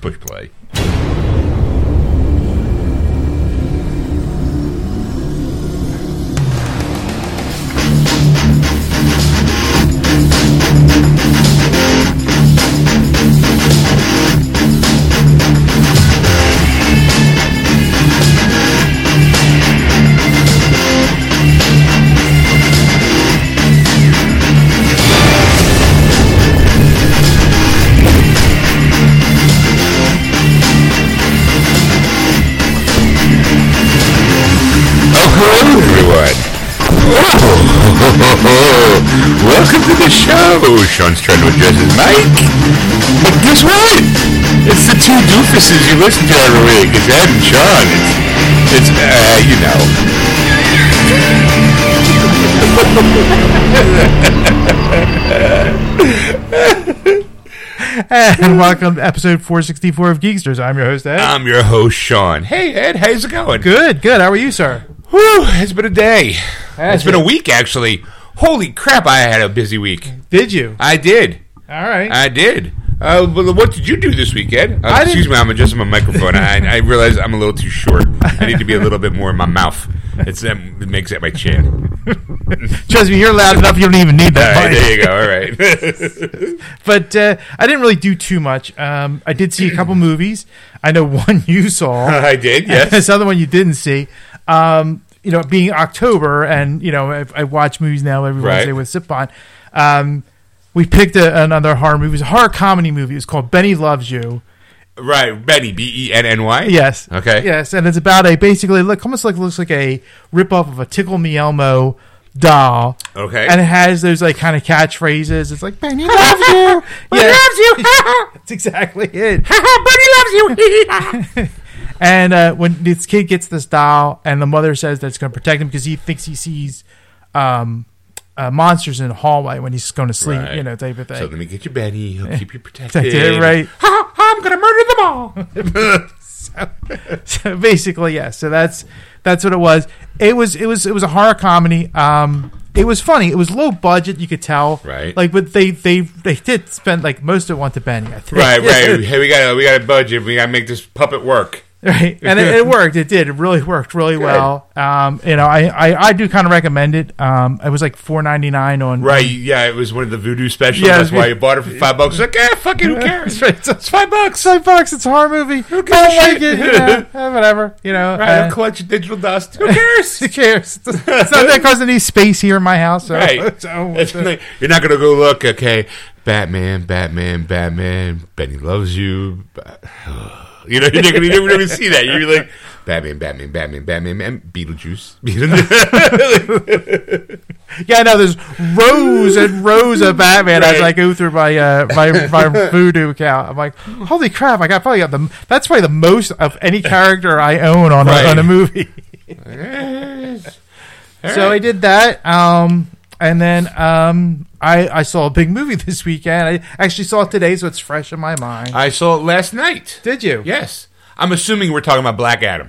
push play. Sean's trying to address his mic. But guess what? It's the two doofuses you listen to every week. It's Ed and Sean. It's, it's uh, you know. And welcome to episode 464 of Geeksters. I'm your host, Ed. I'm your host, Sean. Hey, Ed, how's it going? good, good. How are you, sir? Whew, it's been a day. Has it's been it? a week, actually. Holy crap, I had a busy week. Did you? I did. All right. I did. Uh, well, what did you do this weekend? Uh, excuse me, I'm adjusting my microphone. I, I realize I'm a little too short. I need to be a little bit more in my mouth. It's um, it makes it my chin. Trust me, you're loud enough. You don't even need that. right, mic. there you go. All right. But uh, I didn't really do too much. Um, I did see a couple movies. I know one you saw. I did. Yes. this other one you didn't see. Um, you know, being October, and you know, I, I watch movies now every Right. Wednesday with Sipon. Um, we picked a, another horror movie. It was a horror comedy movie. It's called Benny Loves You. Right, Benny. B E N N Y. Yes. Okay. Yes, and it's about a basically look almost like looks like a rip off of a Tickle Me Elmo doll. Okay. And it has those like kind of catchphrases. It's like Benny loves you. Benny loves you. That's exactly it. Benny loves you. And uh, when this kid gets this doll, and the mother says that it's going to protect him because he thinks he sees um, uh, monsters in the hallway when he's going to sleep, Right. you know, type of thing. so let me get you, Benny. He'll keep you protected. Protect it, right? I'm gonna murder them all. so basically, yeah. So that's that's what it was. It was it was it was a horror comedy. Um, it was funny. It was low budget. You could tell, Right. Like, but they they they did spend like most of it went to Benny. I think. right, right. Hey, we got we got a budget. We got to make this puppet work. Right. And it, it worked. It did. It really worked really well. Um, you know, I I, I do kind of recommend it. Um, it was like four ninety nine on Right, yeah, it was one of the Vudu specials. Yeah, That's why you bought it for five bucks. Like, eh, fuck it, who cares? Right. It's five bucks. five bucks. It's a horror movie. I don't like it. You know, eh, whatever. You know, Right, uh, I'll collect your digital dust. Who cares? who cares? It's not that causing any space here in my house. So, right. so- It's like, you're not gonna go look. Okay, Batman, Batman, Batman. Benny loves you. You know, you're not never gonna see that. You're like Batman, Batman, Batman, Batman, man, Beetlejuice. Yeah, no, there's rows and rows of Batman as I go through my uh, my my Vudu account. I'm like, holy crap! I got probably got the that's probably the most of any character I own on Right. a, on a movie. Yes. So I did that, um, and then um, I I saw a big movie this weekend. I actually saw it today, so it's fresh in my mind. I saw it last night. did you? Yes, I'm assuming we're talking about Black Adam.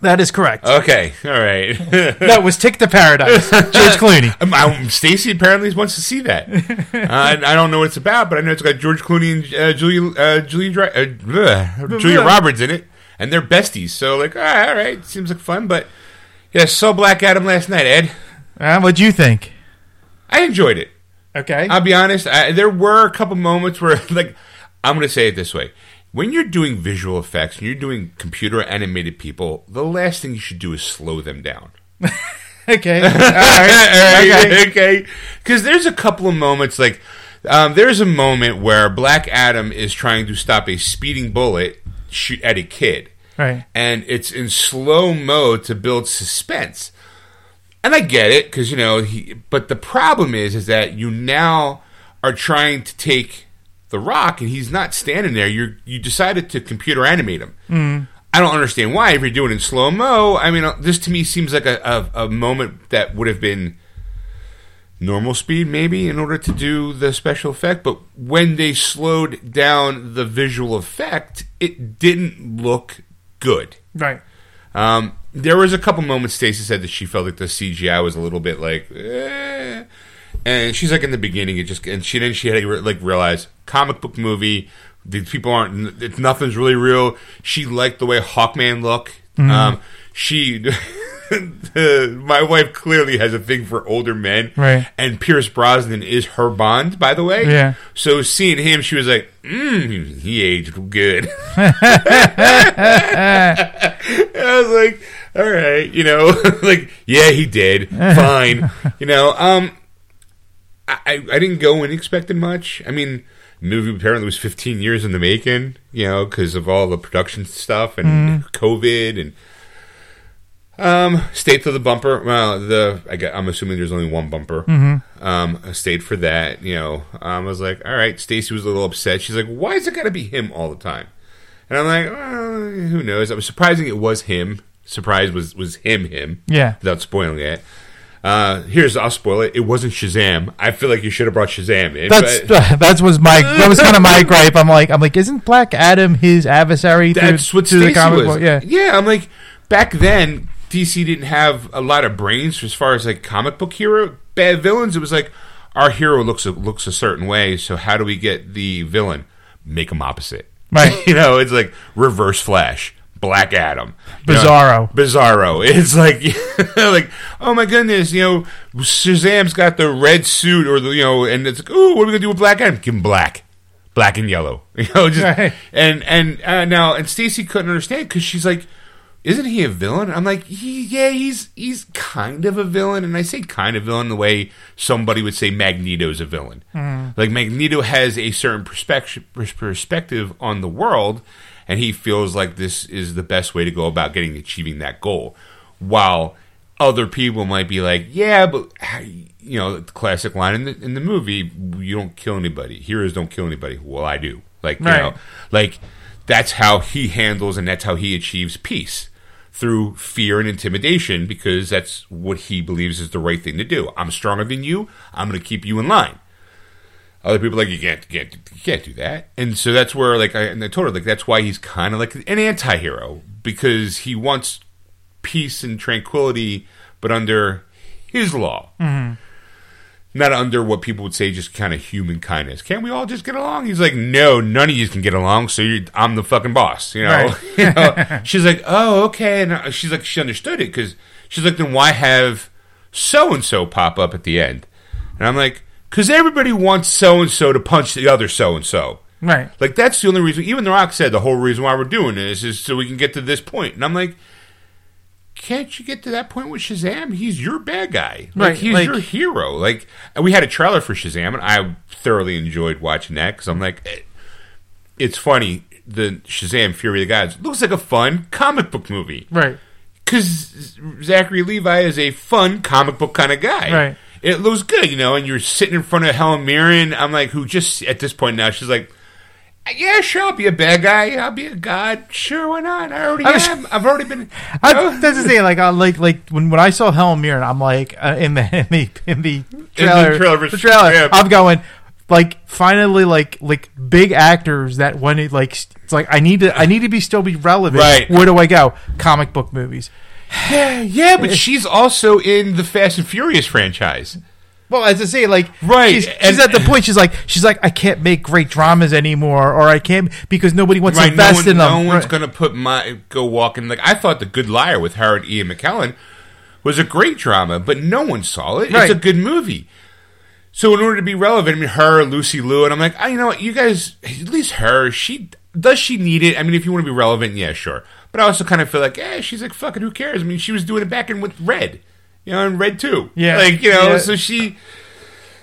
that is correct. Okay, all right. it was Ticket to Paradise. George Clooney. Um, Stacy apparently wants to see that. uh, I, I don't know what it's about, but I know it's got George Clooney and uh, Julia uh, Julia Dri- uh, Julia Roberts in it, and they're besties. So like, all right, all right, seems like fun. But yeah, saw Black Adam last night, Ed. Uh, what'd you think? I enjoyed it. Okay. I'll be honest. I, there were a couple moments where, like, I'm going to say it this way: when you're doing visual effects and you're doing computer animated people, the last thing you should do is slow them down. okay. All right. Okay. okay. Because there's a couple of moments like um, there's a moment where Black Adam is trying to stop a speeding bullet shoot at a kid, Right. and it's in slow mo to build suspense. And I get it because you know, he, but the problem is, is that you now are trying to take the Rock, and he's not standing there. You you decided to computer animate him. I don't understand why. If you're doing it in slow mo, I mean, uh, this to me seems like a, a, a moment that would have been normal speed, maybe, in order to do the special effect. But when they slowed down the visual effect, it didn't look good. Right. Um, there was a couple moments. Stacey said that she felt like the CGI was a little bit like, eh. and she's like in the beginning, it just and she then she had to like realize comic book movie These people aren't. it- Nothing's really real. She liked the way Hawkman looked. Mm-hmm. Um, she, my wife clearly has a thing for older men, Right. And Pierce Brosnan is her Bond, by the way. Yeah. So seeing him, she was like, mm, "He aged good." I was like, "All right, you know, like, yeah, he did. Fine, you know." Um, I, I didn't go in expecting much. I mean, the movie apparently was 15 years in the making, you know, because of all the production stuff and COVID and um, stayed for the bumper. Well, the I I'm assuming there's only one bumper. Um, I stayed for that. You know, um, I was like, all right. Stacy was a little upset. She's like, why is it got to be him all the time? And I'm like, well, who knows? I was surprising it was him. Surprised was was him him. Yeah. Without spoiling it. Uh, here's I'll spoil it. It wasn't Shazam. I feel like you should have brought Shazam in. That's but that was my that was kind of my gripe. I'm like I'm like isn't Black Adam his adversary? that's to, what to the comic was. book? Yeah, yeah. I'm like back then. DC didn't have a lot of brains as far as like comic book hero bad villains. It was like our hero looks a, looks a certain way, so how do we get the villain? Make him opposite. Right. you know, it's like Reverse Flash, Black Adam, you know, Bizarro. Bizarro. It's like like oh my goodness, you know, Shazam's got the red suit or the you know, and it's like, oh, what are we gonna do with Black Adam? Give him black, black and yellow. You know, just Right. and and uh, now and Stacy couldn't understand because she's like, isn't he a villain? I'm like, he, yeah, he's he's kind of a villain, and I say kind of villain the way somebody would say Magneto's a villain. Like Magneto has a certain perspective perspective on the world, and he feels like this is the best way to go about getting achieving that goal. While other people might be like, yeah, but you know, the classic line in the in the movie, you don't kill anybody. Heroes don't kill anybody. Well, I do. Like you know, like that's how he handles and that's how he achieves peace through fear and intimidation because that's what he believes is the right thing to do. I'm stronger than you. I'm going to keep you in line. Other people are like you can't, you can't, you can't do that, and so that's where like I, and I told her like that's why he's kind of like an anti-hero because he wants peace and tranquility, but under his law, not under what people would say just kind of human kindness. Can't we all just get along? He's like, no, none of you can get along. So I'm the fucking boss. You know. Right. You know? She's like, oh, okay, and uh, she's like, she understood it because she's like, then why have so and so pop up at the end? And I'm like, because everybody wants so and so to punch the other so and so. right. Like that's the only reason. Even The Rock said the whole reason why we're doing this is so we can get to this point. And I'm like, can't you get to that point with Shazam? He's your bad guy. Like Right, he's like- your hero. Like and we had a trailer for Shazam, and I thoroughly enjoyed watching that because I'm like, eh, it's funny. The Shazam Fury of the Gods looks like a fun comic book movie Right. because Zachary Levi is a fun comic book kind of guy. Right. It looks good, you know, and you're sitting in front of Helen Mirren. I'm like, who just at this point now, she's like, yeah, sure, I'll be a bad guy. I'll be a god. Sure, why not? I already I was- am. I've already been. I, that's the thing. Like, I like, like when, when I saw Helen Mirren, I'm like, uh, in the in the in the trailer, trailer, the trailer, yeah. I'm going, like, finally, like, like big actors that when it like, it's like I need to, I need to be still be relevant. Right. Where do I go? Comic book movies. yeah, but she's also in the Fast and Furious franchise. Well, as I say, like, Right, She's, and- at the point. She's like, she's like, I can't make great dramas anymore, or I can't because nobody wants to Right, no, invest one, in them. no one's Right. gonna put my go walking. Like I thought, The Good Liar with Howard Ian McKellen was a great drama, but no one saw it. Right. It's a good movie. So in order to be relevant, I mean, her, Lucy Liu, and I'm like, I, you know what, you guys, at least her, she does she need it? I mean, if you want to be relevant, yeah, sure. But I also kind of feel like, eh, she's like, fucking, who cares? I mean, she was doing it back in with Red, you know, and Red too. Yeah. like you know, Yeah. so she.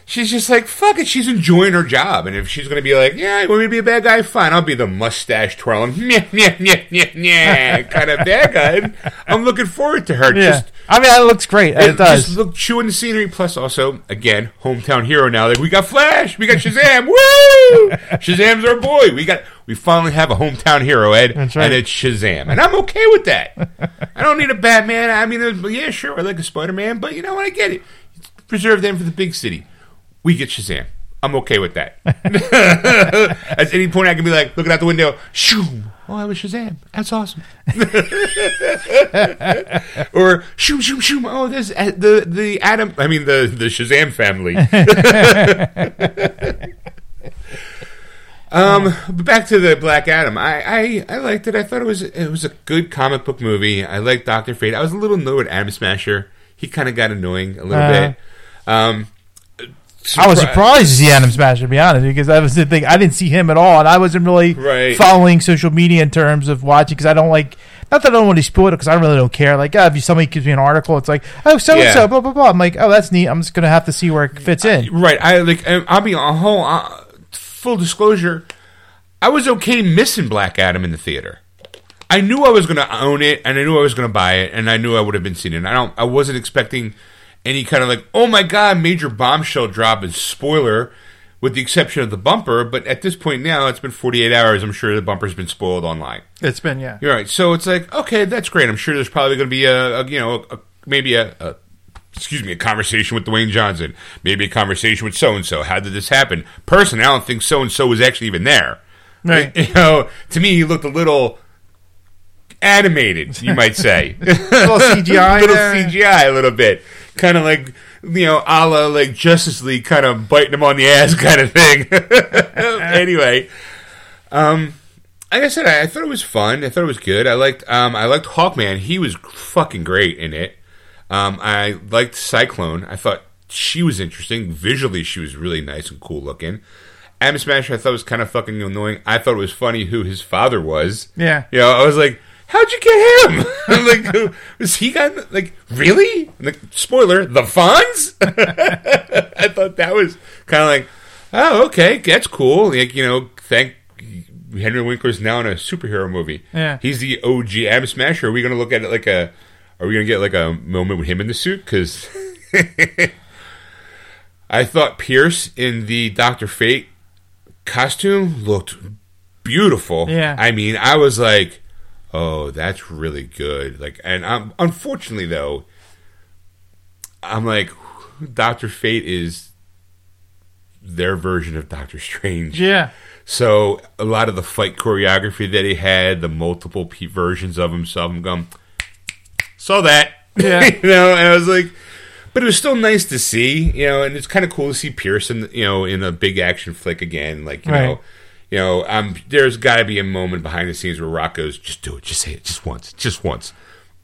She's just like, fuck it. She's enjoying her job. And if she's going to be like, yeah, you want me to be a bad guy? Fine. I'll be the mustache twirling, yeah, yeah, yeah, yeah, yeah, kind of bad guy. I'm looking forward to her. Yeah, Just, I mean, it looks great. It, it does. Just look, chewing the scenery. Plus, also, again, hometown hero now. Like, we got Flash. We got Shazam. Woo! Shazam's our boy. We got, we finally have a hometown hero, Ed. That's right. And it's Shazam. And I'm okay with that. I don't need a Batman. I mean, yeah, sure. I like a Spider Man. But you know what? I get it. Preserve them for the big city. We get Shazam. I'm okay with that. At any point, I can be like, looking out the window, shoo. Oh, that was Shazam. That's awesome. or shoo, shoo, shoo. Oh, there's uh, the the Adam. I mean, the the Shazam family. Um, but back to the Black Adam. I, I, I liked it. I thought it was it was a good comic book movie. I liked Doctor Fate. I was a little annoyed with Atom Smasher. He kind of got annoying a little Uh. bit. Um, I was surprised to see Atom Smasher, to be honest, because that was the thing. I didn't see him at all, and I wasn't really Right. following social media in terms of watching because I don't like. Not that I don't want to spoil it because I really don't care. Like, uh, if somebody gives me an article, it's like, oh, so and so, blah blah blah. I'm like, oh, that's neat. I'm just gonna have to see where it fits in. Right. I like. I'll be a whole uh, full disclosure. I was okay missing Black Adam in the theater. I knew I was going to own it, and I knew I was going to buy it, and I knew I would have been seeing it. I don't. I wasn't expecting any kind of like, oh my god, major bombshell drop and spoiler, with the exception of the bumper. But at this point now, it's been 48 hours. I'm sure the bumper's been spoiled online. It's been yeah. You're right. So it's like, okay, that's great. I'm sure there's probably going to be a, a you know, a, maybe a, a, excuse me, a conversation with Dwayne Johnson, maybe a conversation with so and so. How did this happen? Personally, I don't think so and so was actually even there. Right. You know, to me, he looked a little animated, you might say. little CGI little there. CGI, a little bit, kind of like you know, a la like Justice League, kind of biting him on the ass, kind of thing. anyway, um, like I said, I, I thought it was fun. I thought it was good. I liked, um, I liked Hawkman. He was fucking great in it. Um, I liked Cyclone. I thought she was interesting. Visually, she was really nice and cool looking. Atom Smasher, I thought was kind of fucking annoying. I thought it was funny who his father was. Yeah. You know, I was like, how'd you get him? I'm like, was he got, like, really? Like, spoiler, the Fonz? I thought that was kind of like, oh, okay, that's cool. Like, you know, thank Henry Winkler's now in a superhero movie. Yeah. He's the OG Atom Smasher. Are we going to look at it like a, are we going to get like a moment with him in the suit? Because I thought Pierce in the Doctor Fate costume looked beautiful. Yeah. I mean, I was like, oh, that's really good. Like, and um, unfortunately though, I'm like, Doctor Fate is their version of Doctor Strange. Yeah. So a lot of the fight choreography that he had, the multiple p- versions of himself, I'm going, saw that. Yeah. you know, and I was like, but it was still nice to see, you know, and it's kind of cool to see Pearson, you know, in a big action flick again. Like, you Right. know, you know, um, there's got to be a moment behind the scenes where Rock goes, just do it, just say it, just once, just once.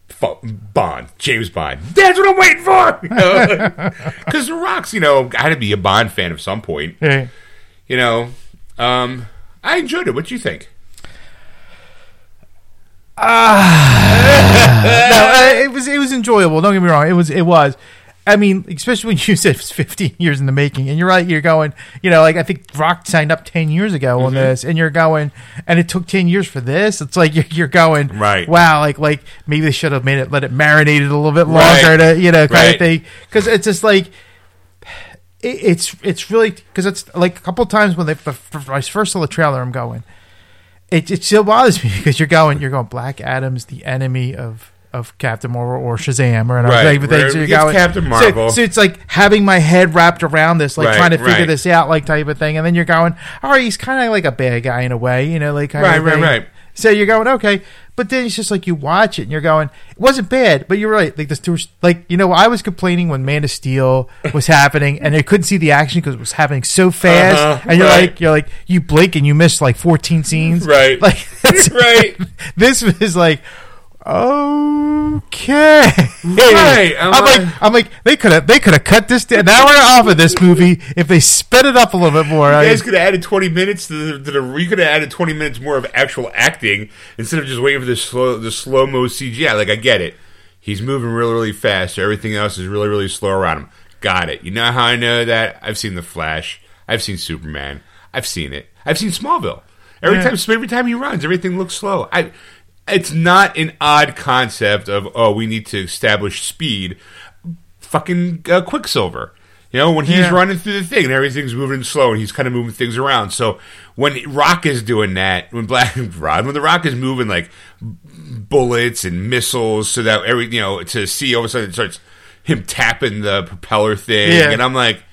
Fu- Bond, James Bond. That's what I'm waiting for. Because The Rock's, you know, got to be a Bond fan at some point you know, um, I enjoyed it. What do you think? no, uh, it was it was enjoyable. Don't get me wrong. It was it was. I mean, especially when you said it was 15 years in the making, and you're right. You're going, you know, like I think Rock signed up 10 years ago Mm-hmm. on this, and you're going, and it took 10 years for this. It's like you're, you're going, Right. Wow, like like maybe they should have made it, let it marinated a little bit Right. longer, to you know, kind Right. of thing. Because it's just like it, it's it's really because it's like a couple times when they when I first saw the trailer, I'm going it, it still bothers me because you're going you're going Black Adam's the enemy of of Captain Marvel or Shazam or another Right, type thing. So you're going Captain Marvel. So, it's like having my head wrapped around this, like Right, trying to figure right. this out, like type of thing. And then you're going, all right, he's kind of like a bad guy in a way, you know, like kind Right, of right, right. So you're going okay, but then it's just like you watch it and you're going, it wasn't bad, but you're right. Like this, there was- like you know, I was complaining when Man of Steel was happening and I couldn't see the action because it was happening so fast, Uh-huh, and you're right. like, you're like, you blink and you miss like 14 scenes, Right. Like that's Right. this was like, okay, Right, I'm I'm, like- like, I'm like, they could have, they could have cut this down an hour off of this movie if they sped it up a little bit more. You guys could have added twenty minutes to the, to the. You could have added twenty minutes more of actual acting instead of just waiting for the slow the slow mo CGI. Like I get it, he's moving really really fast. So everything else is really really slow around him. Got it. You know how I know that? I've seen the Flash. I've seen Superman. I've seen it. I've seen Smallville. Every Yeah. time every time he runs, everything looks slow. I. It's not an odd concept of oh we need to establish speed. Fucking uh, Quicksilver. You know, when he's Yeah. running through the thing and everything's moving slow and he's kind of moving things around. So when Rock is doing that, when Black Rod, when the Rock is moving like bullets and missiles, so that every you know to see all of a sudden it starts him tapping the propeller thing, Yeah. and I'm like,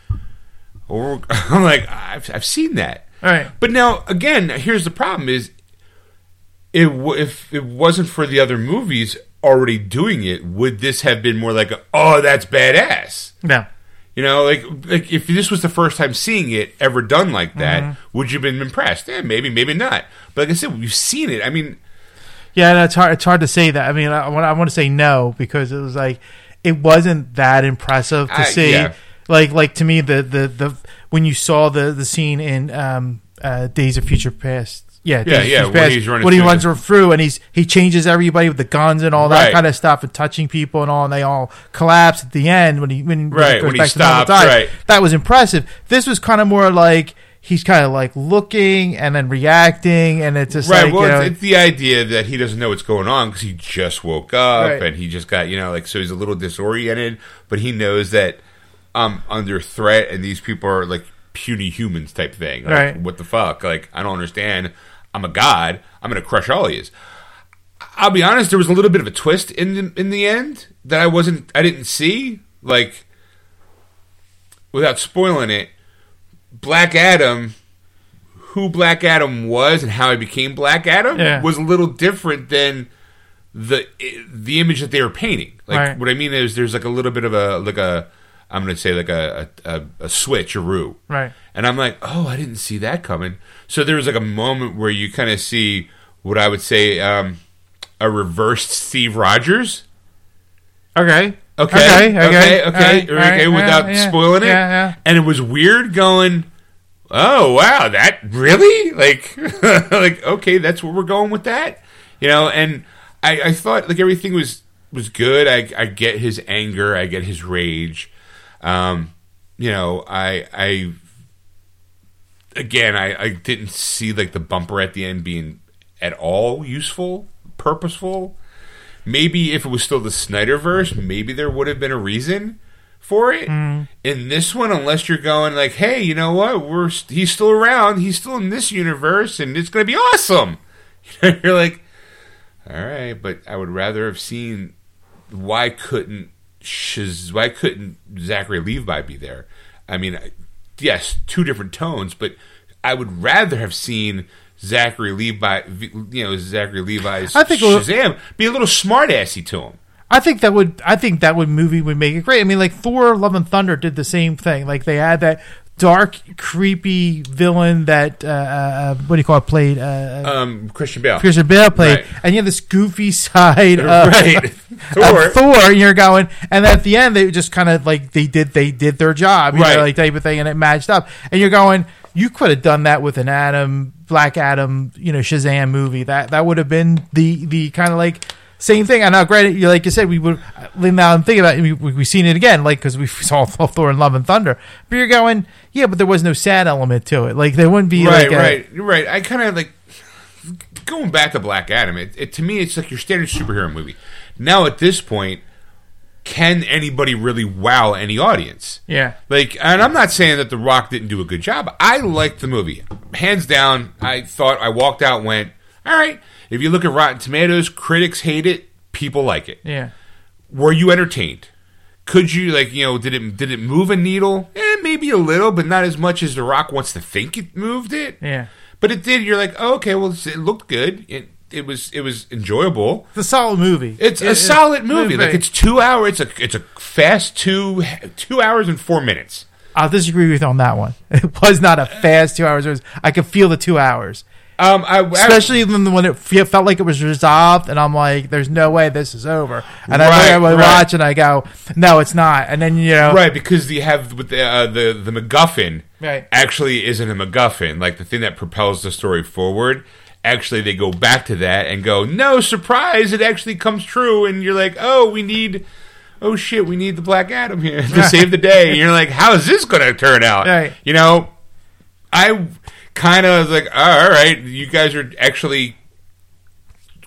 oh, I'm like, I've, I've seen that. All right. But now again, here's the problem: is it w- if it wasn't for the other movies already doing it, would this have been more like, a, oh, that's badass? no, You know, like like if this was the first time seeing it ever done like that, Mm-hmm. would you have been impressed? Yeah, maybe, maybe not. But like I said, we've seen it. I mean, Yeah, no, it's hard. It's hard to say that. I mean, I, want- I want to say no because it was like it wasn't that impressive to I- see. yeah. Like, like to me, the the the when you saw the the scene in um, uh, Days of Future Past. Yeah, Yeah, yeah, when he's running when he runs the- through and he's he changes everybody with the guns and all that Right. kind of stuff and touching people and all, and they all collapse at the end when he when, when Right, he when he stops, right. That was impressive. This was kind of more like he's kind of like looking and then reacting, and it's just right? like well, you know, it's, it's the idea that he doesn't know what's going on because he just woke up Right. and he just got you know like so he's a little disoriented, but he knows that I'm under threat and these people are like puny humans type thing. Like, Right. What the fuck? Like I don't understand. I'm a god. I'm gonna crush all of you. I'll be honest. There was a little bit of a twist in the, in the end that I wasn't. I didn't see. Like without spoiling it, Black Adam, who Black Adam was and how he became Black Adam Yeah. was a little different than the the image that they were painting. Like Right. what I mean is, there's like a little bit of a like a I'm going to say like a a, a, a switch, a roux. right. And I'm like, oh, I didn't see that coming. So there was like a moment where you kind of see what I would say um, a reversed Steve Rogers. Okay. Okay, Okay. okay, Okay. okay, Alright, okay, alright, without yeah, yeah. spoiling it. Yeah, yeah. And it was weird going. Oh wow, that really like like okay, that's where we're going with that, you know. And I, I thought like everything was was good. I I get his anger, I get his rage. Um, you know, I I again I I didn't see like the bumper at the end being at all useful, purposeful maybe if it was still the Snyderverse, maybe there would have been a reason for it. Mm. In this one, unless you're going like, "Hey, you know what? We're st- he's still around. He's still in this universe, and it's going to be awesome." you're like, "All right," but I would rather have seen why couldn't Shaz- why couldn't Zachary Levi be there? I mean, yes, two different tones, but I would rather have seen Zachary Levi, you know, Zachary Levi's I think Shazam be a little smartassy to him. I think that would. I think that would movie would make it great. I mean, like Thor: Love and Thunder did the same thing. Like they had that dark, creepy villain that uh, uh, what do you call it? Played uh, Um, Christian Bale, Christian Bale played, Right. and you have this goofy side of, right? of Thor, Thor, and you're going, and at the end they just kind of like they did they did their job, you Right. know, like type of thing, and it matched up. And you're going, you could have done that with an Adam Black Adam, you know, Shazam movie. That that would have been the the kind of like same thing. I know, granted, you like you said, we would now I'm thinking about it, we we seen it again, like because we saw Thor and Love and Thunder. But you're going, yeah, but there was no sad element to it. Like there wouldn't be right, like right, you're right. I kind of like going back to Black Adam. It, it to me, it's like your standard superhero movie. Now at this point, can anybody really wow any audience? yeah. Like, and I'm not saying that The Rock didn't do a good job. I liked the movie, hands down. I thought I walked out, went, all right. If you look at Rotten Tomatoes, critics hate it, people like it. Yeah. Were you entertained? Could you like you know did it did it move a needle? Eh, maybe a little, but not as much as The Rock wants to think it moved it. Yeah. But it did. You're like, oh, okay, well, it looked good. It it was it was enjoyable. It's a solid movie. It's It- a solid movie. Like it's two hours. It's a it's a fast two two hours and four minutes. I'll disagree with you on that one. It was not a fast two hours. I could feel the two hours, Um, I, I- especially when when it felt like it was resolved, and I'm like, "There's no way this is over." And I Right, look at my watch and I go, "No, it's not." And then you know, right because you have with the uh, the the MacGuffin Right. actually isn't a MacGuffin. Like the thing that propels the story forward. Actually, they go back to that and go, no surprise! It actually comes true, and you're like, oh, we need. Oh shit! We need the Black Adam here to save the day. And you're like, how is this going to turn out? Right. You know, I kind of like, oh, all right, you guys are actually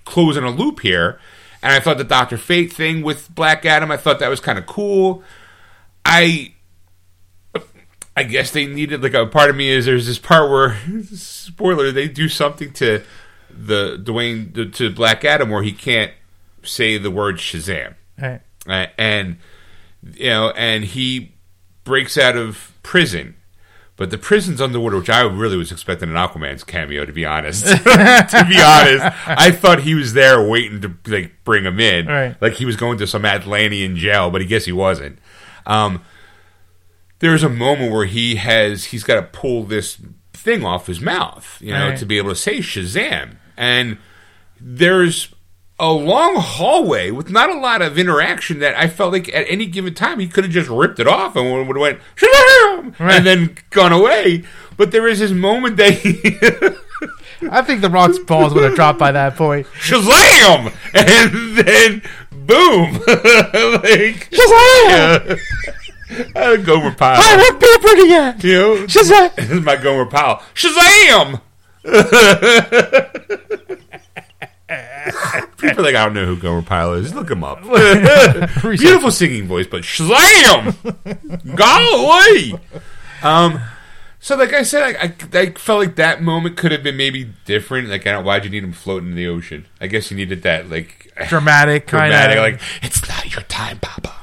closing a loop here. And I thought the Doctor Fate thing with Black Adam, I thought that was kind of cool. I I guess they needed like a part of me is there's this part where spoiler they do something to the Dwayne to Black Adam where he can't say the word Shazam. Right. Uh, and you know, and he breaks out of prison, but the prison's underwater, which I really was expecting an Aquaman's cameo. To be honest, to be honest, I thought he was there waiting to like bring him in, Right. like he was going to some Atlantean jail, but I guess he wasn't. Um, there's a moment where he has he's got to pull this thing off his mouth, you know, Right. to be able to say Shazam. And there's a long hallway with not a lot of interaction that I felt like at any given time he could have just ripped it off and would have went Shazam Right. and then gone away. But there is this moment that he I think the Rock's balls would have dropped by that point. Shazam and then boom, like Shazam! uh, Gomer Pyle. I want paper again. You know, Shazam! this is my Gomer Pyle. Shazam! People are like, I don't know who Gomer Pyle is. Look him up. Beautiful singing voice, but Shazam! Golly! Um, so, like I said, I, I, I felt like that moment could have been maybe different. Like, I don't, why'd you need him floating in the ocean? I guess you needed that, like, Dramatic, kind dramatic, of. like, it's not your time, Papa.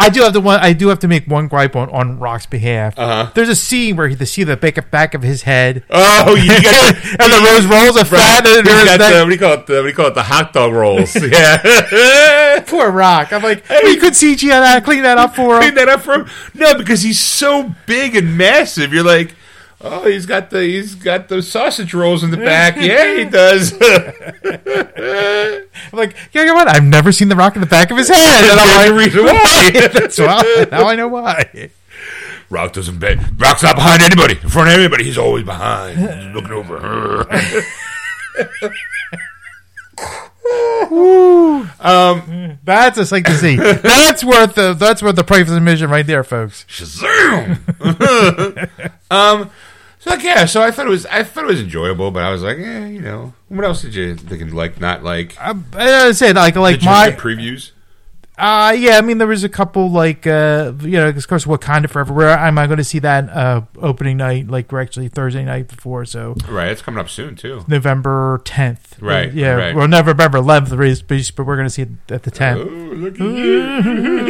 I do have to one. I do have to make one gripe on, on Rock's behalf. Uh-huh. There's a scene where he to see the back, back of his head, Oh, you got and the rose rolls of fat. And got that- the, what do you call it? The, what do you call it? The hot dog rolls. Yeah. Poor Rock. I'm like, we could CG on that, clean that up for him. Clean that up for him. No, because he's so big and massive. You're like, oh, he's got the he's got those sausage rolls in the back. Yeah, he does. I'm like, yeah, come on. I've never seen the Rock in the back of his head. And I'm like, reason why. that's why. Now I know why. Rock doesn't bet. Rock's not behind anybody. In front of anybody, he's always behind. He's looking over. um, That's a sight to see. That's worth the. That's worth the price of admission right there, folks. Shazam! um, so like, yeah, so I thought it was I thought it was enjoyable, but I was like, yeah, you know, what else did you think like not like? I, I said like like Did my previews? Uh yeah, I mean there was a couple like uh you know, of course Wakanda Forever. Where am I going to see that uh opening night? Like we're actually Thursday night before, so Right, it's coming up soon too. November tenth. Right, Yeah. right. Well, November eleventh, but we're going to see it at the Oh, tenth. look at you!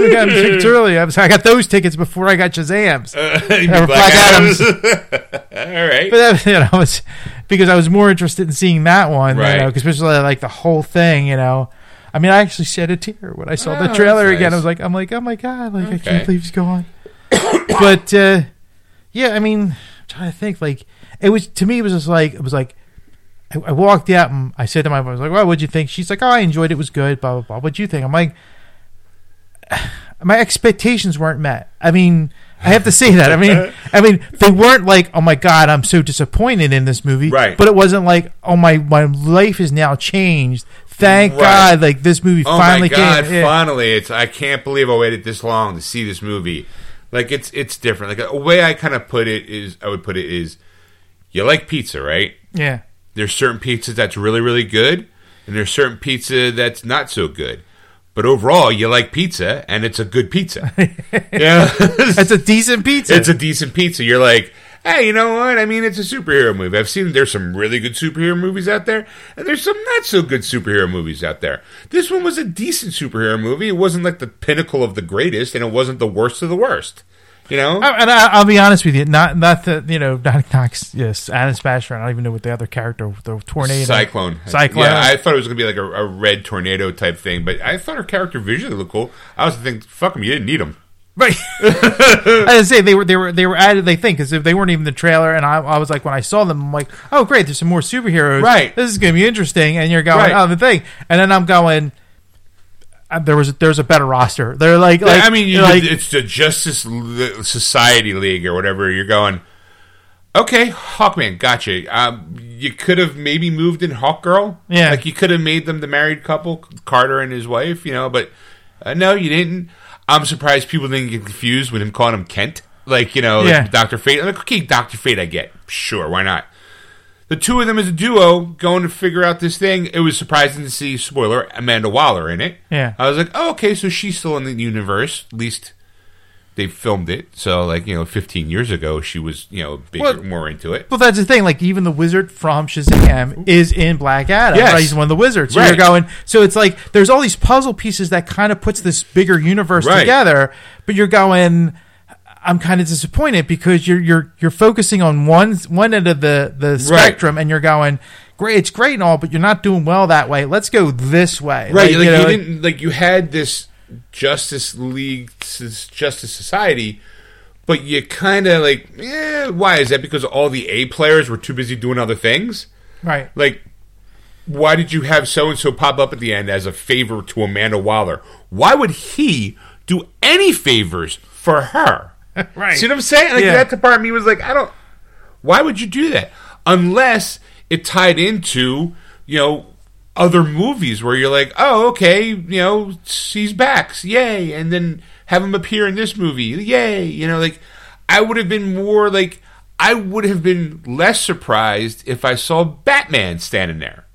I got tickets early. I, was, I got those tickets before I got Shazam's. Or mean Black Adams. All right. But that, you know, it's because I was more interested in seeing that one, Right. you know, especially like the whole thing, you know. I mean, I actually shed a tear when I saw Oh, the trailer that's again. I was like, I'm like, oh my god, like I can't believe he's gone. but uh, yeah, I mean, I'm trying to think. Like, it was to me, it was just like it was like. I, I walked out and I said to my wife, I was like, "Well, what'd you think?" She's like, "Oh, I enjoyed it. It was good." Blah blah blah. What'd you think? I'm like, my expectations weren't met. I mean, I have to say that. I mean, I mean, they weren't like, "Oh my god, I'm so disappointed in this movie." Right. But it wasn't like, "Oh my, my life is now changed." Thank Right. God, like this movie oh finally came. Oh finally my god! came. Finally, it's I can't believe I waited this long to see this movie. Like it's it's different. Like a way I kind of put it is I would put it is, you like pizza, right? yeah. There's certain pizzas that's really really good, and there's certain pizza that's not so good. But overall, you like pizza, and it's a good pizza. yeah, It's a decent pizza. it's a decent pizza. You're like, hey, you know what? I mean, it's a superhero movie. I've seen there's some really good superhero movies out there, and there's some not so good superhero movies out there. This one was a decent superhero movie. It wasn't like the pinnacle of the greatest, and it wasn't the worst of the worst. You know? I- and I, I'll be honest with you, not not the you know not Knox, yes, Atom Smasher. I don't even know what the other character, the tornado, Cyclone. Cyclone. Yeah, I thought it was going to be like a, a red tornado type thing, but I thought her character visually looked cool. I was thinking, fuck him, you didn't need him. Right. I didn't say they were they were they were added. They think because if they weren't even the trailer, and I, I was like when I saw them, I'm like, oh great, there's some more superheroes. Right. This is going to be interesting. And you're going, Right. oh the thing, and then I'm going. Uh, there was there's a better roster. They're like, like I mean, you, like it's the Justice Society League or whatever. You're going, okay, Hawkman, gotcha. Um, you could have maybe moved in Hawkgirl. Yeah. Like you could have made them the married couple, Carter and his wife, you know, but uh, no, you didn't. I'm surprised people didn't get confused with him calling him Kent. Like, you know, like Dr. Fate. I'm like, okay, Dr. Fate, I get. Sure, why not? The two of them as a duo going to figure out this thing. It was surprising to see, spoiler, Amanda Waller in it. Yeah. I was like, oh, okay, so she's still in the universe. At least they filmed it. So, like, you know, 15 years ago, she was, you know, bigger, Well- more into it. Well, that's the thing. Like, even the wizard from Shazam is in Black Adam. Yes. Right? He's one of the wizards. So Right. you're going. So it's like there's all these puzzle pieces that kind of puts this bigger universe Right. together. But you're going. I'm kind of disappointed because you're you're you're focusing on one one end of the the spectrum, and you're going. Great, it's great and all, but you're not doing well that way. Let's go this way. Right. Like, you know, you didn't, like, you had this Justice League, Justice Society, but you kind of like, eh, why is that? Because all the A players were too busy doing other things. Right. Like, why did you have so and so pop up at the end as a favor to Amanda Waller? Why would he do any favors for her? Right. See what I'm saying? Like Yeah. that department me was like, I don't. Why would you do that? Unless it tied into you know other movies where you're like, oh, okay, you know, he's back, yay, and then have him appear in this movie, yay. You know, like I would have been more like I would have been less surprised if I saw Batman standing there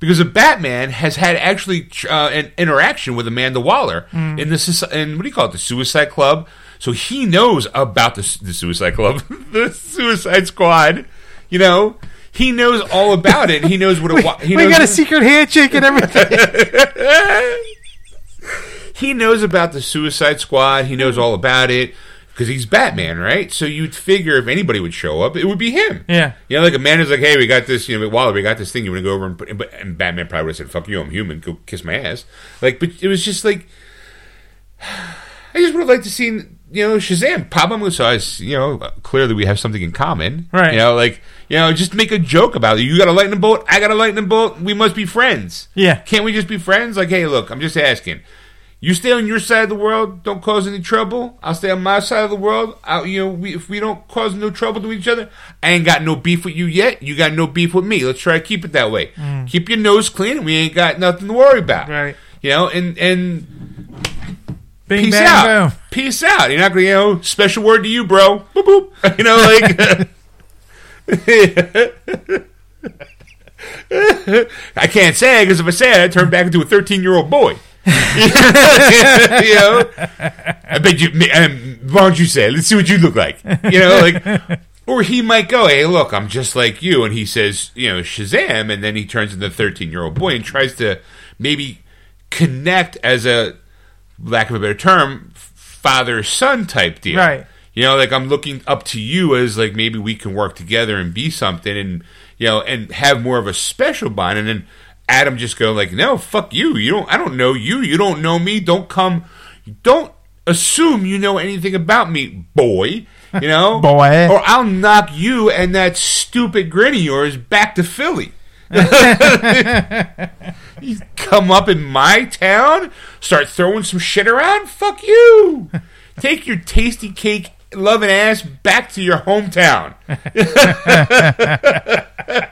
because a Batman has had actually uh, an interaction with Amanda Waller in the in what do you call it, the Suicide Club. So he knows about the, the Suicide Club, the Suicide Squad. You know, he knows all about it. He knows what it. wa- He we got a secret handshake and everything. he knows about the Suicide Squad. He knows all about it because he's Batman, right? So you'd figure if anybody would show up, it would be him. Yeah. You know, like is like, hey, we got this, you know, Waller, we got this thing. You want to go over and put, and, and Batman probably would have said, fuck you, I'm human. Go kiss my ass. Like, but it was just like, I just would have liked to see, you know, Shazam pop up. So I, was, you know, clearly we have something in common. Right. You know, like, you know, just make a joke about it. You got a lightning bolt, I got a lightning bolt. We must be friends. Yeah. Can't we just be friends? Like, hey, look, I'm just asking. You stay on your side of the world, don't cause any trouble. I'll stay on my side of the world. i you know, we, if we don't cause no trouble to each other, I ain't got no beef with you yet. You got no beef with me. Let's try to keep it that way. Mm. Keep your nose clean, we ain't got nothing to worry about. Right. You know, and and Bing peace bang out. boom. Peace out. You're not gonna, you know, special word to you, bro. Boop boop. You know, like. I can't say because if I say it, I turn back into a 13 year old boy. you know, I bet you. Um, why don't you say? it? Let's see what you look like. You know, like, or he might go, "Hey, look, I'm just like you," and he says, you know, Shazam, and then he turns into a 13 year old boy and tries to maybe connect as a lack of a better term, father son type deal. Right. You know, like I'm looking up to you as like maybe we can work together and be something and you know, and have more of a special bond and then Adam just go like, No, fuck you. You don't I don't know you. You don't know me. Don't come don't assume you know anything about me, boy. You know? Boy. Or I'll knock you and that stupid grin of yours back to Philly. You come up in my town, start throwing some shit around? Fuck you. Take your Tastykake loving ass back to your hometown.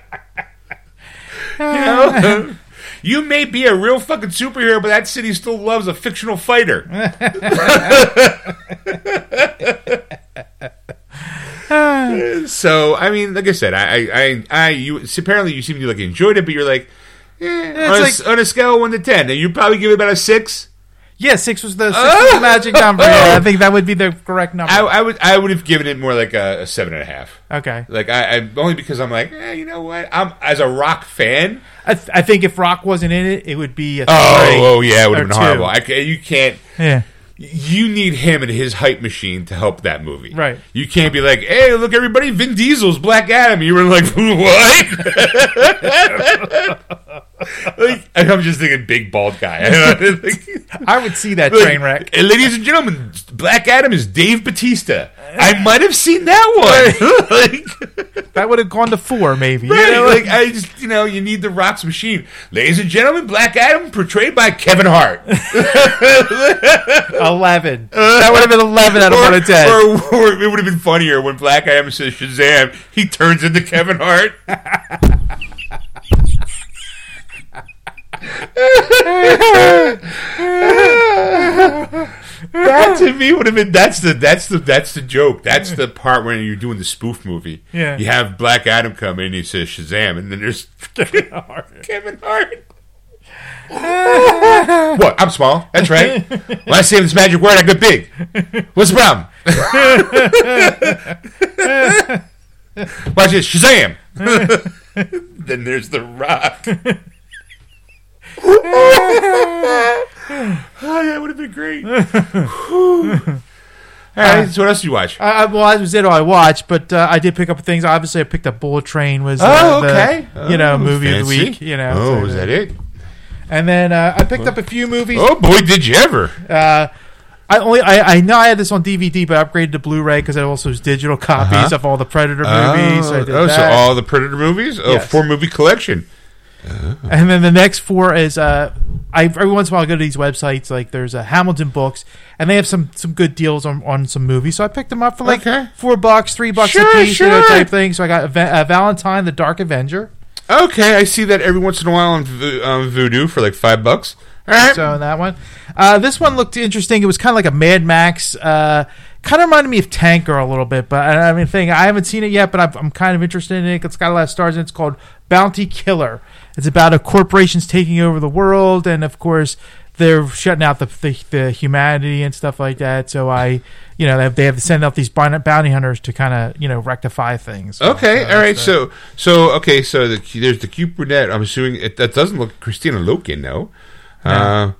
you know? You may be a real fucking superhero, but that city still loves a fictional fighter. so, I mean, like I said, I, I, I, I you apparently you seem to like enjoyed it, but you're like, eh, on, a, on a scale of one to ten, and you probably give it about a six. Yeah, six was the, six was the magic number. Yeah, I think that would be the correct number. I, I would, I would have given it more like a, a seven and a half. okay. Like I, I only because I'm like, eh, you know what? I'm as a rock fan. I, th- I think if Rock wasn't in it, it would be a Oh, oh yeah, it would have been two. horrible. I, you can't. Yeah. You need him and his hype machine to help that movie. Right. You can't be like, hey, look, everybody, Vin Diesel's Black Adam. You were like, what? like, I'm just thinking big bald guy. I would see that Like, train wreck. Ladies and gentlemen, Black Adam is Dave Batista. I might have seen that one. like, That would have gone to four, maybe. You know, like I just, you know, you need the Rock's machine. Ladies and gentlemen, Black Adam portrayed by Kevin Hart. eleven. that would have been eleven out of one of ten. Or, or it would have been funnier when Black Adam says Shazam, he turns into Kevin Hart. That to me would have been that's the that's the that's the joke. That's the part when you're doing the spoof movie. Yeah. You have Black Adam come in and he says Shazam and then there's Kevin Hart. Kevin Hart. what? I'm small. That's right. When I say this magic word, I get big. What's the problem? Watch this. Shazam. then there's The Rock. oh, that would have been great. Whew. All right, so what else did you watch? I, I- well, that was it. All I watched, but uh, I did pick up things. Obviously, I picked up Bullet Train. Was uh, Oh, the, okay. you know Oh, movie of the week. You know, Oh, so was that it? And then uh, I picked up a few movies. Oh boy, did you ever? Uh, I only I, I know I had this on DVD, but I upgraded to Blu-ray because it also has digital copies Uh-huh. of all the Predator movies. so I Oh, did oh, so all the Predator movies? Oh, Yes. four movie collection. And then the next four is uh, I every once in a while I go to these websites like there's a Hamilton Books and they have some some good deals on, on some movies. So I picked them up for like Okay. four bucks, three bucks Sure, a piece, you know, sure. type thing. So I got Va- uh, Valentine, the Dark Avenger. Okay, I see that every once in a while on, Vo- on Vudu for like five bucks. All right. So that one, uh, this one looked interesting. It was kind of like a Mad Max. Uh, kind of reminded me of Tanker a little bit, but I, I mean, thing I haven't seen it yet, but I'm, I'm kind of interested in it. It's got a lot of stars, and it's called Bounty Killer. It's about a corporations taking over the world, and of course they're shutting out the the, the humanity and stuff like that. So I, you know, they have, they have to send out these bounty hunters to kind of you know rectify things. So, Okay, so all right. uh, So, so okay. So the, there's the cute brunette. I'm assuming it, that doesn't look Kristanna Loken, though. Uh,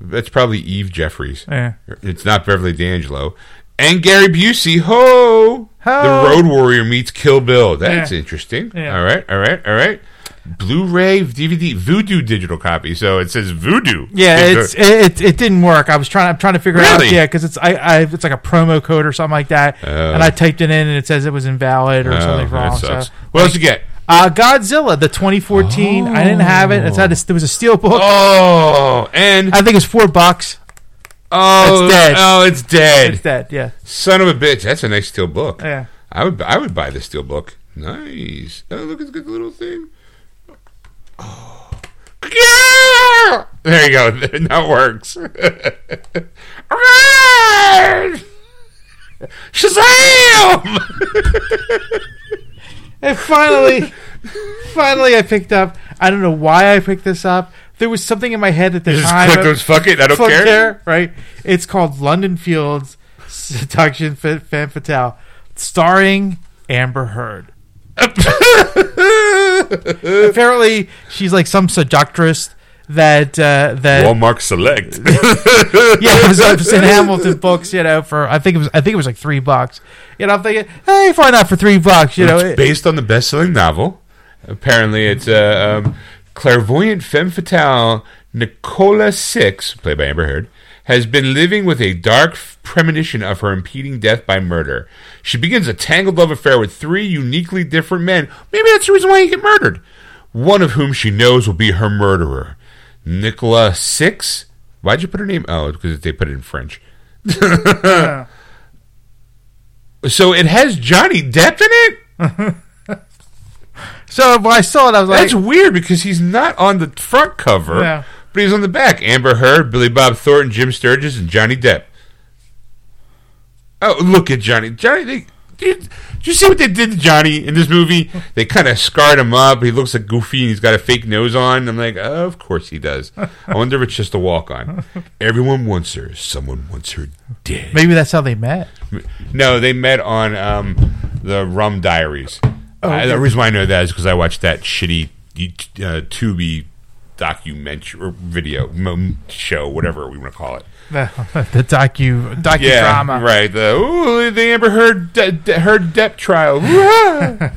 that's probably Eve Jeffries. yeah. It's not Beverly D'Angelo. And Gary Busey. Ho! Ho! The Road Warrior meets Kill Bill. That's Yeah. interesting. Yeah. All right, all right, all right. Blu-ray, DVD, Vudu digital copy. So it says Vudu. Yeah, it's it, it, didn't work. I was trying I'm trying to figure out yeah because it's I, I it's like a promo code or something like that, Oh. and I typed it in and it says it was invalid or Oh, something that wrong. So What else you get? uh, Godzilla the 2014 I didn't have it. It's had a, there was a steel book. Oh, and I think it's four bucks. oh, it's dead. oh, it's dead. It's dead. yeah Son of a bitch. That's a nice steel book. yeah. I would I would buy the steel book. Nice. Oh, look at the little thing. Oh. There you go. Now it works. Shazam! And finally, finally I picked up. I don't know why I picked this up. There was something in my head at the Just time. click those fuck it. I don't Fuck care. care, right? It's called London Fields Seduction Fa- Fan Fatale, starring Amber Heard. Apparently, she's like some seductress that uh, that Walmart Select. yeah, it was, it was in Hamilton books, you know, for I think it was I think it was like three bucks. You know, I'm thinking, hey, why not for three bucks? You know, it's it- based on the best-selling novel. Apparently, it's uh, um, clairvoyant femme fatale Nicola Six, played by Amber Heard, has been living with a dark premonition of her impeding death by murder. She begins a tangled love affair with three uniquely different men. Maybe that's the reason why you get murdered. One of whom she knows will be her murderer. Nicola Six. Why'd you put her name? Oh, because they put it in French. So it has Johnny Depp in it. so when I saw it, I was like, That's weird because he's not on the front cover, Yeah. But he's on the back. Amber Heard, Billy Bob Thornton, Jim Sturgess, and Johnny Depp. Oh, look at Johnny. Johnny, they, did, did you see what they did to Johnny in this movie? They kind of scarred him up. He looks like Goofy, and he's got a fake nose on. I'm like, oh, of course he does. I wonder if it's just a walk on. Everyone wants her. Someone wants her dead. maybe that's how they met. No, they met on um, the Rum Diaries. Oh, the reason why I know that is because I watched that shitty uh, Tubi documentary or video show, whatever we want to call it. The, the docu docudrama. Yeah, right. The ooh, the Amber Heard de- de- Heard Depp trial.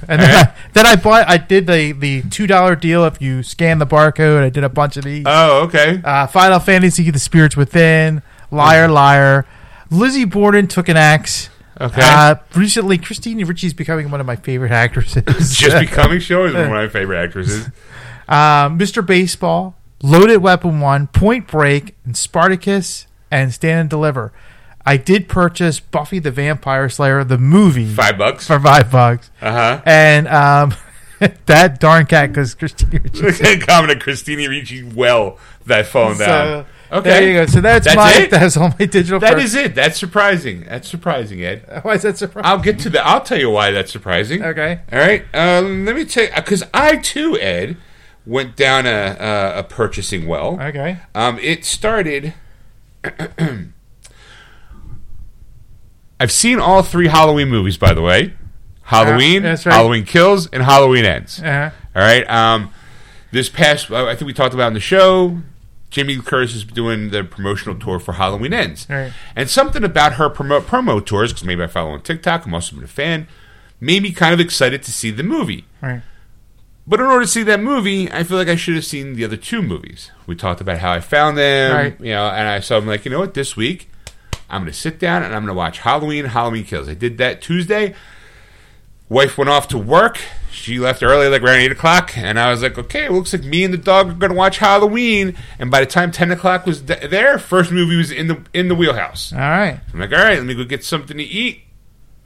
And then, I, then I bought. I did the the two dollar deal if you scan the barcode. I did a bunch of these. oh, okay. Uh, Final Fantasy: The Spirits Within, Liar Liar. Lizzie Borden took an axe. Okay. Uh, recently, Christina Ricci's becoming one of my favorite actresses. Just becoming show is one of my favorite actresses. Um, Mr. Baseball, Loaded Weapon One, Point Break, and Spartacus, and Stand and Deliver. I did purchase Buffy the Vampire Slayer, the movie, Five bucks. for five bucks, Uh huh. and um, that darn cat because Christina Ricci. Comment Christina Ricci well that phone down. So, Okay. there you go. So that's, That's my it? that's all my digital. That is it. That's surprising. That's surprising, Ed. Why is that surprising? I'll get to that. I'll tell you why that's surprising. Okay. All right. Um, let me tell you, because I too, Ed, went down a, a, a purchasing well. Okay. Um, it started. I've seen all three Halloween movies, by the way. Halloween, that's right. Halloween Kills, and Halloween Ends. Uh-huh. All right. Um, this past, uh, I think we talked about in the show. Jamie Lee Curtis is doing the promotional tour for Halloween Ends, Right. and something about her promo, promo tours, because maybe I follow on TikTok. I'm also been a fan. Made me kind of excited to see the movie. Right. But in order to see that movie, I feel like I should have seen the other two movies. We talked about how I found them, Right. you know, and I so I'm like, you know what, this week I'm going to sit down and I'm going to watch Halloween, Halloween Kills. I did that Tuesday. Wife went off to work. She left early, like around eight o'clock, and I was like, okay, it looks like me and the dog are going to watch Halloween. And by the time ten o'clock was th- there, first movie was in the in the wheelhouse. All right. I'm like, all right, let me go get something to eat.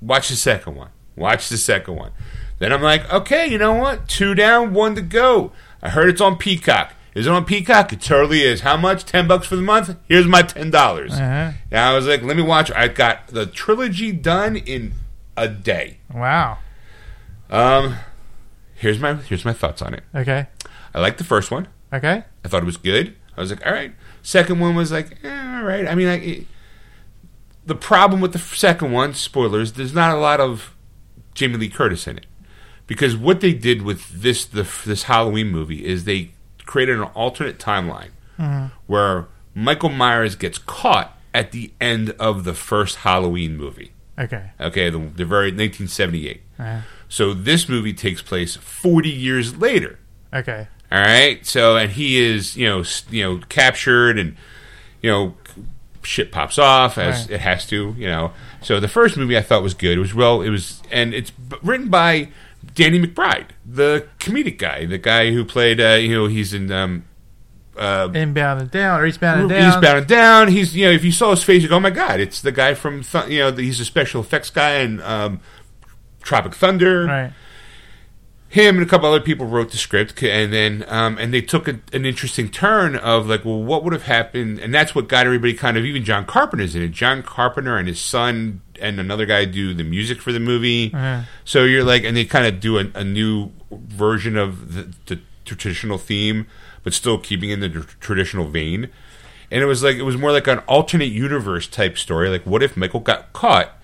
Watch the second one. Watch the second one. Then I'm like, okay, you know what? Two down, one to go. I heard it's on Peacock. Is it on Peacock? It totally is. How much? Ten bucks for the month? Here's my ten dollars. Uh-huh. And I was like, let me watch. I got the trilogy done in a day. Wow. Um, here's my here's my thoughts on it. Okay. I liked the first one. Okay. I thought it was good. I was like, all right. Second one was like, eh, all right. I mean, I, it, the problem with the second one, spoilers, there's not a lot of Jamie Lee Curtis in it because what they did with this the, this Halloween movie is they created an alternate timeline where Michael Myers gets caught at the end of the first Halloween movie. Okay. Okay, the, the very 1978. Uh, So this movie takes place 40 years later. okay. All right. So, and he is, you know, you know, captured, and you know, shit pops off as Right. it has to, you know. So the first movie I thought was good. It was well. It was, and it's written by Danny McBride, the comedic guy, the guy who played, uh, you know, he's in. Um, uh, Inbound and down, or eastbound and down. He's bound and down. He's you know if you saw his face, you go, oh my god, it's the guy from Th- you know the, he's a special effects guy in um, Tropic Thunder Right. him and a couple other people wrote the script, and then um, and they took a, an interesting turn of like, well, what would have happened? And that's what got everybody kind of even John Carpenter's in it. John Carpenter and his son and another guy do the music for the movie. Uh-huh. So you're like, and they kind of do a, a new version of the, the traditional theme, but still keeping in the tr- traditional vein. And it was like it was more like an alternate universe type story. Like, what if Michael got caught?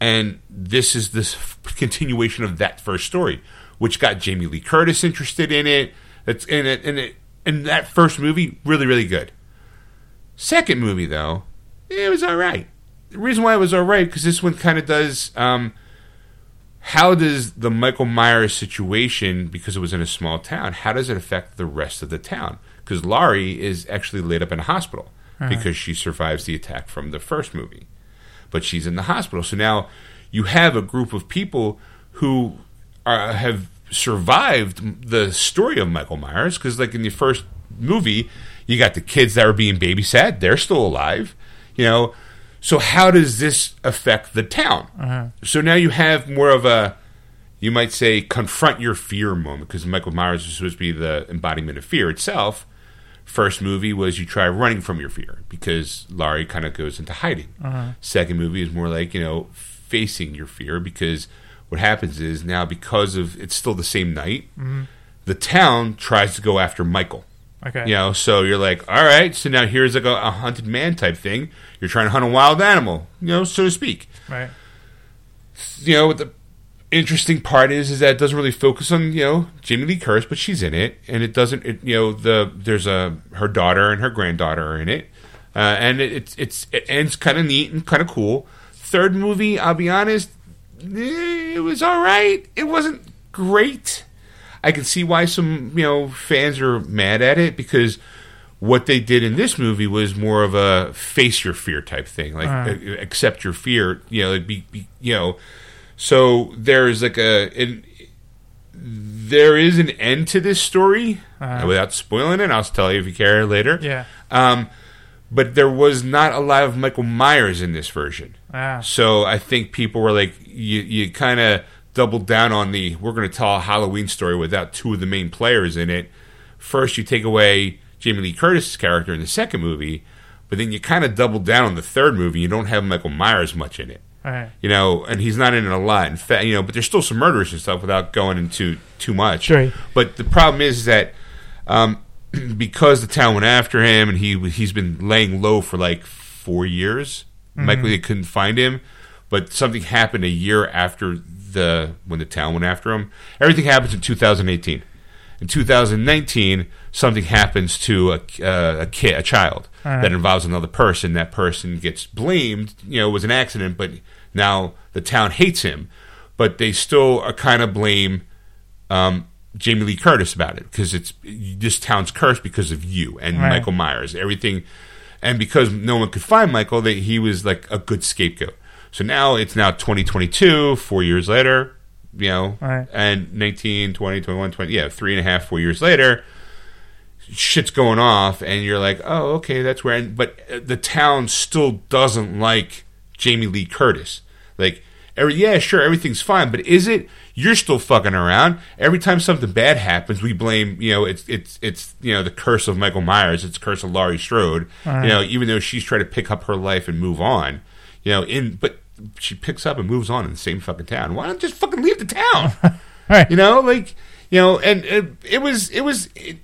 and this is this f- continuation of that first story, which got Jamie Lee Curtis interested in it. That's in it, and it, and that first movie really, really good. Second movie though, it was all right. The reason why it was all right because this one kind of does. Um, how does the Michael Myers situation, because it was in a small town, how does it affect the rest of the town? Because Laurie is actually laid up in a hospital because she survives the attack from the first movie but she's in the hospital. So now you have a group of people who are, have survived the story of Michael Myers because, like in the first movie, you got the kids that were being babysat; they're still alive, you know. So how does this affect the town? Uh-huh. So now you have more of a, you might say, confront your fear moment because Michael Myers is supposed to be the embodiment of fear itself. First movie was you try running from your fear because Laurie kind of goes into hiding. Uh-huh. Second movie is more like you know facing your fear because what happens is now because of it's still the same night, mm-hmm. the town tries to go after Michael. Okay. You know, so you're like, all right, so now here's like a, a hunted man type thing. You're trying to hunt a wild animal, you know, so to speak Right. you know, the interesting part is is that it doesn't really focus on you know Jamie Lee Curtis, but she's in it, and it doesn't. It, you know, the there's a her daughter and her granddaughter are in it, uh, and it, it's it's it ends kind of neat and kind of cool. Third movie, I'll be honest, eh, it was all right. It wasn't great. I can see why some you know fans are mad at it because what they did in this movie was more of a face your fear type thing, like Uh. uh, accept your fear. You know, be, be you know. So there's like a an, there is an end to this story Uh-huh. without spoiling it. I'll tell you if you care later. Yeah. Um, but there was not a lot of Michael Myers in this version. Ah. So I think people were like, you, you kind of doubled down on the we're going to tell a Halloween story without two of the main players in it. First, you take away Jamie Lee Curtis's character in the second movie, but then you kind of double down on the third movie. You don't have Michael Myers much in it, Right. you know, and he's not in it a lot. In fact, you know, but there's still some murders and stuff without going into too much. Sure. But the problem is that um, because the town went after him and he he's been laying low for like four years. Michael they couldn't find him, but something happened a year after the when the town went after him. Everything happens in 2018. In 2019, something happens to a, uh, a kid, a child that involves another person. That person gets blamed. You know, it was an accident, but now the town hates him. But they still are kind of blame um, Jamie Lee Curtis about it because it's this town's cursed because of you and Right. Michael Myers. Everything, and because no one could find Michael, that he was like a good scapegoat. So now it's now 2022, four years later, you know, Right. and 19, 20, 21, 20, yeah, three and a half, four years later, shit's going off, and you're like, oh, okay, that's where. And, but uh, the town still doesn't like Jamie Lee Curtis. Like, every, yeah, sure, everything's fine, but is it? You're still fucking around. Every time something bad happens, we blame. You know, it's it's it's you know the curse of Michael Myers. It's the curse of Laurie Strode. Right. You know, even though she's trying to pick up her life and move on. You know, in but she picks up and moves on in the same fucking town. Why not just fucking leave the town? Right. You know, like you know, and it, it was it was it,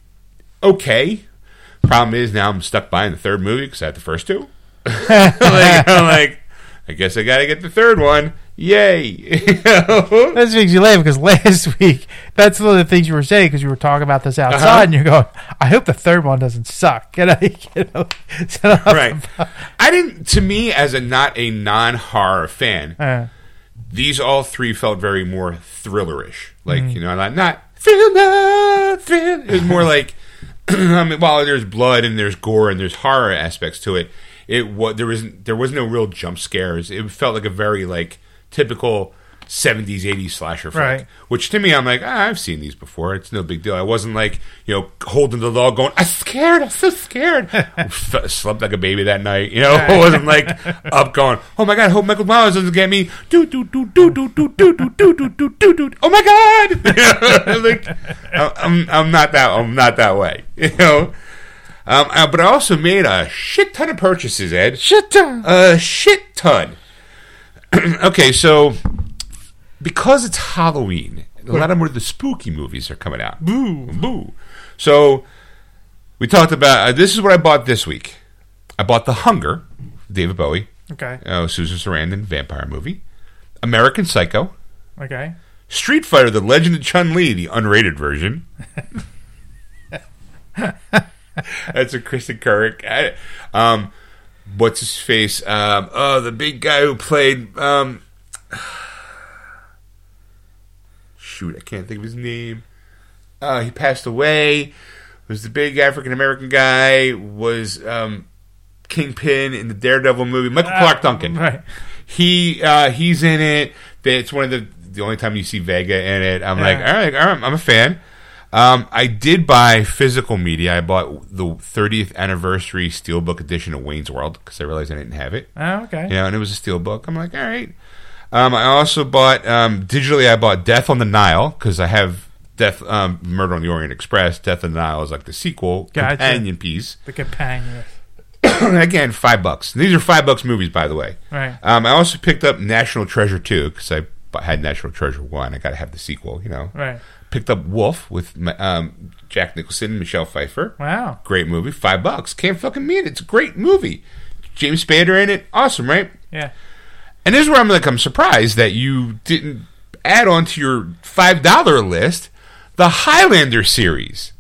okay. Problem is now I'm stuck buying the third movie because I had the first two. like, I'm like, I guess I got to get the third one. Yay! That makes you laugh because last week, that's one of the things you were saying because you were talking about this outside Uh-huh. and you're going, I hope the third one doesn't suck. You know, you know, right. I didn't. To me, as a not a non horror fan, Uh, these all three felt very more thrillerish. Like you know, not not thriller, thrill. It was more like I mean, while there's blood and there's gore and there's horror aspects to it, it was there was there was no real jump scares. It felt like a very like typical. 70s, 80s slasher flick. Right. Which to me, I'm like, ah, I've seen these before. It's no big deal. I wasn't like, you know, holding the dog going, I'm scared. I'm so scared. Slept like a baby that night. You know, I wasn't like up going, oh my God, I hope Michael Myers doesn't get me. Do, do, do, do, do, do, do, do, do, do, do, do, do. Oh my God. like, I'm, I'm not that, I'm not that way. You know? Um, uh, but I also made a shit ton of purchases, Ed. shit. uh, A shit ton. okay, so because it's Halloween, a lot of more of the spooky movies are coming out. Boo, boo. So we talked about uh, this is what I bought this week. I bought The Hunger, David Bowie, Okay. uh, Susan Sarandon vampire movie, American Psycho, Okay. Street Fighter: The Legend of Chun Li, the unrated version. That's a Kristin Kreuk. I, um, what's his face? Um, oh, the big guy who played. Um, shoot, I can't think of his name. Uh, he passed away. Was the big African American guy? Was um, Kingpin in the Daredevil movie? Michael Clarke Duncan Right. he uh, he's in it. It's one of the the only time you see Vega in it. I'm Yeah. like, all right, all right, I'm a fan. Um, I did buy physical media. I bought the 30th anniversary steelbook edition of Wayne's World because I realized I didn't have it. Oh, okay. You know, and it was a steelbook. I'm like, all right. Um, I also bought um, digitally. I bought Death on the Nile because I have Death um, Murder on the Orient Express. Death on the Nile is like the sequel Gotcha. companion piece. The companion. Again, five bucks. These are five bucks movies, by the way. Right. Um, I also picked up National Treasure 2 because I had National Treasure 1. I got to have the sequel, you know. Right. Picked up Wolf with um, Jack Nicholson and Michelle Pfeiffer. Wow. Great movie. Five bucks. Can't fucking mean it. It's a great movie. James Spader in it. Awesome, right? Yeah. And this is where I'm like, I'm surprised that you didn't add on to your $5 list the Highlander series.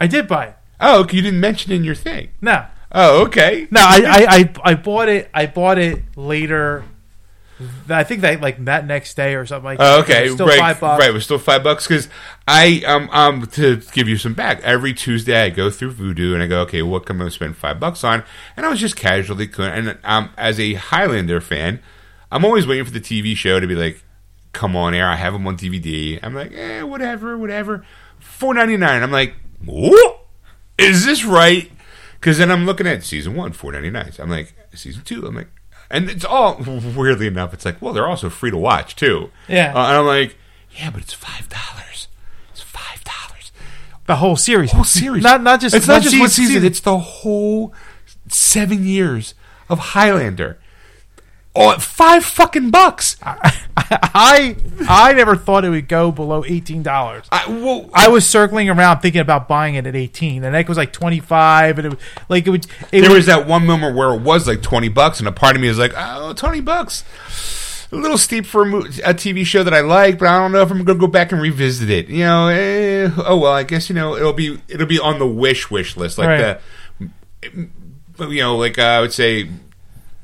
I did buy it. Oh, okay, you didn't mention it in your thing. No. Oh, okay. No, I, I, I, I bought it. I bought it later. I think that like that next day or something like. That. okay, It was Still right, five bucks. right. It was still five bucks because I um um to give you some back. Every Tuesday I go through Vudu and I go, okay, what can I spend five bucks on? And I was just casually and um as a Highlander fan, I'm always waiting for the TV show to be like, come on air. I have them on DVD. I'm like, eh, whatever, whatever. Four ninety nine. I'm like, what? Is this right? Because then I'm looking at season one, four ninety nine. I'm like, season two. I'm like, and it's all weirdly enough. It's like, well, they're also free to watch too. Yeah. Uh, and I'm like, yeah, but it's five dollars. It's five dollars. The whole series. Whole series. Not not just. It's not one just one season- season. It's the whole seven years of Highlander. Oh, five fucking bucks. I I I never thought it would go below eighteen dollars. I, well, I was circling around thinking about buying it at eighteen, and it was like twenty five, and it was like it would. It there would, was that one moment where it was like 20 bucks and a part of me is like oh 20 bucks a little steep for a, mo- a tv show that i like but i don't know if i'm gonna go back and revisit it you know eh, oh well i guess you know it'll be it'll be on the wish wish list like Right. the you know like uh, i would say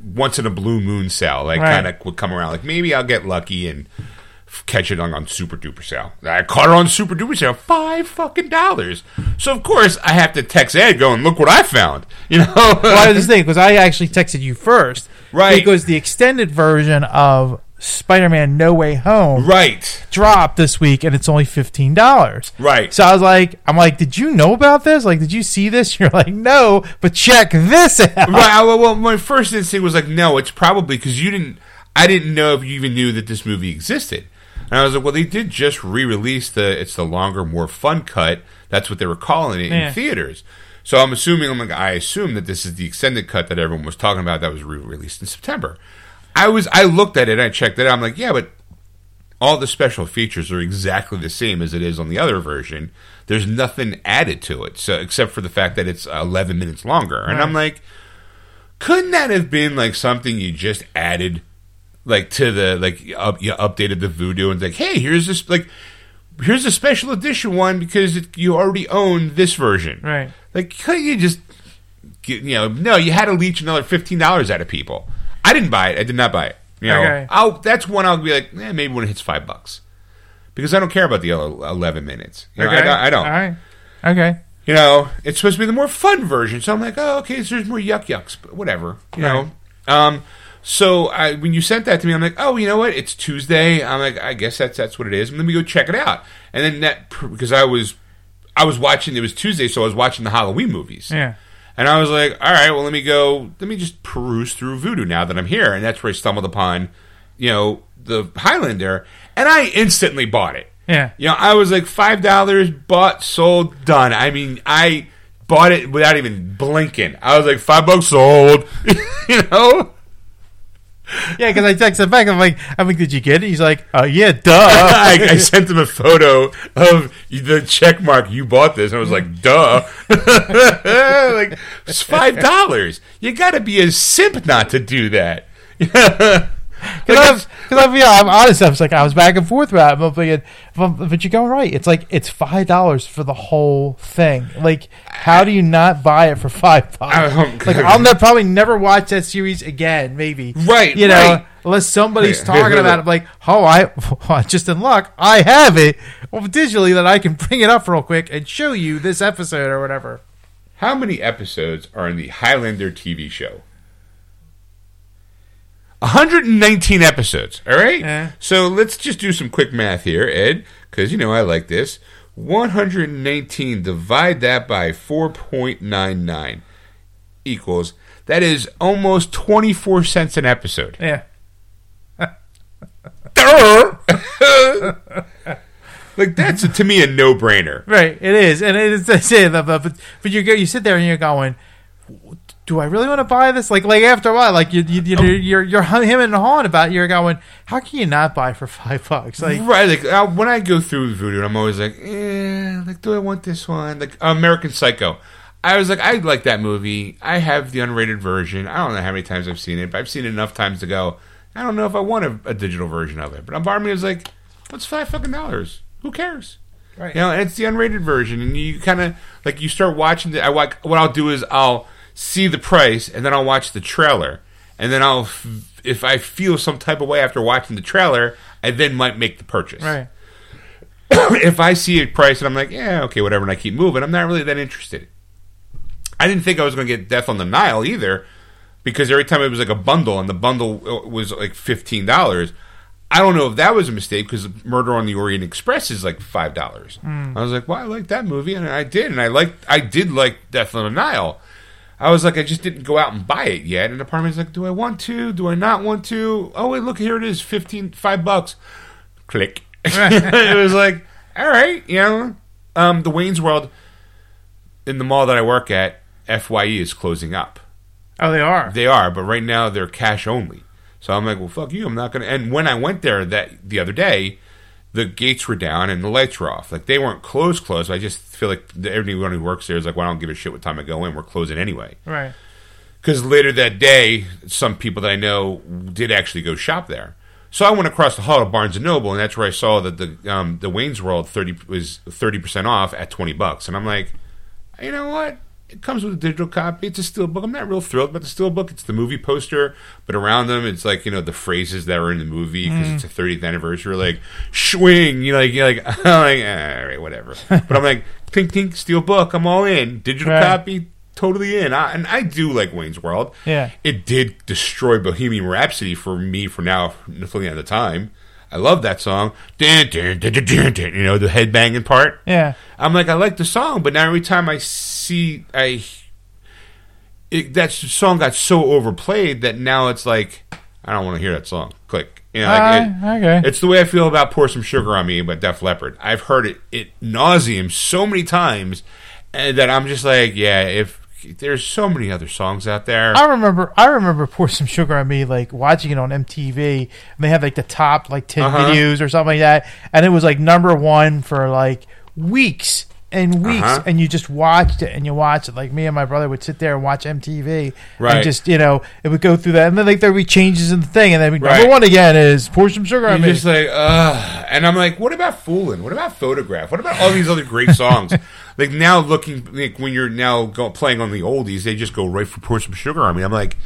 once in a blue moon sale like Right. kind of would come around like maybe i'll get lucky and catch it on, on super duper sale. I caught it on super duper sale, five fucking dollars. So of course I have to text Ed going, look what I found. You know, Well, I was thinking because I actually texted you first, Right. Because the extended version of Spider-Man: No Way Home right, dropped this week, and it's only fifteen dollars. right. So I was like, I'm like, did you know about this? Like, did you see this? You're like, no, but check this out. Right. Well, well, my first instinct was like, no, it's probably because you didn't. I didn't know if you even knew that this movie existed. And I was like, well, they did just re-release the. It's the longer, more fun cut. That's what they were calling it Yeah. in theaters. So I'm assuming. I'm like, I assume that this is the extended cut that everyone was talking about that was re-released in September. I was. I looked at it. I checked it. out. I'm like, yeah, but all the special features are exactly the same as it is on the other version. There's nothing added to it, so except for the fact that it's 11 minutes longer. And I'm like, couldn't that have been like something you just added, like to the like you up, you updated the Vudu and like, hey, here's this like. Here's a special edition one because it, you already own this version. Right. Like, couldn't you just, get, you know, no, you had to leech another fifteen dollars out of people. I didn't buy it. I did not buy it. You know, Okay. I'll that's one I'll be like, eh, maybe when it hits five bucks, because I don't care about the other eleven minutes. You know, I, Okay. don't- I don't. All right. Okay. You know, it's supposed to be the more fun version. So I'm like, oh, okay, so there's more yuck yucks, but whatever. You Right. know. Um, so I, when you sent that to me, I'm like, oh, you know what? It's Tuesday. I'm like, I guess that's that's what it is. And let me go check it out. And then that because I was I was watching. It was Tuesday, so I was watching the Halloween movies. Yeah. And I was like, all right, well, let me go, let me just peruse through Vudu now that I'm here. And that's where I stumbled upon, you know, the Highlander. And I instantly bought it. Yeah. You know, I was like, $5, bought, sold, done. I mean, I bought it without even blinking. I was like, five bucks sold. you know? Yeah, because I texted back. I'm like, I'm like, did you get it? He's like, uh, yeah, duh. I, I sent him a photo of the check mark. You bought this, and I was like, "Duh!" like it's five dollars. You got to be a simp not to do that. Because I'm, I'm, yeah, I'm honest. I was like, I was back and forth about it. But, but you're going right. It's like it's five dollars for the whole thing. Like, how do you not buy it for five dollars? Like, I'll ne- probably never watch that series again. Maybe, Right, You know, right. unless somebody's Hey, talking hey, about it. Like, oh, I just in luck, I have it well, digitally that I can bring it up real quick and show you this episode or whatever. How many episodes are in the Highlander TV show? 119 episodes. All right. Yeah. So let's just do some quick math here, Ed, because you know I like this. 119 divide that by 4.99 equals that is almost 24 cents an episode. Yeah, like that's to me a no-brainer. right. It is, and it is. That's it. But but, but you go, you sit there and you're going. Do I really want to buy this? Like, like after a while, like you, you, you you're, you're him and hawing about. it, You're going, how can you not buy for five bucks? Like, right, like when I go through Vudu, I'm always like, eh, like do I want this one? Like American Psycho. I was like, I like that movie. I have the unrated version. I don't know how many times I've seen it, but I've seen it enough times to go. I don't know if I want a, a digital version of it. But I'm me was like, what's five fucking dollars? Who cares? Right. You know, and it's the unrated version, and you kind of like you start watching it. I like what I'll do is I'll see the price, and then I'll watch the trailer, and then I'll if I feel some type of way after watching the trailer, I then might make the purchase right, if I see a price and I'm like, yeah, okay, whatever, and I keep moving, I'm not really that interested. I didn't think I was going to get Death on the Nile either, because every time it was like a bundle, and the bundle uh, was like fifteen dollars. I don't know if that was a mistake because Murder on the Orient Express is like five dollars. I was like, well, I like that movie, and I did, and I liked, I did like Death on the Nile. I was like, I just didn't go out and buy it yet. And the department's like, do I want to? Do I not want to? Oh wait, look here it is, fifteen, five bucks. Click. it was like, all right, you know, um, the Wayne's World in the mall that I work at, Fye is closing up. oh, they are. They are, but right now they're cash only. So I'm like, well, fuck you. I'm not gonna. And when I went there that the other day, the gates were down and the lights were off. Like they weren't closed, closed. I just feel like everyone who works there is like, well, I don't give a shit what time I go in. We're closing anyway. Right. Because later that day, some people that I know did actually go shop there. So I went across the hall to Barnes and Noble, and that's where I saw that the um, the Wayne's World thirty was thirty percent off at twenty bucks. And I'm like, you know what? It comes with a digital copy. It's a steelbook. I'm not real thrilled about the steelbook. It's the movie poster, but around them, it's like you know the phrases that were in the movie because it's a mm. 30th anniversary. Like swing, you like you're like, I'm like all right, whatever. but I'm like, tink tink, steelbook. I'm all in. Digital Right. copy, totally in. I, and I do like Wayne's World. Yeah. it did destroy Bohemian Rhapsody for me for now until the end of time. I love that song. Dun, dun, dun, you know the headbanging part. Yeah. I'm like, I like the song, but now every time I see, I it, that song got so overplayed that now it's like I don't want to hear that song. Click. You know, like it- Ah, okay. It's the way I feel about "Pour Some Sugar on Me" by Def Leppard. I've heard it it nauseum so many times, and that I'm just like, yeah, if there's so many other songs out there. I remember, I remember pour some sugar on me, like watching it on MTV, and they had like the top like 10 Uh-huh. videos or something like that, and it was like number one for like weeks and weeks, Uh-huh. and you just watched it and you watched it. Like me and my brother would sit there and watch MTV, Right. And just you know, it would go through that, and then like there'd be changes in the thing, and then Right. number one again is pour some sugar on me. just like. And I'm like, what about Foolin'? What about Photograph? What about all these other great songs? like now looking, like when you're now go, playing on the oldies, they just go right for Pour Some Sugar on Me. I'm like,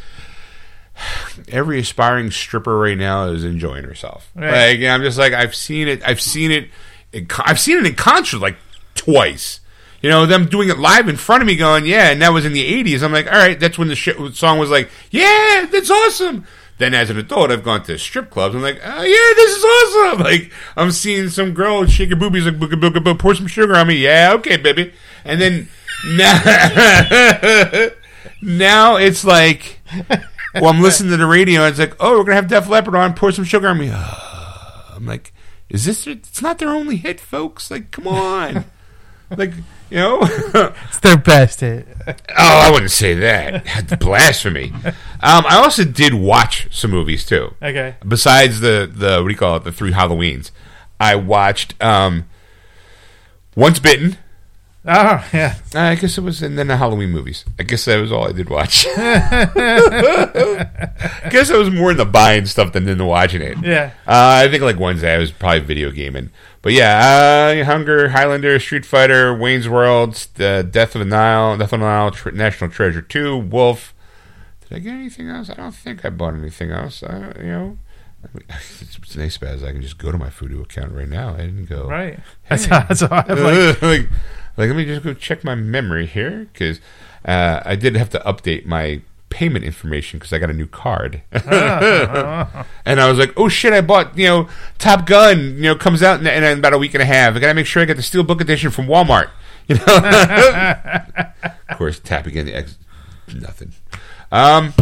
every aspiring stripper right now is enjoying herself. Right. Like, I'm just like, I've seen it. I've seen it. In, I've seen it in concert like twice. You know, them doing it live in front of me going, yeah, and that was in the 80s. I'm like, all right, that's when the shit, song was like, yeah, that's awesome. Then as an adult, I've gone to strip clubs. I'm like, oh, yeah, this is awesome. Like, I'm seeing some girl shake her boobies, like, booga, booga, booga, pour some sugar on me. Yeah, okay, baby. And then now, now it's like, well, I'm listening to the radio, and it's like, oh, we're going to have Def Leppard on, pour some sugar on me. I'm like, is this, it's not their only hit, folks. Like, come on. like, you know? it's their best hit. Oh, I wouldn't say that. Blasphemy. Um, I also did watch some movies too. Okay. Besides the the what do you call it? The three Halloweens. I watched um, Once Bitten. Oh yeah. I guess it was, and then the Halloween movies. I guess that was all I did watch. I guess I was more in the buying stuff than in the watching it. Yeah. Uh, I think like Wednesday I was probably video gaming. But yeah, uh, Hunger, Highlander, Street Fighter, Wayne's World, uh, Death of the Nile, Death of the Nile, Tr- National Treasure 2, Wolf. Did I get anything else? I don't think I bought anything else. Uh, you know, it's, nice as I can just go to my Vudu account right now. I didn't go Right. That's how, that's how I'm like. like, like, let me just go check my memory here because uh, I did have to update my payment information because I got a new card, and I was like, oh shit, I bought you know Top Gun, you know comes out in, in about a week and a half. I gotta make sure I get the Steelbook edition from Walmart. You know, of course, tapping in the ex- nothing. Um,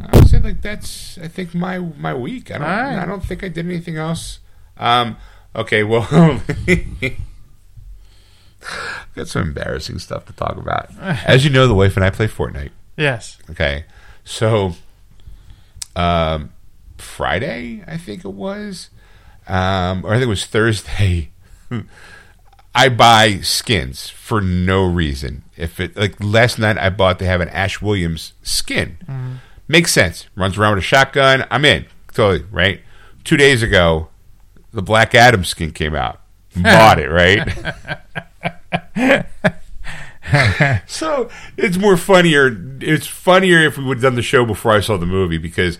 I would say like that's I think my my week. I don't Alright. I don't think I did anything else. Um, okay, well. Got some embarrassing stuff to talk about. As you know, the wife and I play Fortnite. Yes. Okay, so um, Friday, I think it was, um, or I think it was Thursday. I buy skins for no reason. If it like last night, I bought they have an Ash Williams skin. Makes sense. Runs around with a shotgun. I'm in totally right. Two days ago, the Black Adam skin came out. Bought it right. so it's more funnier. It's funnier if we would have done the show before I saw the movie because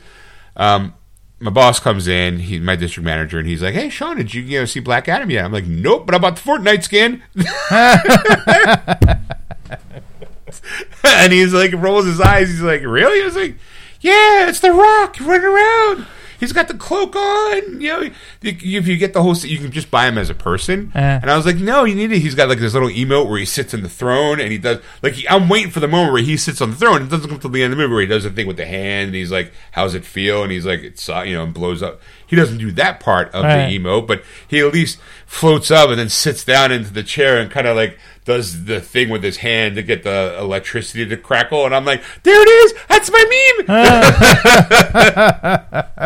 um, my boss comes in, he's my district manager, and he's like, "Hey, Sean, did you you know see Black Adam yet?" I'm like, "Nope, but I bought the Fortnite skin." and he's like, rolls his eyes. He's like, "Really?" I was like, "Yeah, it's The Rock running around." He's got the cloak on. You know, if you get the whole, you can just buy him as a person. Uh. And I was like, no, you need it. He's got like this little emote where he sits in the throne, and he does like he, I'm waiting for the moment where he sits on the throne. It doesn't come till the end of the movie where he does the thing with the hand, and he's like, "How's it feel?" And he's like, "It's uh, you know," and blows up. He doesn't do that part of Right. the emote, but he at least floats up and then sits down into the chair and kind of like does the thing with his hand to get the electricity to crackle. And I'm like, there it is. That's my meme.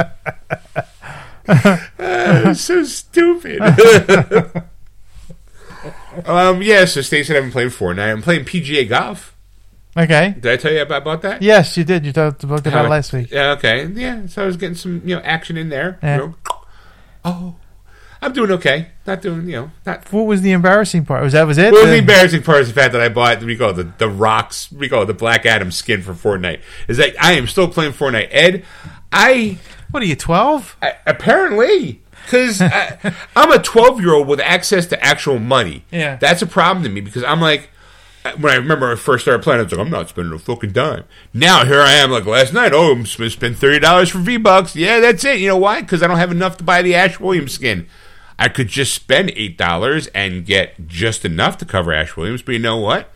Uh, so stupid. um, yeah, so Stacey I've been playing Fortnite. I'm playing PGA golf. Okay. Did I tell you about, about that? Yes, you did. You talked about it last week. Yeah, okay. Yeah, so I was getting some, you know, action in there. Yeah. You know, oh. I'm doing okay. Not doing, you know, not. What was the embarrassing part? Was that was it? What was The- embarrassing part is the fact that I bought what do you call it, the the rocks, what do call it, the Black Adam skin for Fortnite. Is that I am still playing Fortnite. Ed, I what are you twelve? Apparently because I'm a 12 year old with access to actual money. Yeah. that's a problem to me because I'm like. Uh, when I remember I first started playing, I was like, I'm not spending a fucking dime. Now here I am, like last night. Oh, I'm supposed to spend thirty dollars for V Bucks. Yeah, that's it. You know why? Because I don't have enough to buy the Ash Williams skin. I could just spend eight dollars and get just enough to cover Ash Williams. But you know what?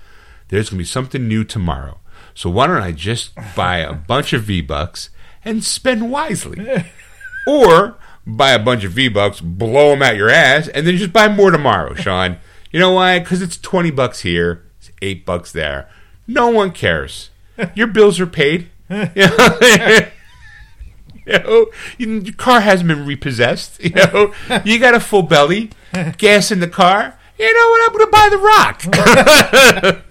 There's gonna be something new tomorrow. So why don't I just buy a bunch of V Bucks and spend wisely? or buy a bunch of V Bucks, blow them out your ass, and then just buy more tomorrow, Sean. You know why? Because it's 20 bucks here, it's 8 bucks there. No one cares. Your bills are paid. You know, You know, you- your car hasn't been repossessed. You know, you got a full belly, gas in the car. You know what? I'm going to buy the rock.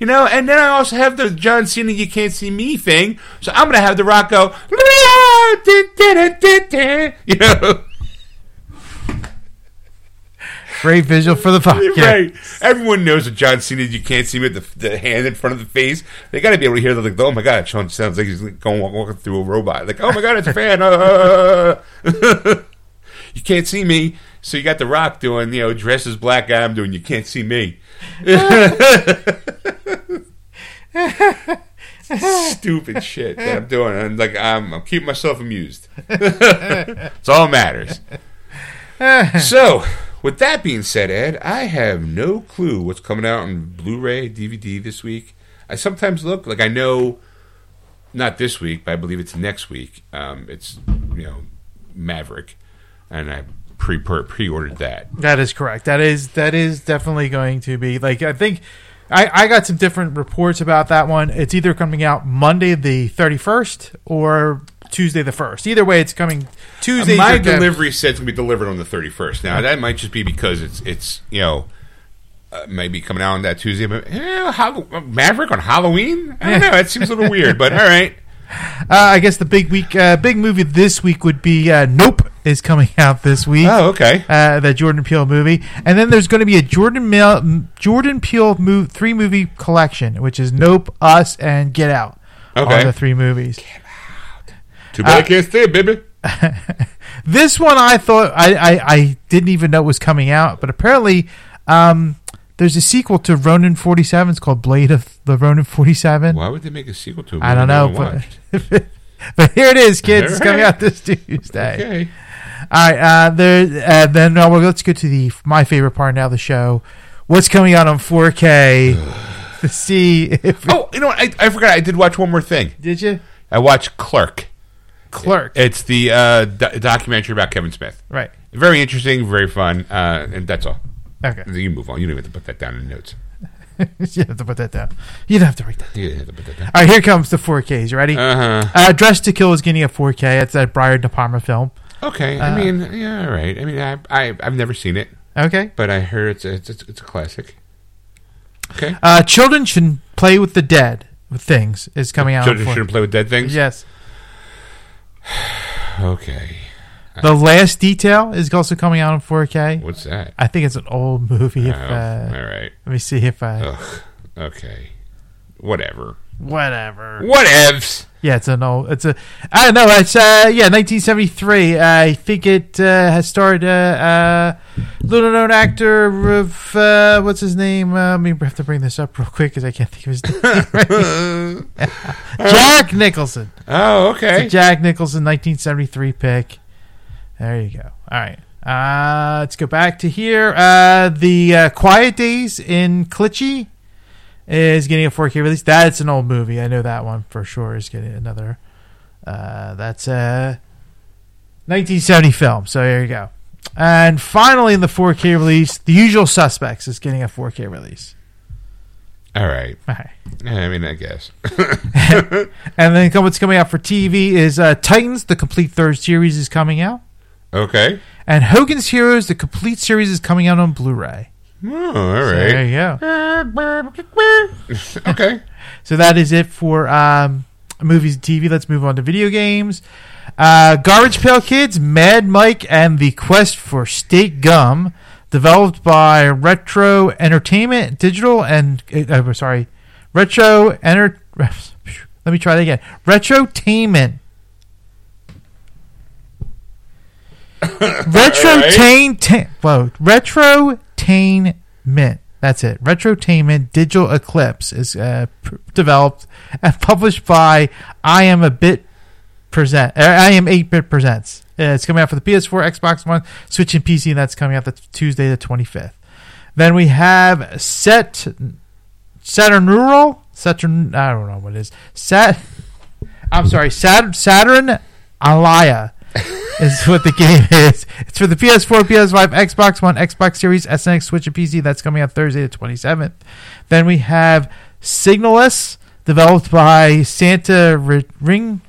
You know, and then I also have the John Cena "You Can't See Me" thing, so I'm gonna have the Rock go, you know, Great visual for the podcast. right? Everyone knows that John Cena "You Can't See Me" with the, the hand in front of the face. They got to be able to hear the like, oh my god, Sean sounds like he's going walk- walking through a robot. Like, oh my god, it's a fan. uh." you can't see me, so you got the Rock doing, you know, dress as Black Adam doing. You can't see me. stupid shit that I'm doing. And like I'm, I'm keeping myself amused. it's all that matters. so, with that being said, Ed, I have no clue what's coming out on Blu-ray, DVD this week. I sometimes look like I know, not this week, but I believe it's next week. Um, it's you know Maverick, and I pre pre-ordered that. That is correct. That is that is definitely going to be like I think I, I got some different reports about that one. It's either coming out Monday the thirty first or Tuesday the first. Either way, it's coming Tuesday. My delivery said it's gonna be delivered on the 31st. Now that might just be because it's it's you know uh, maybe coming out on that Tuesday, but eh, Maverick on Halloween. I don't know. It seems a little weird, but all right. Uh, I guess the big week, uh, big movie this week would be uh, Nope is coming out this week. Oh, okay. uh, the Jordan Peele movie, and then there's going to be a Jordan Mil- Jordan Peele mo- three movie collection, which is Nope, Us, and Get Out. Okay. The three movies. Too bad I can't stay, baby. This one I thought I, I, I didn't even know was coming out, but apparently um, there's a sequel to Ronin 47. It's called Blade of the Ronin 47. Why would they make a sequel to? it? I don't know, no but, but here it is, kids. It's coming out this Tuesday. okay. All right, uh, there. Uh, then uh, well, let's go to the my favorite part now. of The show, what's coming out on 4K to see if Oh, you know what? I, I forgot. I did watch one more thing. did you I watched Clerk. Clerk It's the uh, do- documentary about Kevin Smith. right? Very interesting, very fun, uh, and that's all. Okay, You can move on. You don't even have to put that down in notes. you have to put that down. You don't have to write that. You don't have to put that down. All right, here comes the 4Ks. You ready? Uh huh. Uh, Dressed to Kill is getting a 4K. It's that Brian De Palma film. Okay. I mean, yeah, all right. I mean, I, I I've never seen it, Okay. but I heard it's a, it's a, it's a classic. Okay. Uh, Children should play with the dead with things is coming out. on Children 4K. shouldn't play with dead things. Yes. Okay. The Last Detail is also coming out on 4K. What's that? I think it's an old movie. If, Oh, uh, all right. let me see if I. Ugh. Okay. Whatever. Whatever. Whatevs. Yeah, it's an old. It's a. I don't know. It's uh yeah, 1973. I think it uh, has starred uh, uh little known actor of uh, what's his name? Uh, let me have to bring this up real quick because I can't think of his name. Jack Nicholson. Oh, okay. Jack Nicholson, 1973 pick. There you go. All right. Uh, let's go back to here. Uh, the uh, Quiet Days in Clichy is getting a 4K release. That's an old movie. I know that one for sure is getting another. Uh, that's a 1970 film. So there you go. And finally, in the 4K release, The Usual Suspects is getting a 4K release. All right. All right. I mean, I guess. And then what's coming out for TV is uh, Titans, the complete third series is coming out. okay. And Hogan's Heroes, the complete series is coming out on Blu-ray. Oh, all So there you go. Okay. So that is it for um, movies and TV. Let's move on to video games. Uh, Garbage Pail Kids, Mad Mike, and the Quest for Stale Gum, developed by Retro Entertainment Digital and uh, sorry, Retro Enter. Let me try that again. Retrotainment. Retrotain. Whoa. Retrotainment. That's it. Retrotainment Digital Eclipse is uh, developed and published by I Am a Bit Present. I Am 8 Bit Presents. Uh, it's coming out for the PS4, Xbox One, Switch, and PC, and that's coming out the Tuesday, the 25th. Then we have Set Saturnural. Saturn. I don't know what it is. Sat. I'm sorry. Saturn. Saturn Alaya is what the game is. It's for the PS4, PS5, Xbox One, Xbox Series, SNX, Switch, and PC. That's coming out Thursday the 27th. Then we have Signalis, developed by Santa Ring.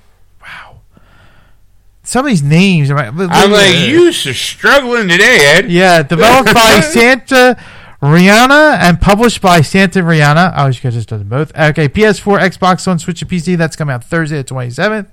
Some of these names. I'm like, you are struggling today, Ed. Yeah, developed by Santa Ragione and published by Santa Ragione. Oh, you guys just done both. Okay, PS4, Xbox One, Switch, and PC. That's coming out Thursday the 27th.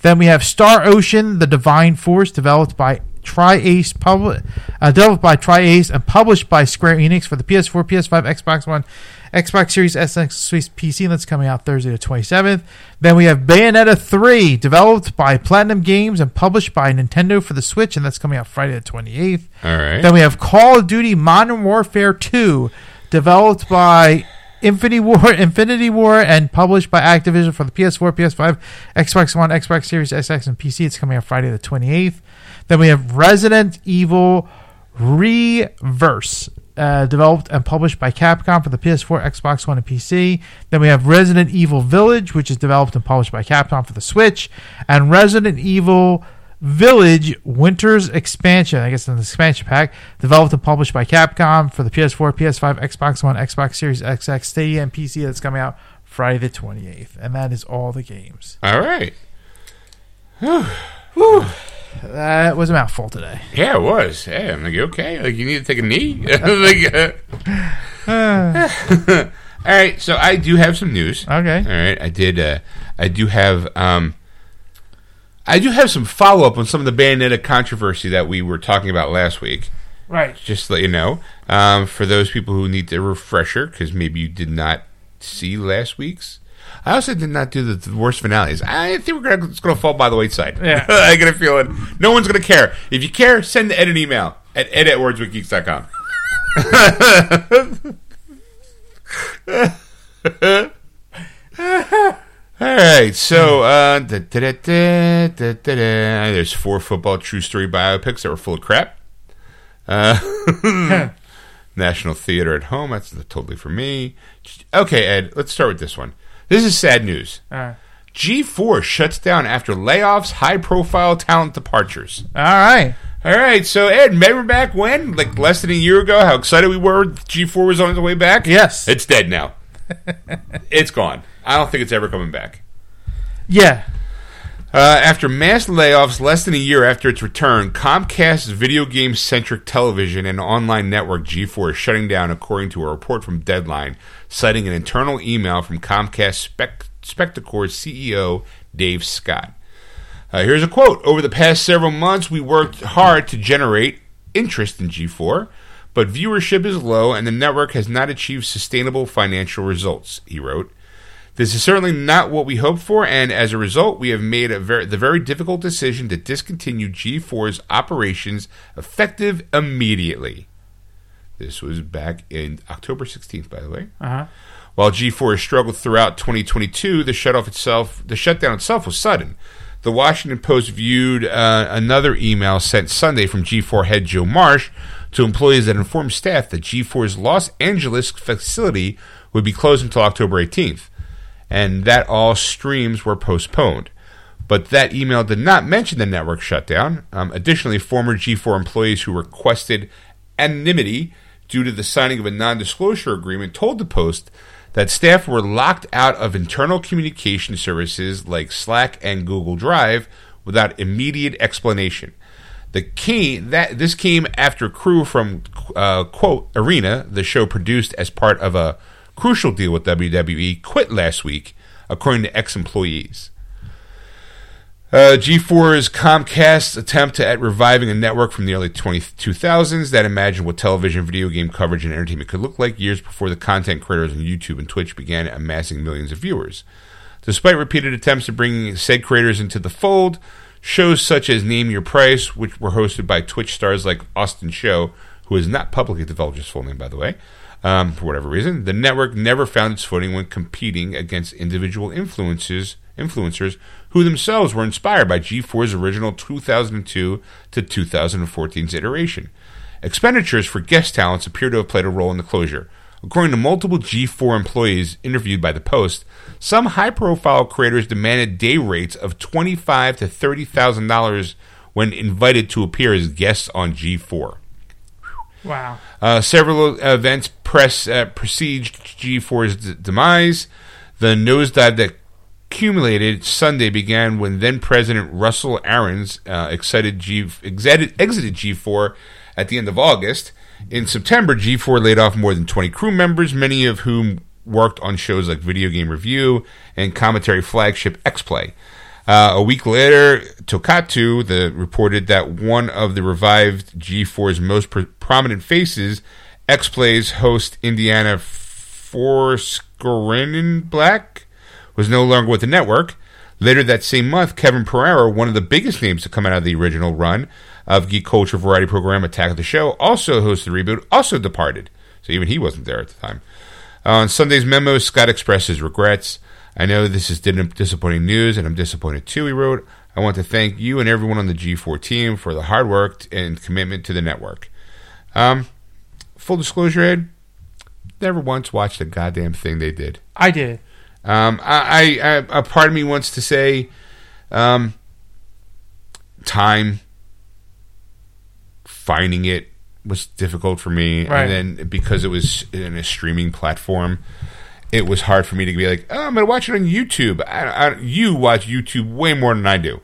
Then we have Star Ocean: The Divine Force, developed by Tri-Ace, publi- uh, developed by Tri-Ace and published by Square Enix for the PS4, PS5, Xbox One, Xbox Series S, X, Swiss PC. That's coming out Thursday the 27th. Then we have Bayonetta 3, developed by Platinum Games and published by Nintendo for the Switch, and that's coming out Friday the 28th. All right. Then we have Call of Duty Modern Warfare 2, developed by Infinity War, Infinity War, and published by Activision for the PS4, PS5, Xbox One, Xbox Series SX, and PC. It's coming out Friday the 28th. Then we have Resident Evil Re:Verse, uh, developed and published by Capcom for the PS4, Xbox One, and PC. Then we have Resident Evil Village, which is developed and published by Capcom for the Switch, and Resident Evil Village Winter's Expansion, I guess an expansion pack, developed and published by Capcom for the PS4, PS5, Xbox One, Xbox Series XX, Stadia, and PC that's coming out Friday the 28th. And that is all the games. All right. Whew. That was a mouthful today. Yeah, it was. Yeah, I'm like, okay? Like, you need to take a knee? like, uh, all right, so I do have some news. Okay. All right, I did. Uh, I do have. Um, I do have some follow up on some of the Bayonetta controversy that we were talking about last week. Right. Just to let you know, um, for those people who need a refresher, because maybe you did not see last week's. I also did not do the, the worst finales. I think we're gonna, it's going to fall by the wayside. Yeah. I get a feeling no one's going to care. If you care, send Ed an email at ed at wordswithgeeks.com. All right, so uh, da, da, da, there's four football true story biopics that were full of crap. Uh, National Theater at Home, that's totally for me. Okay, Ed, let's start with this one. This is sad news. Uh, G4 shuts down after layoffs, high profile talent departures. all right. All right, so Ed, remember back when, like less than a year ago, how excited we were G4 was on its way back? Yes. It's dead now. it's gone. I don't think it's ever coming back. Yeah. Uh, after mass layoffs less than a year after its return, Comcast's video game centric television and online network G4 is shutting down, according to a report from Deadline, citing an internal email from Comcast Spec- Spectacor's CEO, Dave Scott. Uh, here's a quote Over the past several months, we worked hard to generate interest in G4, but viewership is low and the network has not achieved sustainable financial results, he wrote. This is certainly not what we hoped for, and as a result, we have made very, the very difficult decision to discontinue G4's operations effective immediately. This was back in October 16th, by the way. Uh-huh. While G4 struggled throughout 2022, the shut off itself, the shutdown itself was sudden. The Washington Post viewed uh, another email sent Sunday from G4 head Joe Marsh to employees that informed staff that G4's Los Angeles facility would be closed until October 18th and that all streams were postponed. But that email did not mention the network shutdown. Um, additionally, former G4 employees who requested anonymity due to the signing of a non disclosure agreement told the Post that staff were locked out of internal communication services like Slack and Google Drive without immediate explanation. The key that this came after crew from uh, quote Arena, the show produced as part of a crucial deal with WWE quit last week, according to ex Uh, G4's Comcast attempt at reviving a network from the early 20, 2000s that imagined what television, video game coverage, and entertainment could look like years before the content creators on YouTube and Twitch began amassing millions of viewers. Despite repeated attempts at bringing said creators into the fold, shows such as Name Your Price, which were hosted by Twitch stars like Austin Show, who has not publicly divulged his full name, by the way, um, for whatever reason, the network never found its footing when competing against individual influencers, influencers who themselves were inspired by G4's original 2002 to 2014's iteration. Expenditures for guest talents appear to have played a role in the closure. According to multiple G4 employees interviewed by the Post, some high-profile creators demanded day rates of twenty-five to thirty thousand dollars when invited to appear as guests on G4. Wow. Uh, several events press uh, preceded G4's d- demise. The nosedive that accumulated Sunday began when then President Russell Arons uh, excited G- exited, exited G4 at the end of August. In September, G4 laid off more than 20 crew members, many of whom worked on shows like Video Game Review and commentary flagship X Play. Uh, a week later, Tokatu the, reported that one of the revived G4's most pr- prominent faces, X Play's host Indiana Froskurinn Black, was no longer with the network. Later that same month, Kevin Pereira, one of the biggest names to come out of the original run of geek culture variety program Attack of the Show, also hosted the reboot, also departed. So even he wasn't there at the time. on Sunday's memo, Scott expressed his regrets. I know this is disappointing news, and I'm disappointed too, he wrote. I want to thank you and everyone on the G4 team for the hard work and commitment to the network. Um, full disclosure, Ed, never once watched a goddamn thing they did. I did. Um, I, I, I, a part of me wants to say, um, time finding it was difficult for me, Right. and then because it was in a streaming platform, it was hard for me to be like, oh, I'm gonna watch it on YouTube. I, I, you watch YouTube way more than I do.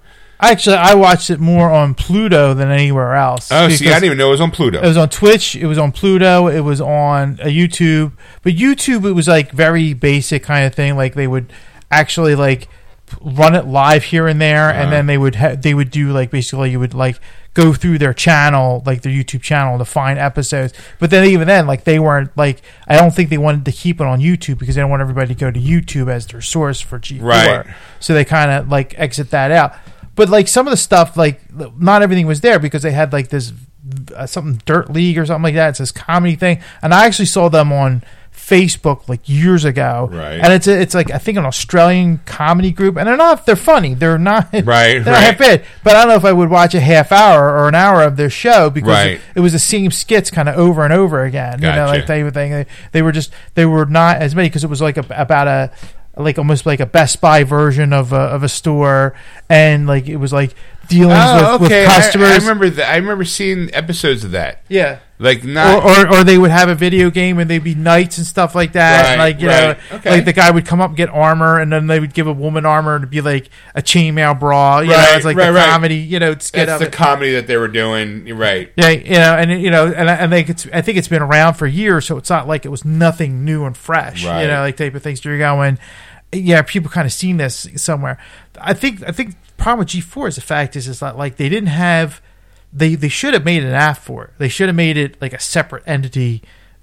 Actually, I watched it more on Pluto than anywhere else. Oh, see, I didn't even know it was on Pluto. It was on Twitch. It was on Pluto. It was on uh, YouTube. But YouTube, it was like very basic kind of thing. Like they would actually like run it live here and there, Uh-huh. and then they would ha- they would do like basically you would like go through their channel, like their YouTube channel, to find episodes. But then even then, like they weren't like I don't think they wanted to keep it on YouTube because they don't want everybody to go to YouTube as their source for G4. Right. So they kind of like exit that out. But like some of the stuff, like not everything was there because they had like this uh, something Dirt League or something like that. It's this comedy thing, and I actually saw them on Facebook like years ago. Right. And it's a, it's like I think an Australian comedy group, and they're not they're funny. They're not Right, They're not right. half bad. But I don't know if I would watch a half hour or an hour of their show because Right. it, it was the same skits kind of over and over again. You know, Gotcha. like they were they, they were just they were not as many because it was like a, about a like almost like a Best Buy version of a, of a store, and like it was like dealings oh, with, okay. with I- customers. I, remember that. I remember seeing episodes of that. yeah. Like Or, not. or, or they would have a video game and they'd be knights and stuff like that. and Right, like you right. know, Okay. like the guy would come up and get armor, and then they would give a woman armor to be like a chainmail bra. You know, it's like right, the right. comedy. You know, skit that's of the it. comedy that they were doing. Right. Yeah, you know, and you know, and I, and think it's I think it's been around for years, so it's not like it was nothing new and fresh. Right. You know, like type of things. You're going, yeah, people kind of seen this somewhere. I think I think the problem with G four is the fact is is that like they didn't have they they should have made an app for it. They should have made it like a separate entity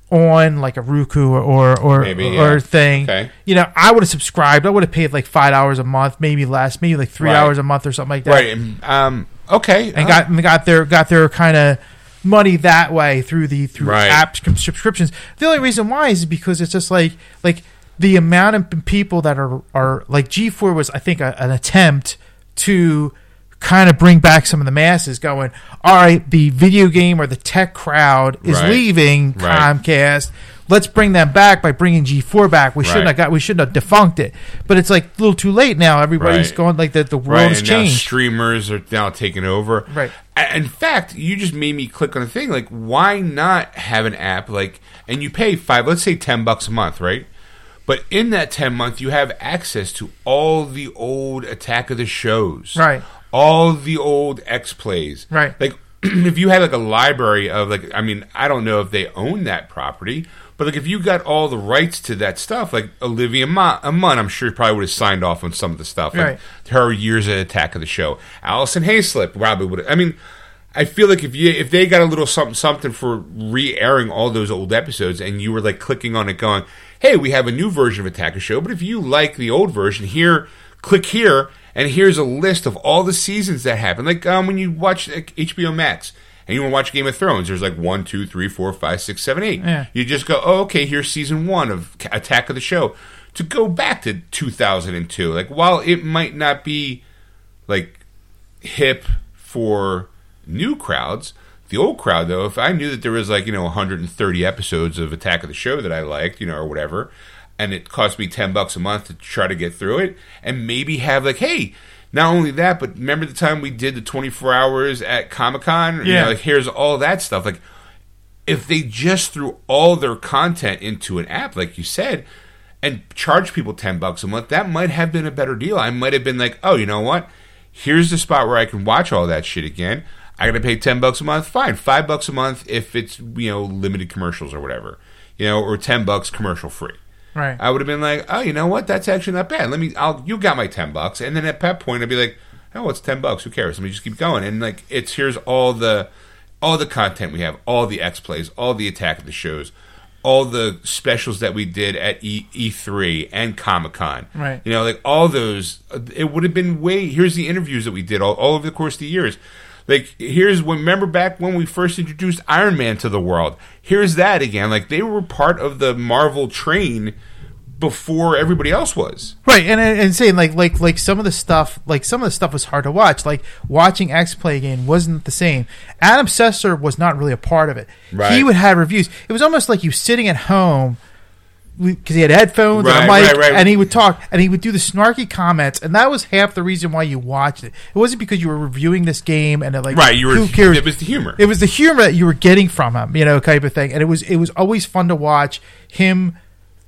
on like a Roku or or or, Maybe, or yeah. thing. Okay. You know, I would have subscribed. I would have paid like five dollars a month, maybe less, maybe like three Right. hours a month or something like that Right. Um. Okay. and uh, got and got their got their kind of money that way through the through Right. app subscriptions. The only reason why is because it's just like like the amount of people that are are like G4 was I think a, an attempt to kind of bring back some of the masses going all right the video game or the tech crowd is Right. leaving Right. Comcast let's bring them back by bringing G4 back we shouldn't have got we shouldn't have defunct it but it's like a little too late now everybody's Right. going like the, the world Right, has changed streamers are now taking over. Right. In fact, you just made me click on a thing. Like, why not have an app like, and you pay five, let's say ten bucks a month, right? But in that ten month, you have access to all the old Attack of the shows, Right. All the old X plays, Right. Like if you had like a library of like, I mean, I don't know if they own that property, but like if you got all the rights to that stuff, like Olivia uh, Munn, I'm sure probably would have signed off on some of the stuff. Like Right. her years at Attack of the Show, Alison Haislip probably would. Have, I mean, I feel like if you if they got a little something something for re-airing all those old episodes, and you were like clicking on it, going, "Hey, we have a new version of Attack of the Show," but if you like the old version, here, click here, and here's a list of all the seasons that happened. Like um, when you watch like, HBO Max. And you want to watch Game of Thrones? There's like one, two, three, four, five, six, seven, eight. Yeah. You just go, oh, okay, here's season one of Attack of the Show. To go back to 2002, like while it might not be like hip for new crowds, the old crowd though, if I knew that there was like you know 130 episodes of Attack of the Show that I liked, you know, or whatever, and it cost me 10 bucks a month to try to get through it, and maybe have like, hey. Not only that, but remember the time we did the 24 hours at Comic Con? Yeah. like here's all that stuff. Like if they just threw all their content into an app, like you said, and charge people 10 bucks a month, that might have been a better deal. I might have been like, oh, you know what? Here's the spot where I can watch all that shit again. I gotta pay 10 bucks a month. Fine. Five bucks a month if it's, you know, limited commercials or whatever, you know, or 10 bucks commercial free. Right. I would have been like, oh, you know what? That's actually not bad. Let me, I'll, you got my 10 bucks. And then at that point, I'd be like, oh, it's 10 bucks. Who cares? Let me just keep going. And like, it's, here's all the, all the content we have, all the X plays, all the attack of the shows, all the specials that we did at e- E3 and Comic Con. Right. You know, like all those, it would have been way, here's the interviews that we did all, all over the course of the years. Like, here's when, remember back when we first introduced Iron Man to the world? Here's that again. Like, they were part of the Marvel train before everybody else was. Right, and and saying like like like some of the stuff like some of the stuff was hard to watch. Like watching X play a game wasn't the same. Adam Sessler was not really a part of it. Right. He would have reviews. It was almost like you sitting at home because he had headphones and a mic, right, right. and he would talk and he would do the snarky comments, and that was half the reason why you watched it. It wasn't because you were reviewing this game and it, like Right, you were, who cares? it was the humor. It was the humor that you were getting from him, you know, type of thing. And it was it was always fun to watch him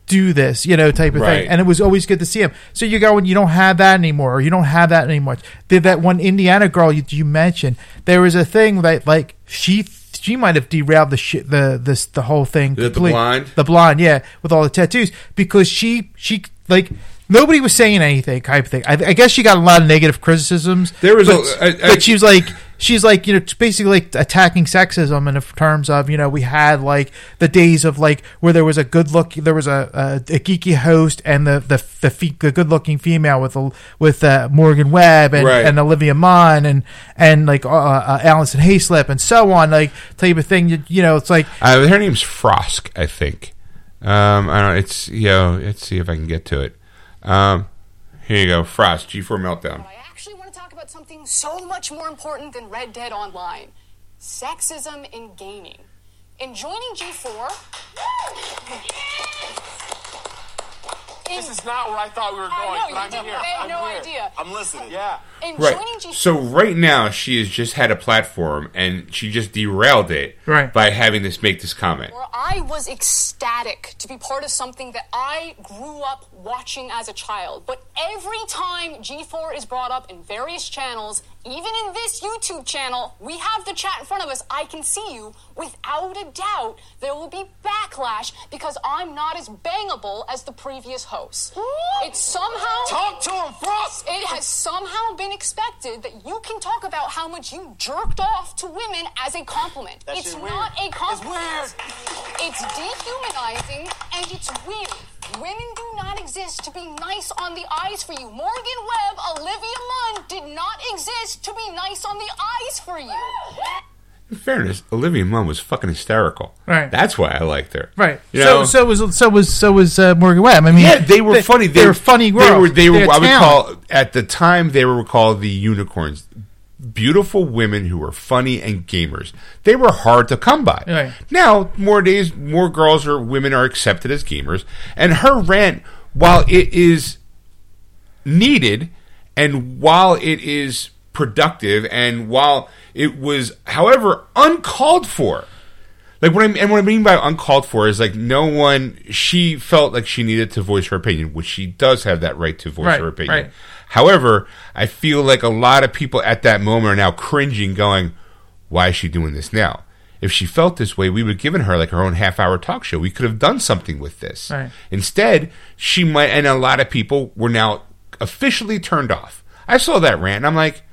do this, you know, type of Right. thing. And it was always good to see him. So you go and you don't have that anymore, or you don't have that anymore. Did that one Indiana girl you, you mentioned? There was a thing that like she she might have derailed the shit the this the whole thing. The- the blonde? the blonde, yeah, with all the tattoos because she she like. Nobody was saying anything, type of thing. I, I guess she got a lot of negative criticisms. There was but, a- but she was like, she's like, you know, basically like attacking sexism in terms of, you know, we had like the days of like where there was a good look, there was a, a, a geeky host and the the the, fe- the good looking female with a, with uh, Morgan Webb and, Right. and Olivia Munn and and like uh, uh, Alison Haislip and so on, like type of thing. You, you know, it's like Uh, her name's Frosk, I think. Um, I don't. It's you know. Let's see if I can get to it. Um, here you go, Frost G4 meltdown. But I actually want to talk about something so much more important than Red Dead Online sexism in gaming. In joining G4, This is not where I thought we were I going, know, but you I'm didn't. here. I had I'm no here. idea. I'm listening. Yeah. in Right. joining G4, So right now she has just had a platform and she just derailed it Right. by having this make this comment. where I was ecstatic to be part of something that I grew up watching as a child. But every time G4 is brought up in various channels, even in this YouTube channel, we have the chat in front of us. I can see you. Without a doubt, there will be backlash because I'm not as bangable as the previous host. It's somehow. Talk to him, Frost. It has somehow been expected that you can talk about how much you jerked off to women as a compliment. That it's not weird. a compliment. It's It's dehumanizing and it's weird. Women do not exist to be nice on the eyes for you. Morgan Webb, Olivia Munn did not exist to be nice on the eyes for you. In fairness, Olivia Munn was fucking hysterical. Right. That's why I liked her. right. You so know? so was so was so was uh, Morgan Webb. I mean, Yeah, they were funny. They, were funny girls. They were. They were. had I would talent. call at the time they were called the unicorns. Beautiful women who were funny and gamers. They were hard to come by. Right. Now, more days, more girls or women are accepted as gamers. And her rant, while it is needed, and while it is productive, and while it was, however, uncalled for, like what I and what I mean by uncalled for is like no one. She felt like she needed to voice her opinion, which she does have that right to voice Right, her opinion. right. However, I feel like a lot of people at that moment are now cringing, going, Why is she doing this now? If she felt this way, we would have given her like her own half hour talk show. We could have done something with this. Right. Instead, she might, and a lot of people were now officially turned off. I saw that rant, and I'm like,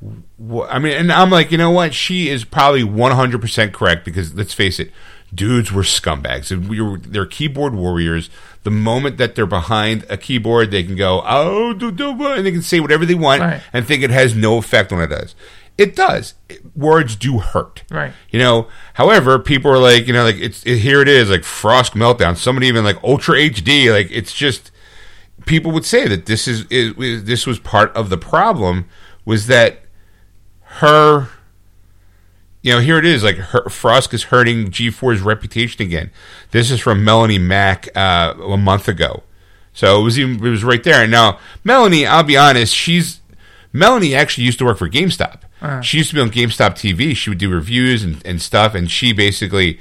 I mean, and I'm like, you know what? She is probably 100% correct because let's face it, dudes were scumbags. We were, they're keyboard warriors. The moment that they're behind a keyboard, they can go, oh, do, do, do," and they can say whatever they want Right. and think it has no effect on it does. It does. Words do hurt. Right. You know, however, people are like, you know, like it's it, here it is, like Frost meltdown. Somebody even like Ultra HD. Like it's just people would say that this is, is, is this was part of the problem was that her you know here it is like her, Frost is hurting G4's reputation again. This is from Melonie Mac uh, a month ago. So it was even it was right there. And now Melanie, I'll be honest, she's Melanie actually used to work for GameStop. She used to be on GameStop TV. She would do reviews and, and stuff, and she basically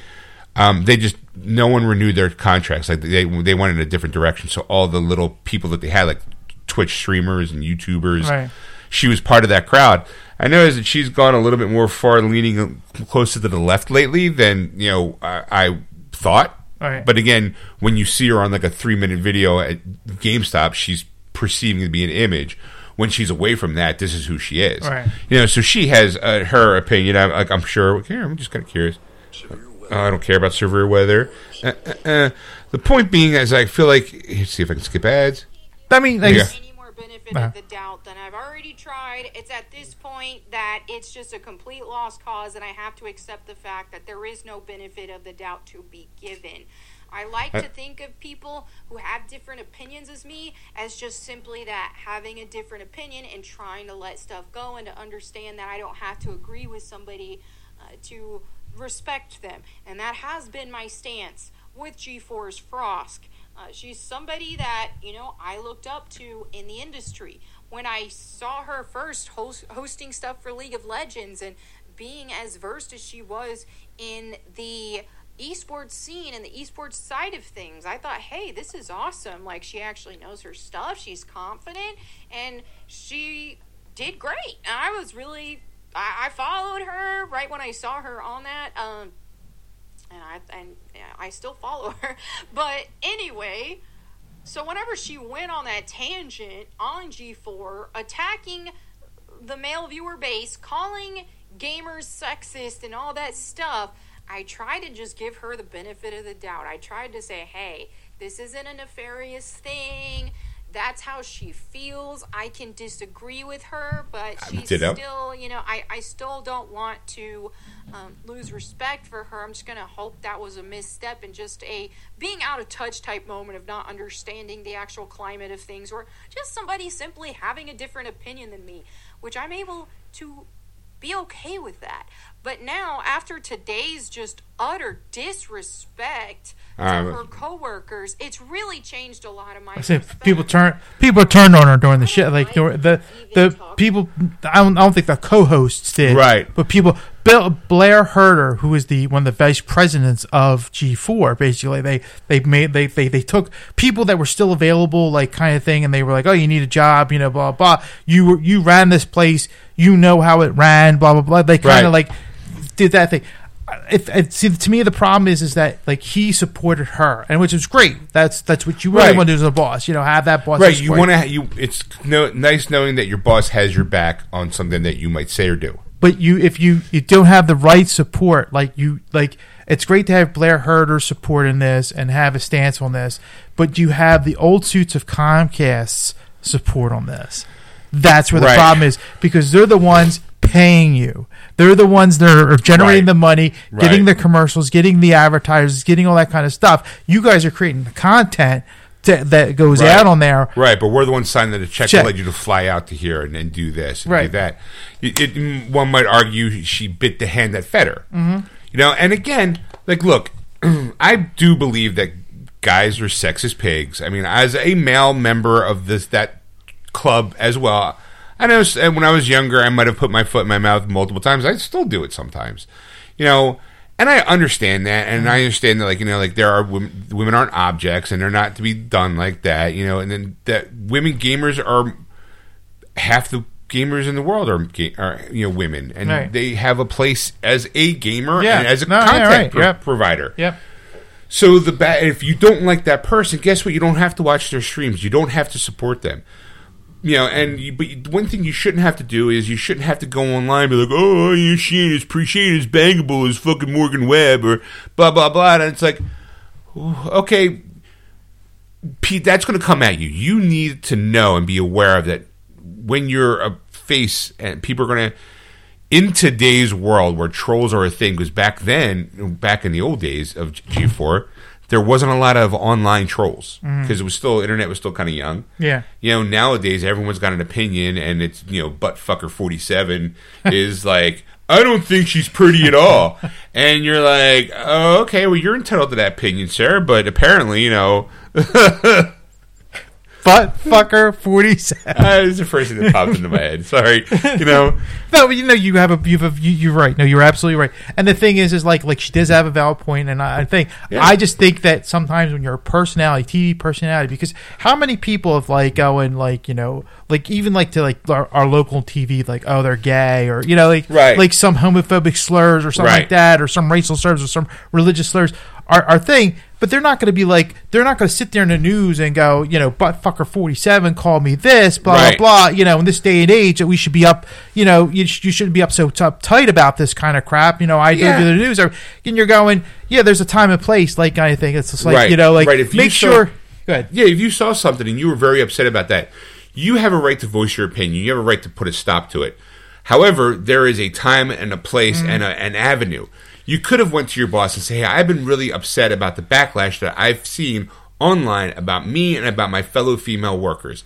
um, they just no one renewed their contracts. Like they they went in a different direction. So all the little people that they had, like Twitch streamers and YouTubers, Right. She was part of that crowd. I noticed that she's gone a little bit more far leaning closer to the left lately than you know I, I thought. Right. But again, when you see her on like a three minute video at GameStop, she's perceiving to be an image. When she's away from that, this is who she is. Right. You know, so she has uh, her opinion. I'm, like, I'm sure. Here, I'm just kind of curious. Uh, I don't care about severe weather. Uh, uh, uh. The point being is, I feel like. Let's see if I can skip ads. I mean, like, Yeah. Benefit Uh-huh. of the doubt than I've already tried. It's at this point that it's just a complete lost cause, and I have to accept the fact that there is no benefit of the doubt to be given. I like I- to think of people who have different opinions as me as just simply that having a different opinion and trying to let stuff go and to understand that I don't have to agree with somebody uh, to respect them. And that has been my stance with G4's Frost. Uh, she's somebody that, you know, I looked up to in the industry. When I saw her first host, hosting stuff for League of Legends and being as versed as she was in the esports scene and the esports side of things, I thought, hey, this is awesome. Like, she actually knows her stuff, she's confident, and she did great. And I was really, I, I followed her right when I saw her on that. Um, and I and I still follow her. But anyway, so whenever she went on that tangent on G4, attacking the male viewer base, calling gamers sexist and all that stuff, I tried to just give her the benefit of the doubt. I tried to say, hey, this isn't a nefarious thing. That's how she feels. I can disagree with her, but she's still, you know, I, I still don't want to um, lose respect for her. I'm just going to hope that was a misstep and just a being out of touch type moment of not understanding the actual climate of things or just somebody simply having a different opinion than me, which I'm able to be okay with that. But now, after today's just utter disrespect to Um, her coworkers, it's really changed a lot of my. I say people turn people turned on her during the shit. Like during the the people, I don't, I don't think the co-hosts did. Right. But people, Bill Blair Herter, who is the one of the vice presidents of G4, basically they they made they they they took people that were still available, like kind of thing, and they were like, oh, you need a job, you know, blah blah. You you ran this place, you know how it ran, blah blah blah. They kind of Right. like did that thing. If, if, see, to me, the problem is, is that like he supported her, and which is great. That's that's what you really Right. want to do as a boss. You know, have that boss. Right. You want to. You. It's no, nice knowing that your boss has your back on something that you might say or do. but you if you you don't have the right support like you like it's great to have Blair Herter support in this and have a stance on this but you have the old suits of Comcast's support on this that's where the Right. problem is because they're the ones paying you they're the ones that are generating Right. the money getting Right. the commercials getting the advertisers getting all that kind of stuff you guys are creating the content to, that goes Right. out on there Right, but we're the ones signing the check, Check. to let you to fly out to here and, and do this and do Right. that. It, it- one might argue she bit the hand that fed her. Mm-hmm. You know, and again, like, look, I do believe that guys are sexist pigs. I mean, as a male member of this that club as well, I know when I was younger, I might have put my foot in my mouth multiple times. I still do it sometimes. You know, and I understand that, and I understand that, like you know, like there are women, women aren't objects, and they're not to be done like that. You know, and then that women gamers are half the gamers in the world are, are you know women, and Right. they have a place as a gamer Yeah. and as a No, yeah, content right. pro- Yep. provider. Yep. So the ba- if you don't like that person, guess what? You don't have to watch their streams. You don't have to support them. You know, and you, but one thing you shouldn't have to do is you shouldn't have to go online and be like, "Oh, you Shane is appreciated as bangable as fucking Morgan Webb or blah blah blah." And it's like, okay, Pete, that's going to come at you. You need to know and be aware of that when you're a face and people are going to in today's world where trolls are a thing because back then back in the old days of g4 there wasn't a lot of online trolls mm-hmm. because it was still internet was still kind of young. Yeah. you know nowadays everyone's got an opinion and it's you know butt fucker 47 is like i don't think she's pretty at all. And you're like oh, okay well you're entitled to that opinion sir but apparently you know Butt fucker forty seven. that uh, is the first thing that popped into my head sorry you know No, you know you have a you have a, you, you're right. No, you're absolutely right. And the thing is, is like like she does have a valid point, and I, I think Yeah. I just think that sometimes when you're a personality, TV personality, because how many people have like going like you know like even like to like our, our local TV like oh they're gay or you know like Right. like some homophobic slurs or something Right. like that or some racial slurs or some religious slurs are our thing. But they're not going to be like they're not going to sit there in the news and go you know butt fucker forty seven called me this blah Right. blah blah you know in this day and age that we should be up you know you, sh- you shouldn't be up so uptight about this kind of crap you know I Yeah. do the news and you're going yeah there's a time and place like I think it's just like Right. you know like Right. If you make saw- sure go ahead Yeah, if you saw something and you were very upset about that, you have a right to voice your opinion. You have a right to put a stop to it. However, there is a time and a place mm-hmm. and a, an avenue. You could have went to your boss and say, "Hey, I've been really upset about the backlash that I've seen online about me and about my fellow female workers.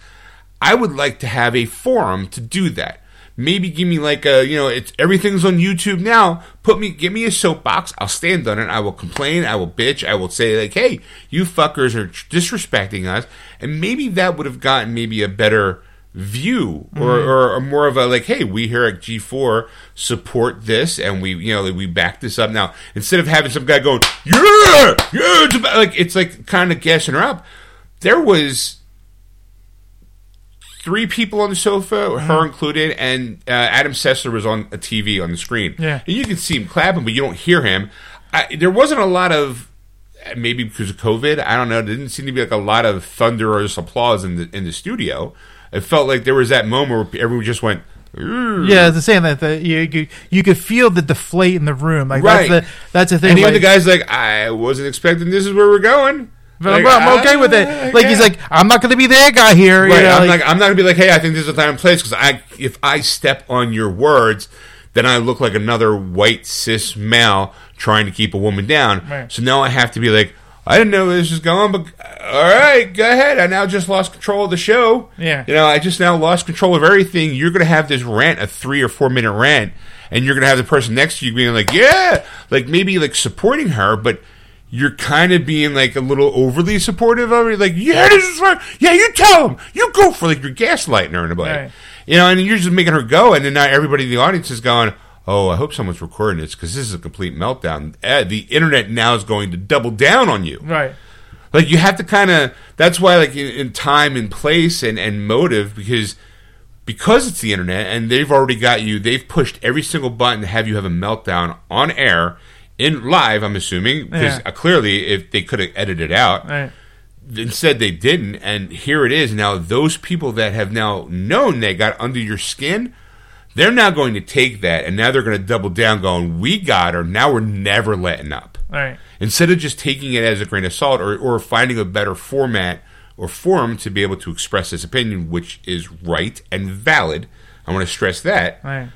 I would like to have a forum to do that." Maybe give me like a you know it's everything's on YouTube now. Put me give me a soapbox. I'll stand on it. I will complain. I will bitch. I will say like, hey, you fuckers are disrespecting us. And maybe that would have gotten maybe a better view or, or, or more of a like, hey, we here at G4 support this and we you know we back this up now. Instead of having some guy going, yeah, yeah, it's like it's like kind of gassing her up. There was three people on the sofa, her included, and uh, Adam Sessler was on a TV on the screen. Yeah. and you can see him clapping, but you don't hear him. I, there wasn't a lot of maybe because of COVID. I don't know. There didn't seem to be like a lot of thunderous applause in the in the studio. It felt like there was that moment where everyone just went. Yeah it's the same that the, you, you you could feel the deflate in the room like Right. that's the that's the thing And even like- the guy's like, I wasn't expecting this is where we're going. but Like, I'm, I'm okay ah, with it like he's like I'm not going to be their guy here you Right. know, I'm like- like, I'm not gonna be like, hey, I think this is the time and place because I, if I step on your words, then I look like another white cis male trying to keep a woman down. Right. So now I have to be like, I didn't know this was going, but all right, go ahead. I now just lost control of the show. Yeah. You know, I just now lost control of everything. You're gonna have this rant, a three or four minute rant, and you're gonna have the person next to you being like, yeah, like maybe like supporting her, but. You're kind of being like a little overly supportive of it, like yeah, this is right. Yeah, you tell him, you go for like you're gaslighting her in a way, Right. you know, and you're just making her go, and then now everybody in the audience is going, "Oh, I hope someone's recording this because this is a complete meltdown." The internet now is going to double down on you. right Like you have to kind of. That's why, like in, in time and place and and motive, because because it's the internet and they've already got you. They've pushed every single button to have you have a meltdown on air in live. I'm assuming because Yeah. uh, clearly, if they could have edited it out, right instead they didn't and here it is now those people that have now known they got under your skin they're now going to take that and now they're going to double down going we got her. Now we're never letting up. Right. Instead of just taking it as a grain of salt or, or finding a better format or forum to be able to express this opinion which is right and valid i want to stress that. Right.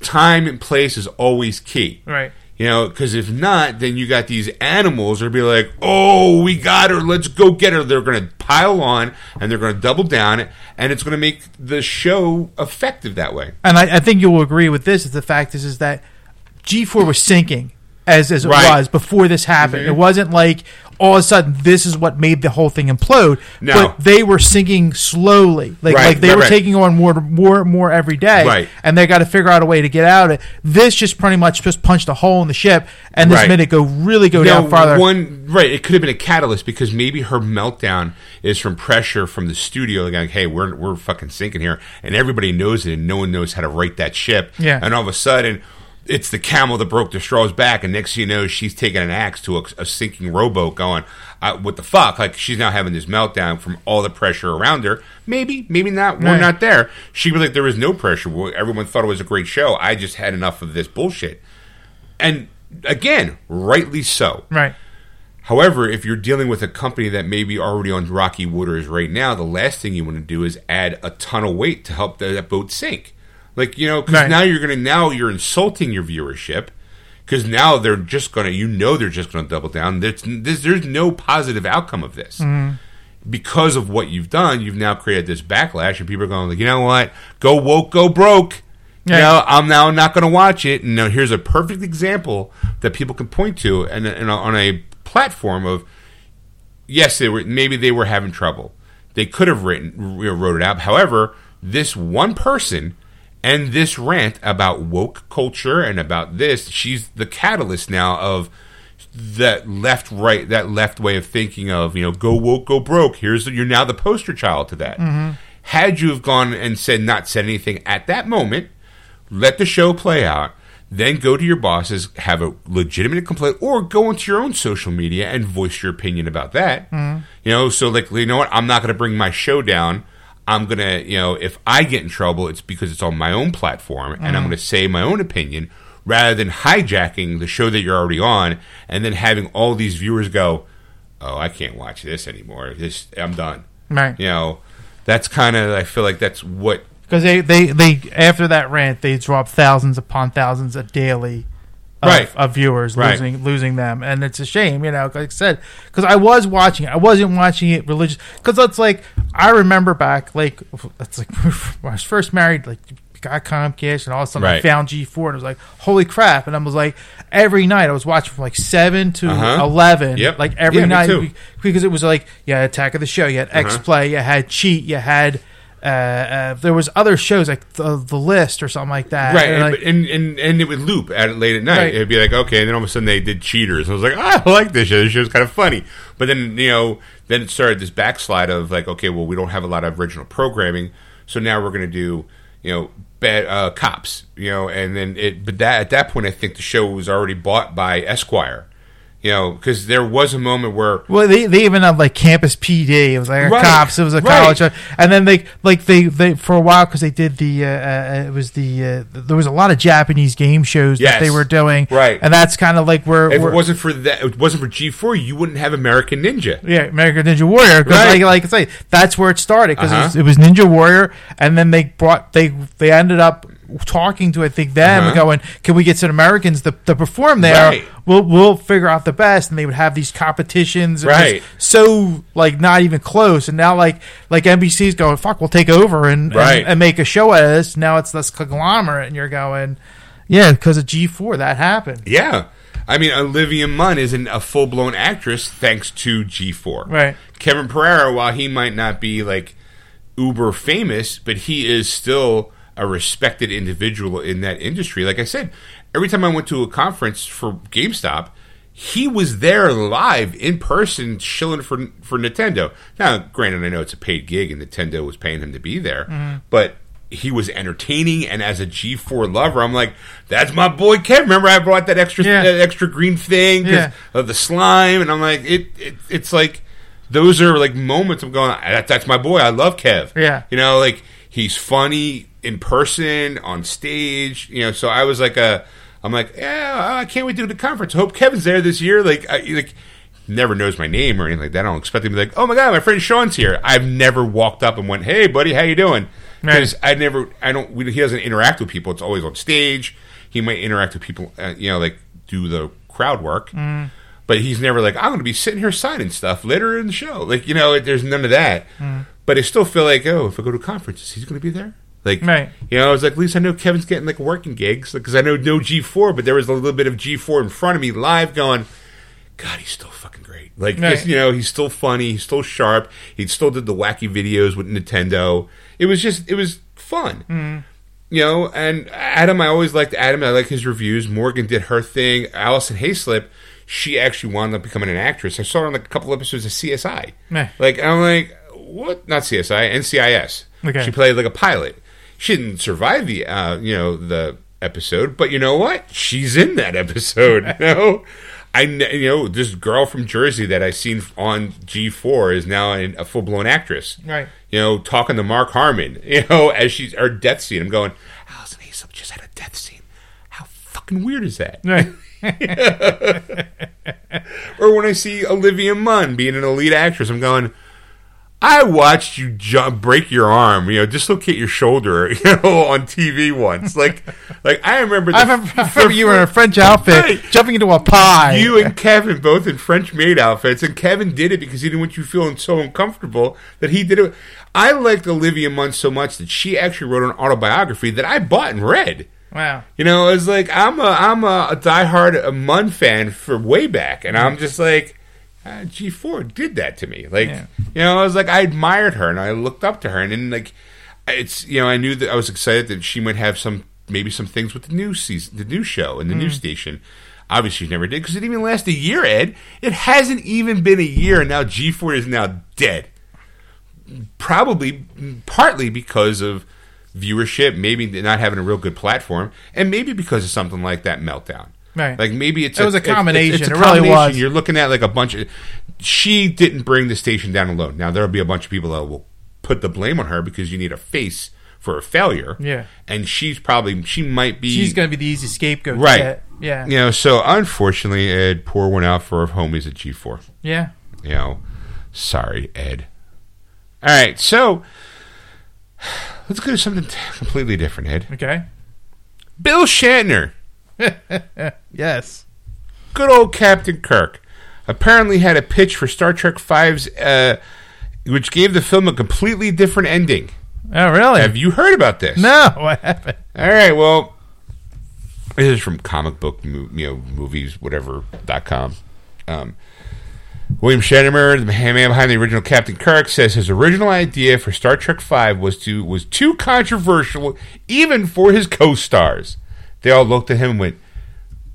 Time and place is always key. Right you know, because if not, then you got these animals that'll be like, "Oh, we got her. Let's go get her." They're going to pile on and they're going to double down, and it's going to make the show effective that way. and I, I think you'll agree with this. Is the fact is is that G4 was sinking as as it Right. was before this happened. Mhm. It wasn't like all of a sudden this is what made the whole thing implode. No. But they were sinking slowly, like Right, like they right, were right. taking on more, more, more every day, Right. And they got to figure out a way to get out of it. This just pretty much just punched a hole in the ship, and this made it go really go Now, down farther. One right, it could have been a catalyst because maybe her meltdown is from pressure from the studio. Like, hey, we're we're fucking sinking here, and everybody knows it, and no one knows how to right that ship. Yeah. and all of a sudden. It's the camel that broke the straw's back, and next thing you know, she's taking an axe to a, a sinking rowboat, going, uh, "What the fuck?" Like she's now having this meltdown from all the pressure around her. Maybe, maybe not. We're not there. She was like, "There was no pressure. Everyone thought it was a great show. I just had enough of this bullshit." And again, rightly so. right. However, if you're dealing with a company that may be already on rocky waters right now, the last thing you want to do is add a ton of weight to help that boat sink. Like you know, because Right. now you're gonna now you're insulting your viewership. Because now they're just gonna, you know, they're just gonna double down. There's, there's, there's no positive outcome of this mm-hmm. because of what you've done. You've now created this backlash, and people are going like, you know what? Go woke, go broke. You know, I'm now not going to watch it. And now here's a perfect example that people can point to, and, and on a platform of yes, they were maybe they were having trouble. They could have written wrote it out. However, this one person and this rant about woke culture and about this, she's the catalyst now of that left right that left way of thinking of you know go woke go broke. Here's the, you're now the poster child to that. Mm-hmm. Had you have gone and said not said anything at that moment, let the show play out. Then go to your bosses, have a legitimate complaint, or go into your own social media and voice your opinion about that. Mm-hmm. You know, so like you know what, I'm not going to bring my show down. I'm gonna, you know, if I get in trouble, it's because it's on my own platform, and I'm mm. going to say my own opinion rather than hijacking the show that you're already on and then having all these viewers go, "Oh, I can't watch this anymore. This, I'm done." Right. You know, that's kind of. I feel like that's what Because they, they, they after that rant, they drop thousands upon thousands a daily of, Right. of viewers Right. losing losing them, and it's a shame, you know. Like I said, because I was watching it, I wasn't watching it religious. Because it's like I remember back, like it's like when I was first married, like got Comcast, and all of a sudden I found G four, and I was like, holy crap! And I was like, every night I was watching from like seven to Uh-huh. eleven, Yep. like every Yeah, night because it was like you had Attack of the Show, you had X Uh-huh. Play, you had Cheat, you had. Uh, uh, there was other shows like the, the list or something like that. right, And, and, like, and, and and it would loop at late at night. Right. It'd be like okay, and then all of a sudden they did Cheaters. I was like, ah, I like this show. This show's kind of funny. But then you know, then it started this backslide of like, okay, well, we don't have a lot of original programming, so now we're going to do you know bad uh, cops, you know, and then it. But that at that point, I think the show was already bought by Esquire, you know, because there was a moment where Well, they, they even had like campus PD. It was like Right, cops. It was a right. college, and then they like they they for a while because they did the uh, uh, it was the uh, there was a lot of Japanese game shows that they were doing, Right. And that's kind of like where, if where it wasn't for that, it wasn't for G four, you wouldn't have American Ninja. yeah, American Ninja Warrior. Right. like, like I say, that's where it started because Uh-huh. it, it was Ninja Warrior, and then they brought they they ended up talking to I think them Uh-huh. going, can we get some Americans to, to perform there? Right. We'll we'll figure out the best, and they would have these competitions, and it was Right. So like not even close, and now like like NBC's going, fuck, we'll take over and Right. and, and make a show out of this. Now it's this conglomerate, and you're going, yeah, because of G four that happened, Yeah. I mean, Olivia Munn isn't a full blown actress thanks to G4. Right. Kevin Pereira, while he might not be like uber famous, but he is still a respected individual in that industry. Like I said, every time I went to a conference for GameStop, he was there live in person shilling for for Nintendo. Now, granted, I know it's a paid gig and Nintendo was paying him to be there, mm-hmm. but he was entertaining. And as a G4 lover, I'm like, that's my boy Kev. Remember, I brought that extra Yeah. that extra green thing Yeah. of the slime, and I'm like, it, it it's like those are like moments I'm going, that, that's my boy. I love Kev. Yeah. You know, like he's funny in person, on stage. You know, so I was like a, I'm like, yeah, I can't wait to do the conference. Hope Kevin's there this year. Like, I, like never knows my name or anything like that. I don't expect him to be like, oh my god, my friend Sean's here. I've never walked up and went, hey buddy, how you doing? Because I never, I don't, we, he doesn't interact with people. It's always on stage. He might interact with people, uh, you know, like do the crowd work. But he's never like, I'm going to be sitting here signing stuff later in the show. Like, you know, there's none of that. But I still feel like, oh, if I go to conferences, he's going to be there. Like, Right. you know, I was like, at least I know Kevin's getting like working gigs because I know no G4, but there was a little bit of G4 in front of me live going, God, he's still fucking great. Like Right. just, you know, he's still funny, he's still sharp. He still did the wacky videos with Nintendo. It was just it was fun. Mm-hmm. You know, and Adam, I always liked Adam. I like his reviews. Morgan did her thing. Alison Haislip, she actually wound up becoming an actress. I saw her on like a couple episodes of CSI. Like I'm like, what? Not CSI, NCIS. Okay. She played like a pilot. She didn't survive the, uh, you know, the episode, but you know what? She's in that episode. you know, I, you know, this girl from Jersey that I seen on G4 is now an, a full blown actress. Right. You know, talking to Mark Harmon. You know, as she's her death scene. I'm going, Alison Haislip just had a death scene. How fucking weird is that? Right. Or when I see Olivia Munn being an elite actress, I'm going, I watched you jump, break your arm, you know, dislocate your shoulder, you know, on TV once. Like, like I remember. The, I remember, I remember you were in a French outfit Right. jumping into a pie. You and Kevin both in French maid outfits, and Kevin did it because he didn't want you feeling so uncomfortable that he did it. I liked Olivia Munn so much that she actually wrote an autobiography that I bought and read. wow. You know, it's like I'm a I'm a, a diehard Munn fan for way back, and I'm just like, uh, G4 did that to me. Like, Yeah. you know, I was like, I admired her and I looked up to her, and then like, it's you know, I knew that I was excited that she might have some maybe some things with the new season, the new show, and the new station. Obviously, she never did because it didn't even last a year. Ed, it hasn't even been a year, and now G4 is now dead probably partly because of viewership, maybe not having a real good platform, and maybe because of something like that meltdown. Right. Like maybe it's It was a it's- it's- combination. It's, a It really combination. was. You're looking at like a bunch of. She didn't bring the station down alone. Now there'll be a bunch of people that will put the blame on her because you need a face for a failure. Yeah. and she's probably she might be She's going to be the easy scapegoat. right. Yeah. You know, so unfortunately, Ed, poor one out for homies at G4 Yeah. you know, sorry, Ed. All right, so let's go to something completely different, Ed. Okay. Bill Shatner, Yes. good old Captain Kirk, apparently had a pitch for Star Trek V's, uh, which gave the film a completely different ending. Oh, really? Have you heard about this? no. What happened? All right, well, this is from comic book, you know, movies, whatever dot com. Um, William Shatner, the man behind the original Captain Kirk, says his original idea for Star Trek V was to was too controversial, even for his co-stars. They all looked at him and went,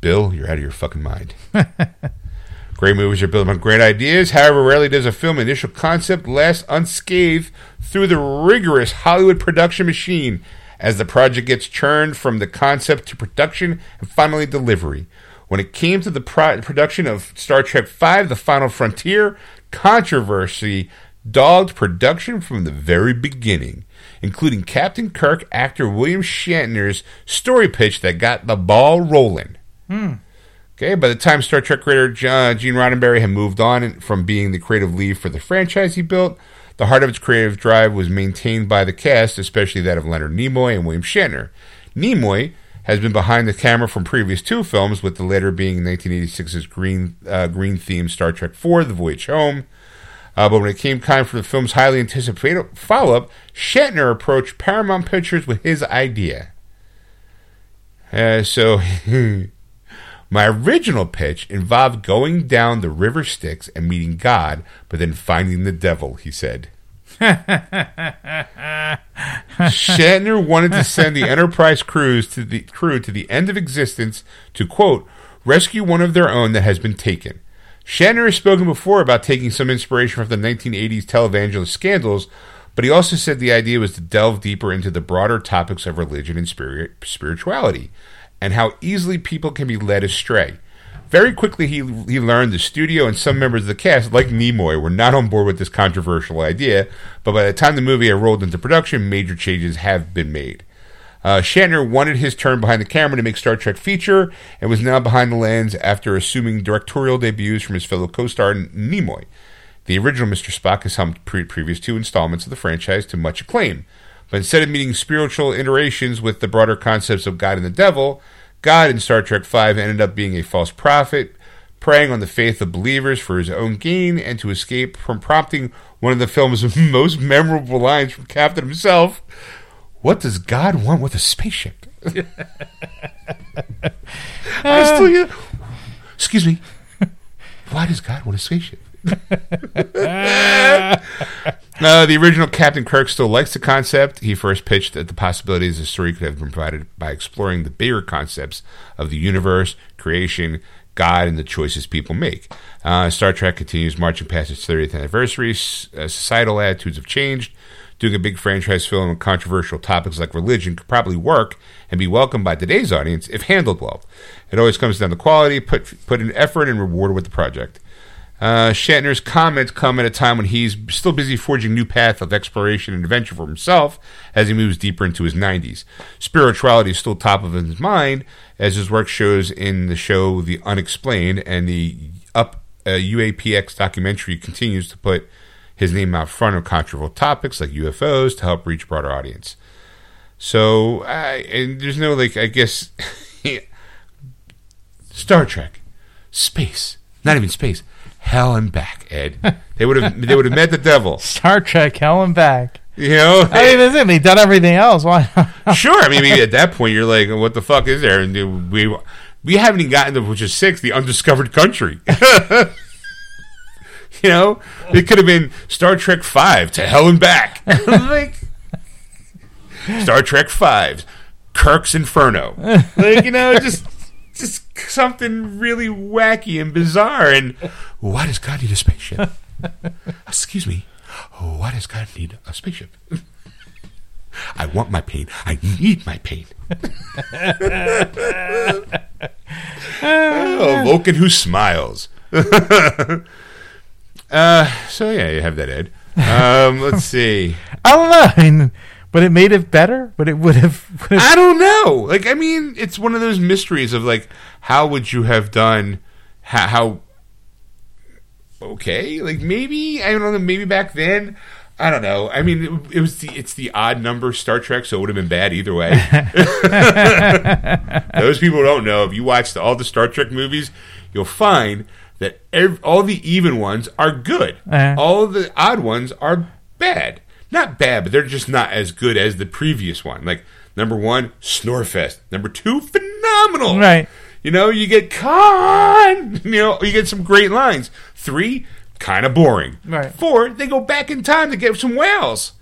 "Bill, you're out of your fucking mind." Great movies are built on great ideas. However, rarely does a film initial concept last unscathed through the rigorous Hollywood production machine as the project gets churned from the concept to production and finally delivery. When it came to the pro- production of Star Trek V, The Final Frontier, controversy dogged production from the very beginning, including Captain Kirk actor William Shatner's story pitch that got the ball rolling. Okay, by the time Star Trek creator John, Gene Roddenberry had moved on from being the creative lead for the franchise he built, the heart of its creative drive was maintained by the cast, especially that of Leonard Nimoy and William Shatner. Nimoy has been behind the camera from previous two films, with the latter being 1986's green uh, green themed Star Trek IV: The Voyage Home. Uh, but when it came time for the film's highly anticipated follow up, Shatner approached Paramount Pictures with his idea. Uh, so, my original pitch involved going down the river Styx and meeting God, but then finding the devil, he said. Shatner wanted to send the Enterprise crews to the crew to the end of existence to quote rescue one of their own that has been taken. Shatner has spoken before about taking some inspiration from the 1980s televangelist scandals, but he also said the idea was to delve deeper into the broader topics of religion and spirit, spirituality, and how easily people can be led astray. Very quickly, he, he learned the studio and some members of the cast, like Nimoy, were not on board with this controversial idea, but by the time the movie had rolled into production, major changes have been made. Uh, Shatner wanted his turn behind the camera to make Star Trek feature, and was now behind the lens after assuming directorial debuts from his fellow co-star Nimoy. The original Mr. Spock has helmed pre- previous two installments of the franchise to much acclaim, but instead of meeting spiritual iterations with the broader concepts of God and the devil, God in Star Trek V ended up being a false prophet, preying on the faith of believers for his own gain and to escape from prompting one of the film's most memorable lines from Captain himself. What does God want with a spaceship? I still hear, excuse me. Why does God want a spaceship? Uh, the original Captain Kirk still likes the concept. He first pitched that the possibilities of the story could have been provided by exploring the bigger concepts of the universe, creation, God, and the choices people make. Uh, Star Trek continues marching past its 30th anniversary. S- uh, societal attitudes have changed. Doing a big franchise film on controversial topics like religion could probably work and be welcomed by today's audience if handled well. It always comes down to quality, put put in effort, and reward with the project. Uh, Shatner's comments come at a time when he's still busy forging new path of exploration and adventure for himself as he moves deeper into his 90s. Spirituality is still top of his mind as his work shows in the show The Unexplained and the Up uh, UAPX documentary continues to put his name out front of controversial topics like UFOs to help reach a broader audience. So, uh, and there's no like, I guess, Star Trek, space, not even space, hell and back. Ed, they would have they would have met the devil. Star Trek, hell and back. You know, I mean, that's it. They've done everything else. Why? not? sure. I mean, maybe at that point you're like, what the fuck is there? And we we haven't even gotten to which is six, the undiscovered country. You know, it could have been Star Trek Five to hell and back. like Star Trek Five, Kirk's Inferno. Like you know, just just something really wacky and bizarre. And why does God need a spaceship? Excuse me. Why does God need a spaceship? I want my pain. I need my pain. oh, Vulcan who smiles. Uh, so yeah, you have that, Ed. Um, let's see. I don't know. It made it better. But it would have. Would have I don't know. Like, I mean, it's one of those mysteries of like, how would you have done? How? how okay, like maybe I don't know. Maybe back then. I don't know. I mean, it, it was the it's the odd number Star Trek, so it would have been bad either way. Those people don't know. If you watch the, all the Star Trek movies, you'll find that ev- all the even ones are good. Uh-huh. All the odd ones are bad. Not bad, but they're just not as good as the previous one. Like number one, Snorefest. Number two, phenomenal. Right. You know, you get con. You know, you get some great lines. Three, kind of boring. Right. Four, they go back in time to get some whales.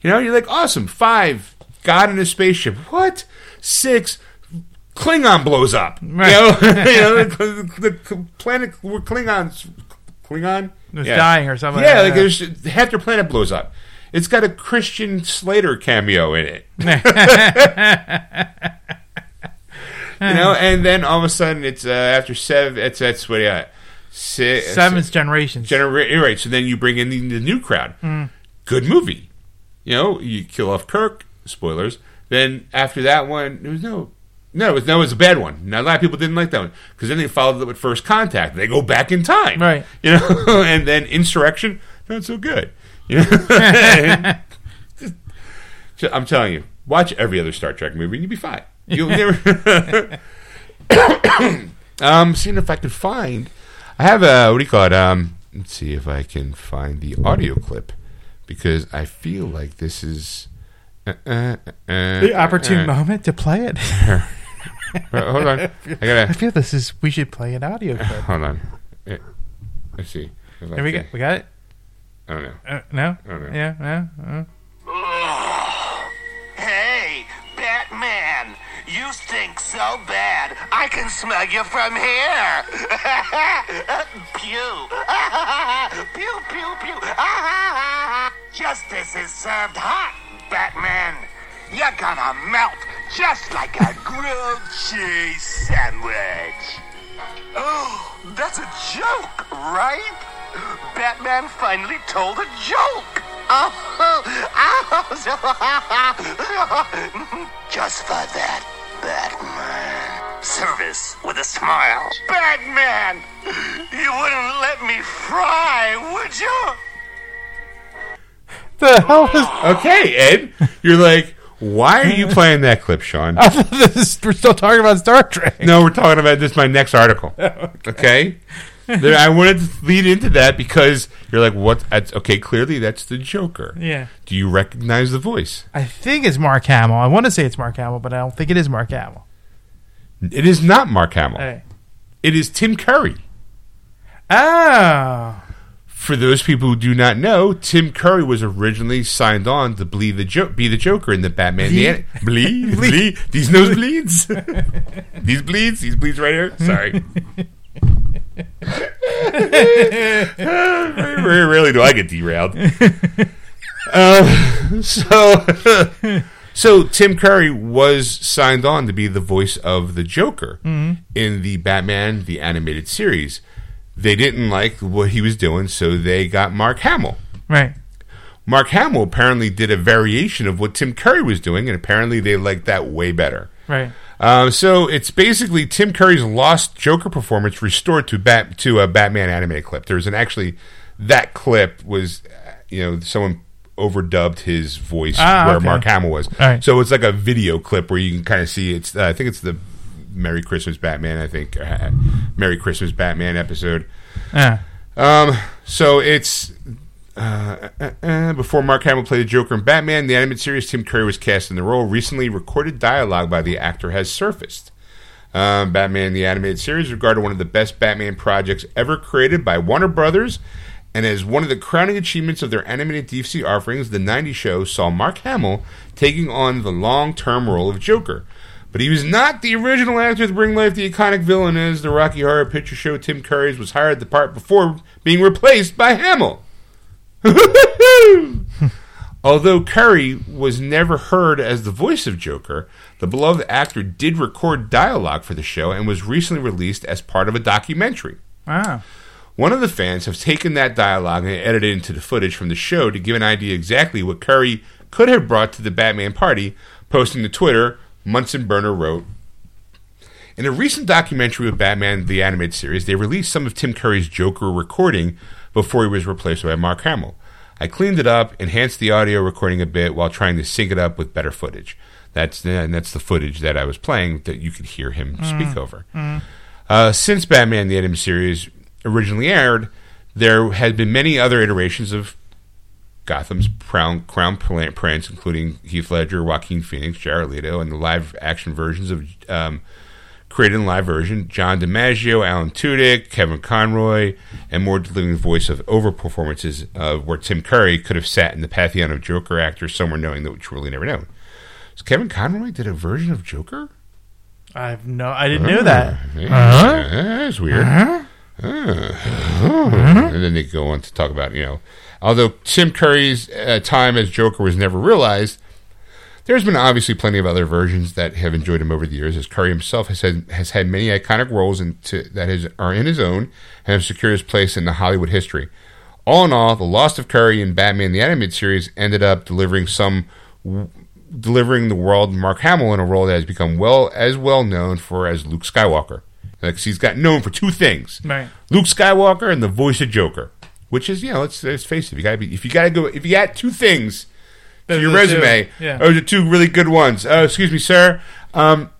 You know, you're like, awesome. Five, God in a spaceship. What? Six, Klingon blows up. Right. You know, you know the, the, planet where Klingons, Klingon, was dying or something. Yeah, like there's half their planet blows up. It's got a Christian Slater cameo in it. you know, and then all of a sudden it's uh, after seven. It's that's what yeah, six, seventh generations. Genera- right. So then you bring in the, the new crowd. Good movie. You know, you kill off Kirk. Spoilers. Then after that one, there was no. No, it was, no, it was a bad one. Now, a lot of people didn't like that one because then they followed it with First Contact. They go back in time, Right. You know, and then Insurrection, not so good. You know, Just- just- I'm telling you, watch every other Star Trek movie and you'll be fine. You'll never. um, seeing if I can find. I have a what do you call it? Um, let's see if I can find the audio clip because I feel like this is uh, uh, uh, the opportune uh, moment to play it. uh, hold on, I I gotta feel this is. We should play an audio clip. hold on. Uh, Let's see. if I There we go. We got it. I don't know. Uh, no. don't know. Yeah. No. Uh. Hey, Batman! You stink so bad, I can smell you from here! pew! pew, pew, pew! Justice is served hot, Batman! You're gonna melt just like a grilled cheese sandwich! Oh, that's a joke, right? Batman finally told a joke! Oh, just for that, Batman. Service with a smile. Batman! You wouldn't let me fry, would you? The hell is? Okay, Ed, you're like, why are you playing that clip, Sean? This we're still talking about Star Trek. No, we're talking about this. is My next article. Okay. There- I wanted to lead into that because you're like, what? That's, okay, clearly that's the Joker. Yeah. Do you recognize the voice? I think it's Mark Hamill. I want to say it's Mark Hamill, but I don't think it is Mark Hamill. It is not Mark Hamill. Hey. It is Tim Curry. Oh. For those people who do not know, Tim Curry was originally signed on to bleed the jo- be the Joker in the Batman. The an- bleed, bleed, These nosebleeds, these bleeds, these bleeds right here. Sorry. very, very rarely do I get derailed. Uh, so, so Tim Curry was signed on to be the voice of the Joker in the Batman the animated series. They didn't like what he was doing, so they got Mark Hamill. Right. Mark Hamill apparently did a variation of what Tim Curry was doing, and apparently they liked that way better. Right. Um, so it's basically Tim Curry's lost Joker performance restored to bat to a Batman animated clip. There's an actually that clip was, you know, someone overdubbed his voice Ah, where okay. Mark Hamill was. right. So it's like a video clip where you can kind of see it's. Uh, I think it's the Merry Christmas Batman. I think uh, Merry Christmas Batman episode. Yeah. Um, so it's uh, uh, uh, before Mark Hamill played the Joker in Batman, the animated series. Tim Curry was cast in the role. Recently, recorded dialogue by the actor has surfaced. Um, Batman the animated series, regarded one of the best Batman projects ever created by Warner Brothers, and as one of the crowning achievements of their animated DC offerings, the '90s show saw Mark Hamill taking on the long-term role of Joker. But he was not the original actor to bring life the iconic villain as the Rocky Horror Picture Show. Tim Curry's was hired the part before being replaced by Hamill. Although Curry was never heard as the voice of Joker, the beloved actor did record dialogue for the show and was recently released as part of a documentary. Wow. One of the fans has taken that dialogue and edited it into the footage from the show to give an idea exactly what Curry could have brought to the Batman party, posting to Twitter, Munson Burner wrote, in a recent documentary of Batman the Animated Series, they released some of Tim Curry's Joker recording before he was replaced by Mark Hamill. I cleaned it up, enhanced the audio recording a bit while trying to sync it up with better footage. That's the, and that's the footage that I was playing that you could hear him speak over. Uh, since Batman the Animated Series originally aired, there had been many other iterations of Gotham's crown, crown prince, including Heath Ledger, Joaquin Phoenix, Jared Leto, and the live action versions of um, created in live version John DiMaggio, Alan Tudyk, Kevin Conroy, and more delivering the voice of over performances of uh, where Tim Curry could have sat in the pantheon of Joker actors, somewhere knowing that we truly never known. So Kevin Conroy did a version of Joker. I have no. I didn't ah, know that. Yeah, uh-huh. That's weird. Uh, And then they go on to talk about, you know, although Tim Curry's uh, time as Joker was never realized, there's been obviously plenty of other versions that have enjoyed him over the years, as Curry himself has had, has had many iconic roles that has, are in his own and have secured his place in the Hollywood history. All in all, the loss of Curry in Batman the Animated Series ended up delivering some delivering the world Mark Hamill in a role that has become well as well known for as Luke Skywalker. Like he's got known for two things: Right. Luke Skywalker and the voice of Joker. Which is, you know, let's, let's face it. If you gotta be, if you gotta go, if you got two things to Those your are the two. resume, Yeah. those are two really good ones. Uh, excuse me, sir. Um,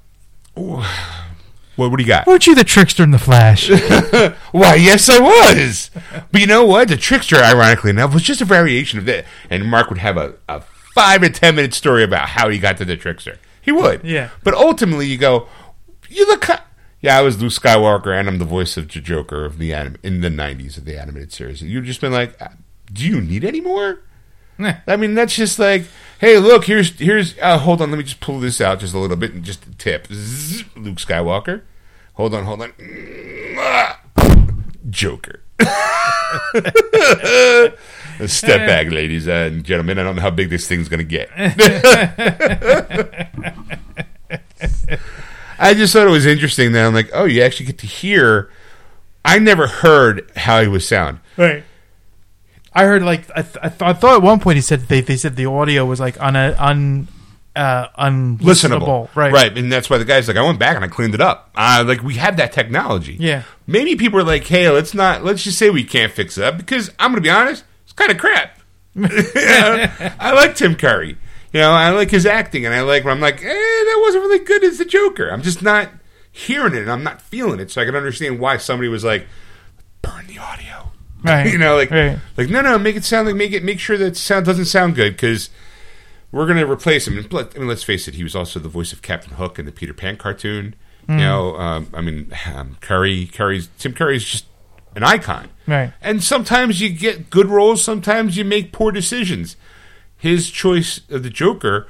what, what do you got? Weren't you the trickster in the Flash? Why, yes, I was. But you know what? The trickster, ironically enough, was just a variation of that. And Mark would have a, a five to ten minute story about how he got to the trickster. He would. Yeah. But ultimately, you go, you look. Yeah, I was Luke Skywalker, and I'm the voice of the Joker of the anim- in the '90s of the animated series. You've just been like, do you need any more? Nah. I mean, that's just like, hey, look, here's here's. Uh, hold on, let me just pull this out just a little bit and just a tip. Zzz, Luke Skywalker. Hold on, hold on. Ah, Joker. Step back, ladies and gentlemen. I don't know how big this thing's going to get. I just thought it was interesting that I'm like, oh, you actually get to hear. I never heard how he was sound. right. I heard like I, th- I, th- I thought at one point he said they they said the audio was like un un uh, unlistenable. listenable, Right. Right, and that's why the guy's like, I went back and I cleaned it up. Uh, like we have that technology. Yeah. Maybe people are like, hey, let's not. Let's just say we can't fix it up because I'm going to be honest, it's kind of crap. I like Tim Curry. You know, I like his acting, and I like. Where I'm like, eh, that wasn't really good as the Joker. I'm just not hearing it, and I'm not feeling it. So I can understand why somebody was like, burn the audio. Right. you know, like, Right. like no, no, make it sound like make it make sure that sound doesn't sound good because we're going to replace him. And let- I mean, let's face it, he was also the voice of Captain Hook in the Peter Pan cartoon. You know, um, I mean, um, Curry, Curry's Tim Curry's just an icon. Right. And sometimes you get good roles, sometimes you make poor decisions. His choice of the Joker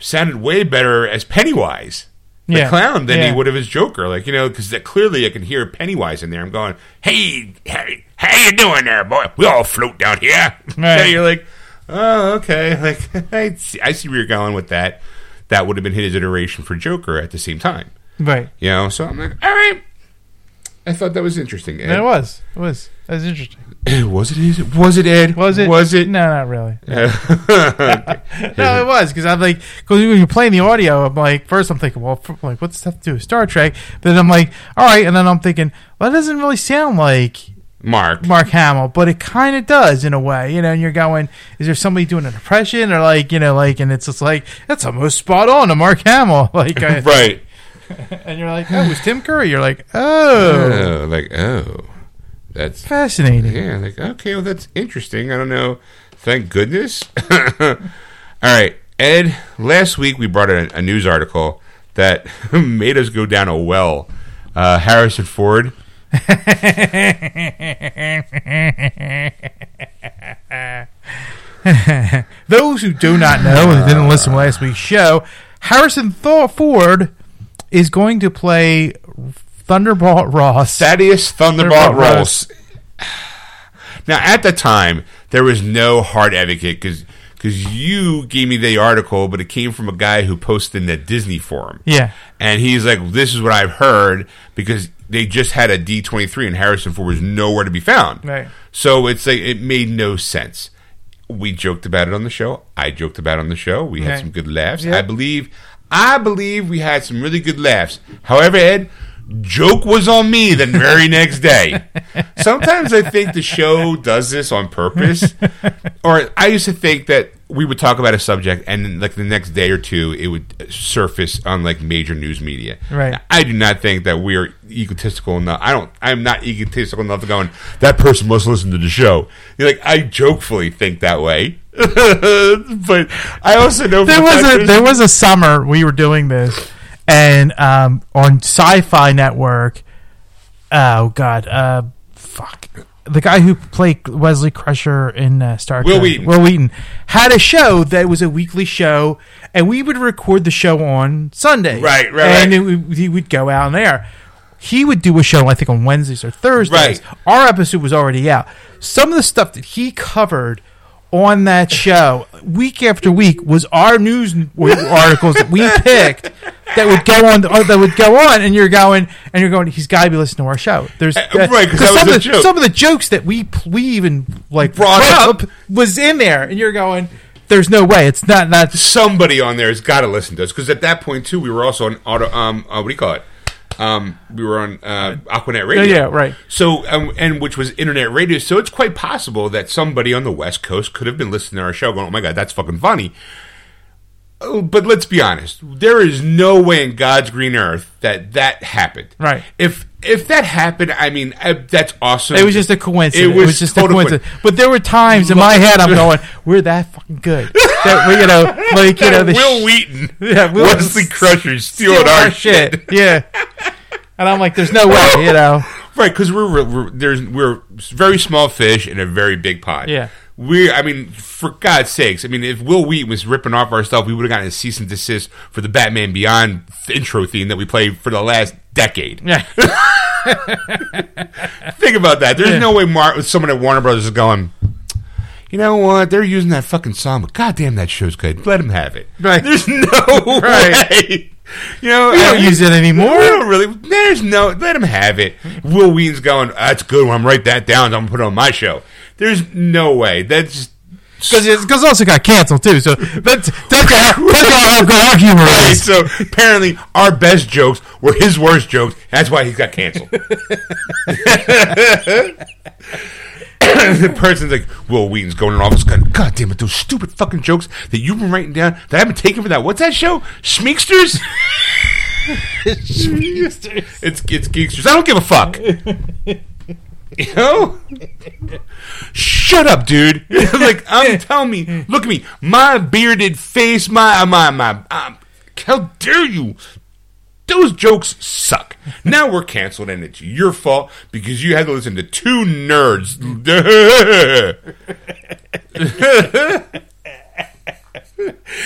sounded way better as Pennywise, the Yeah. clown, than Yeah. he would have as Joker. Like you know, because clearly I can hear Pennywise in there. I'm going, "Hey, hey, how you doing there, boy? We all float down here." Right. So you're like, "Oh, okay." Like I see, I see where you're going with that. That would have been his iteration for Joker at the same time. Right. You know, so I'm like, all right. I thought that was interesting. And it was. It was. That was interesting. Was it? Is it? Was it Ed? Was it? Was it? No, not really. No, it was because I'm like, because when you're playing the audio, I'm like, first I'm thinking, well, f- like, what's stuff to do with Star Trek? Then I'm like, all right, and then I'm thinking, well, that doesn't really sound like Mark. Mark Hamill, but it kind of does in a way, you know. And you're going, is there somebody doing an impression, or like, you know, like, and it's just like that's almost spot on to Mark Hamill, like, I- Right. and you're like, oh, it was Tim Curry. You're like, oh, Oh, like oh, that's fascinating. yeah. Like okay, well that's interesting. I don't know. Thank goodness. All right, Ed. Last week we brought a, a news article that made us go down a well. Uh, Harrison Ford. Those who do not know and didn't listen to last week's show, Harrison Thor- Ford is going to play Thunderbolt Ross. Thaddeus Thunderbolt Thunderbolt Ross. Now, at the time, there was no hard advocate because because you gave me the article, but it came from a guy who posted in the Disney forum. Yeah. And he's like, this is what I've heard because they just had a D23 and Harrison Ford was nowhere to be found. Right. So it's like, it made no sense. We joked about it on the show. I joked about it on the show. We had Right. some good laughs. Yeah. I believe, I believe we had some really good laughs. However, Ed, joke was on me the very next day. Sometimes I think the show does this on purpose. or I used to think that we would talk about a subject and like the next day or two it would surface on like major news media. Right. I do not think that we're egotistical enough. I don't I'm not egotistical enough to go and that person must listen to the show. You're like I jokefully think that way. but I also know there was a there was a summer we were doing this, and um, on Sci-Fi Network. Oh God, uh, fuck. The guy who played Wesley Crusher in uh, Star Will Trek, Wheaton. Wil Wheaton, had a show that was a weekly show, and we would record the show on Sunday. Right, right, And it would- he would go out there. He would do a show, I think, on Wednesdays or Thursdays. Right. Our episode was already out. Some of the stuff that he covered on that show, week after week, was our news articles that we picked that would go on. uh, That would go on, and you're going, and you're going. He's got to be listening to our show. There's Uh, right, 'cause that some of the some of the jokes that we we even like Brought brought up. was in there, and you're going. There's no way. It's not not. somebody on there has got to listen to us because at that point too we were also on auto um uh, what do you call it um we were on uh aquanet radio. Yeah, right. so um, and which was internet radio. So it's quite possible that somebody on the west coast could have been listening to our show going oh my god that's fucking funny. Oh, but let's be honest. There is no way in god's green earth that that happened. Right. if if that happened i mean I, that's awesome It was just a coincidence. It was, just a coincidence. But there were times in my head I'm going, "We're that fucking good." That we, you know, like you know, the Wil Wheaton, Yeah, Will- Wesley Crusher stealing stealing our, shit. Yeah. And I'm like, "There's no way," you know. Right, because we're, we're, we're there's we're very small fish in a very big pot. Yeah. we. I mean, for God's sakes, I mean, if Wil Wheaton was ripping off our stuff, we would have gotten a cease and desist for the Batman Beyond intro theme that we played for the last decade. Think about that. There's Yeah. no way Mar- someone at Warner Brothers is going. You know what? They're using that fucking song, but goddamn, that show's good. Let them have it. Right. There's no Right. way. You know, We don't use it anymore. We don't really. There's no. Let him have it. Wil Wheaton's going. That's good. I'm write that down, I'm gonna put it on my show. There's no way. That's just. Because it's, 'cause it also got canceled too. So that's that's how, that's how our humor Right, is. so apparently our best jokes were his worst jokes. That's why he got canceled. the person's like, Wil Wheaton's going in office going, God damn it, those stupid fucking jokes that you've been writing down that I haven't taken for that. What's that show? Schmeeksters? it's it's geeksters. I don't give a fuck. You know? Shut up, dude. like I'm telling me, look at me, my bearded face, my my my. Um, how dare you those jokes suck. Now we're canceled, and it's your fault because you had to listen to two nerds.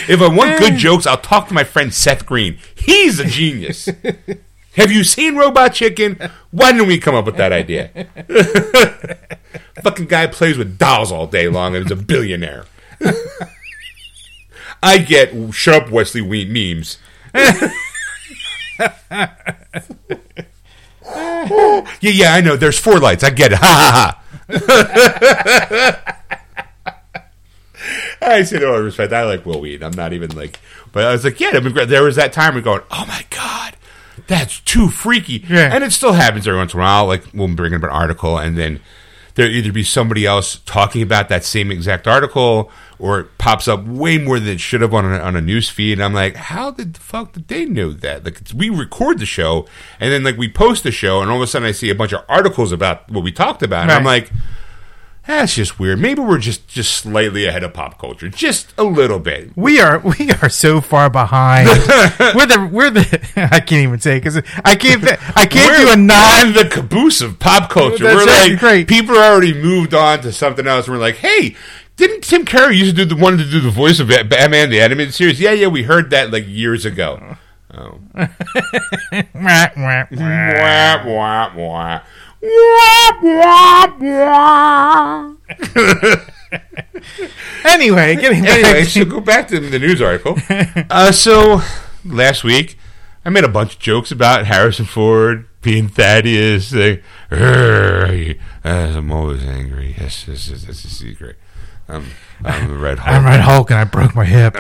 if I want good jokes, I'll talk to my friend Seth Green. He's a genius. Have you seen Robot Chicken? Why didn't we come up with that idea? Fucking guy plays with dolls all day long and is a billionaire. I get shut up Wesley Wheat memes. yeah, yeah, I know. There's four lights. I get it. Ha ha ha. I say no oh, respect. I like Wil Wheaton. I'm not even like, but I was like, yeah. I mean, there was that time we're going, oh my god, that's too freaky. Yeah. And it still happens every once in a while. Like we'll bring up an article, and then there'll either be somebody else talking about that same exact article, or it pops up way more than it should have on a, on a news feed. And I'm like, how did the fuck did they know that? Like we record the show, and then like we post the show, and all of a sudden I see a bunch of articles about what we talked about, and I'm like. That's just weird. Maybe we're just just slightly ahead of pop culture, just a little bit. We are we are so far behind. we're the we're the I can't even say because I can't I can't we're do a non on the caboose of pop culture. That's we're right, like great. people are already moved on to something else. We're like, hey, didn't Tim Curry used to do the wanted to do the voice of Batman the animated series? Yeah, yeah, we heard that like years ago. Oh, Wah, wah, wah. wah, wah, wah. Wah, wah, wah. Anyway, getting back anyway, so go back to the news article. Uh, so last week, I made a bunch of jokes about Harrison Ford being Thaddeus. Like, "Urgh, I'm always angry. Yes, yes, yes, that's a secret. I'm, I'm the Red Hulk. I'm Red Hulk and I broke my hip.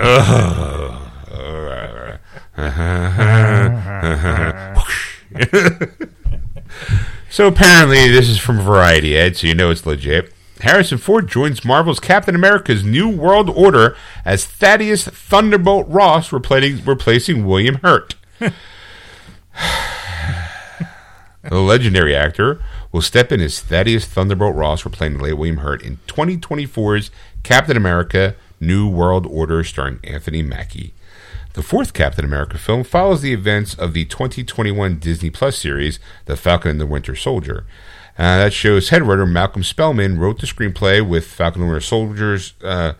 so apparently, this is from Variety Ed, so you know it's legit. Harrison Ford joins Marvel's Captain America's New World Order as Thaddeus Thunderbolt Ross, replacing, replacing William Hurt. the legendary actor will step in as Thaddeus Thunderbolt Ross, replacing late William Hurt in 2024's Captain America New World Order, starring Anthony Mackie. The fourth Captain America film follows the events of the 2021 Disney Plus series, The Falcon and the Winter Soldier. Uh, that show's head writer Malcolm Spellman wrote the screenplay with Falcon and the Winter Soldier's uh,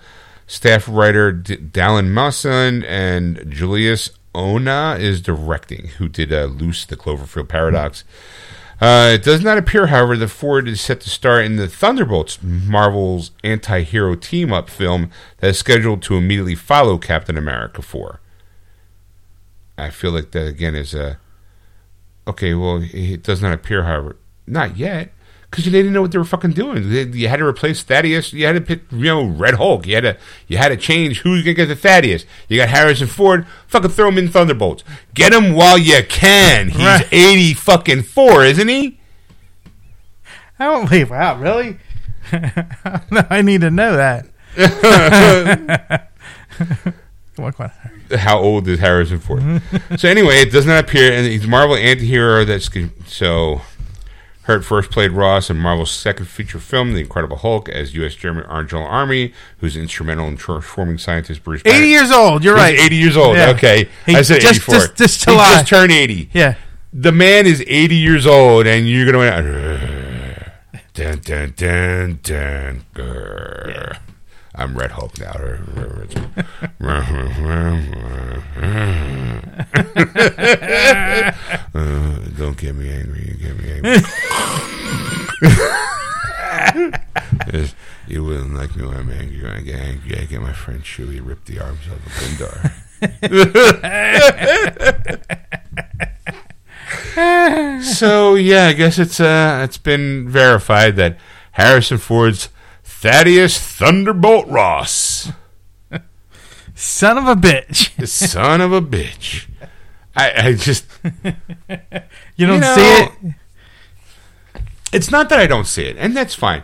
staff writer D- Dalan Musson and Julius Onah is directing, who did uh, Luce, The Cloverfield Paradox. Uh, it does not appear, however, that Ford is set to star in the Thunderbolts, Marvel's anti-hero team-up film that is scheduled to immediately follow Captain America 4. I feel like that again is a okay. Well, it does not appear, however, not yet, because they didn't know what they were fucking doing. They, you had to replace Thaddeus. You had to pick, you know, Red Hulk. You had to, you had to change who's gonna get the Thaddeus. You got Harrison Ford. Fucking throw him in Thunderbolts. Get him while you can. He's Right. eighty fucking four, isn't he? I don't believe. Wow, really? I need to know that. come on, come on. how old is Harrison Ford? Mm-hmm. so anyway, it does not appear, and he's a Marvel anti-hero. That's so. Hurt first played Ross in Marvel's second feature film, The Incredible Hulk, as U.S. German Angel Army, who's instrumental in transforming scientist Bruce. Banner. Eighty years old. You're He's right. 80 years old. Yeah. Okay, He I said just- 84. just- just he July. just turned 80. Yeah. The man is 80 years old, and you're gonna. Dun, dun, dun, dun, grr. I'm Red Hulk now. Uh, don't get me angry. You get me angry. You wouldn't like me when I'm angry. When I get angry, I get my friend Chewie rip the arms off of Bindar. so yeah, I guess it's uh, it's been verified that Harrison Ford's Thaddeus Thunderbolt Ross, Son of a bitch. the son of a bitch. I, I just You don't know, see it. It's not that I don't see it, and that's fine.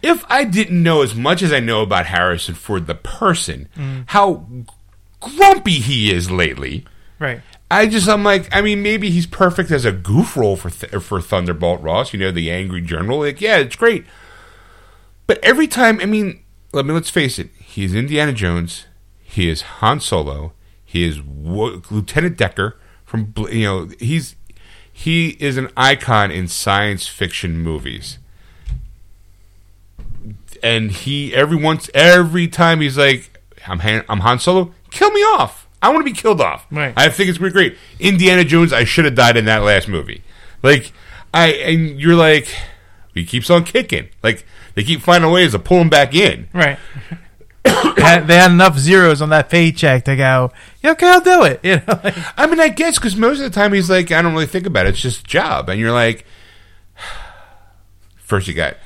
If I didn't know as much as I know about Harrison Ford, the person, Mm. how grumpy he is lately, Right. I just I'm like I mean maybe he's perfect as a goof role for th- for Thunderbolt Ross, you know the angry general. Like yeah, it's great. But every time, I mean, let me let's face it. He is Indiana Jones. He is Han Solo. He is Wo- Lieutenant Decker from you know he's he is an icon in science fiction movies and he every once every time he's like i'm Han, i'm han solo kill me off i want to be killed off Right. i think it's great great indiana jones i should have died in that last movie like i and you're like he keeps on kicking like they keep finding ways to pull him back in Right. they, had, they had enough zeros on that paycheck to go. "Yeah, Okay, I'll do it. You know, like, I mean, I guess because most of the time he's like, I don't really think about it. It's just a job, and you're like, first you got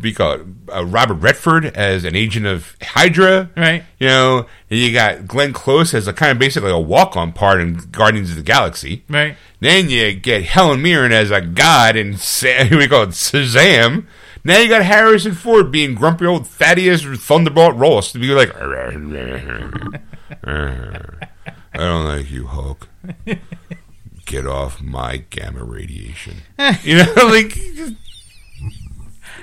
we call it uh, Robert Redford as an agent of Hydra, Right. You know, and you got Glenn Close as a kind of basically a walk on part in Guardians of the Galaxy, right. Then you get Helen Mirren as a god in Sa- we call it Shazam. Now you got Harrison Ford being grumpy old Thaddeus Thunderbolt Ross to be like, I don't like you, Hulk. Get off my gamma radiation. You know, like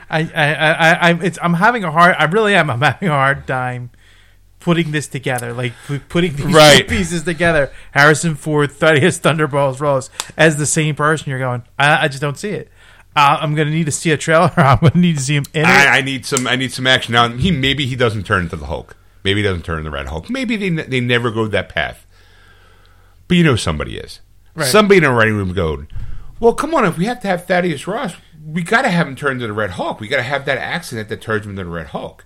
I, I, I, I, I'm- it's, I'm having a hard. I really am. I'm having a hard time putting this together. Like pu- putting these Right. pieces together. Harrison Ford, Thaddeus Thunderballs Rose as the same person. You're going. I, I just don't see it. Uh, I'm gonna need to see a trailer. I'm gonna need to see him in it. I, I need some. I need some action. Now he maybe he doesn't turn into the Hulk. Maybe he doesn't turn into the Red Hulk. Maybe they they never go that path. But you know somebody is. Right. Somebody in a writing room going, well, come on. If we have to have Thaddeus Ross, we got to have him turn into the Red Hulk. We got to have that accident that turns him into the Red Hulk.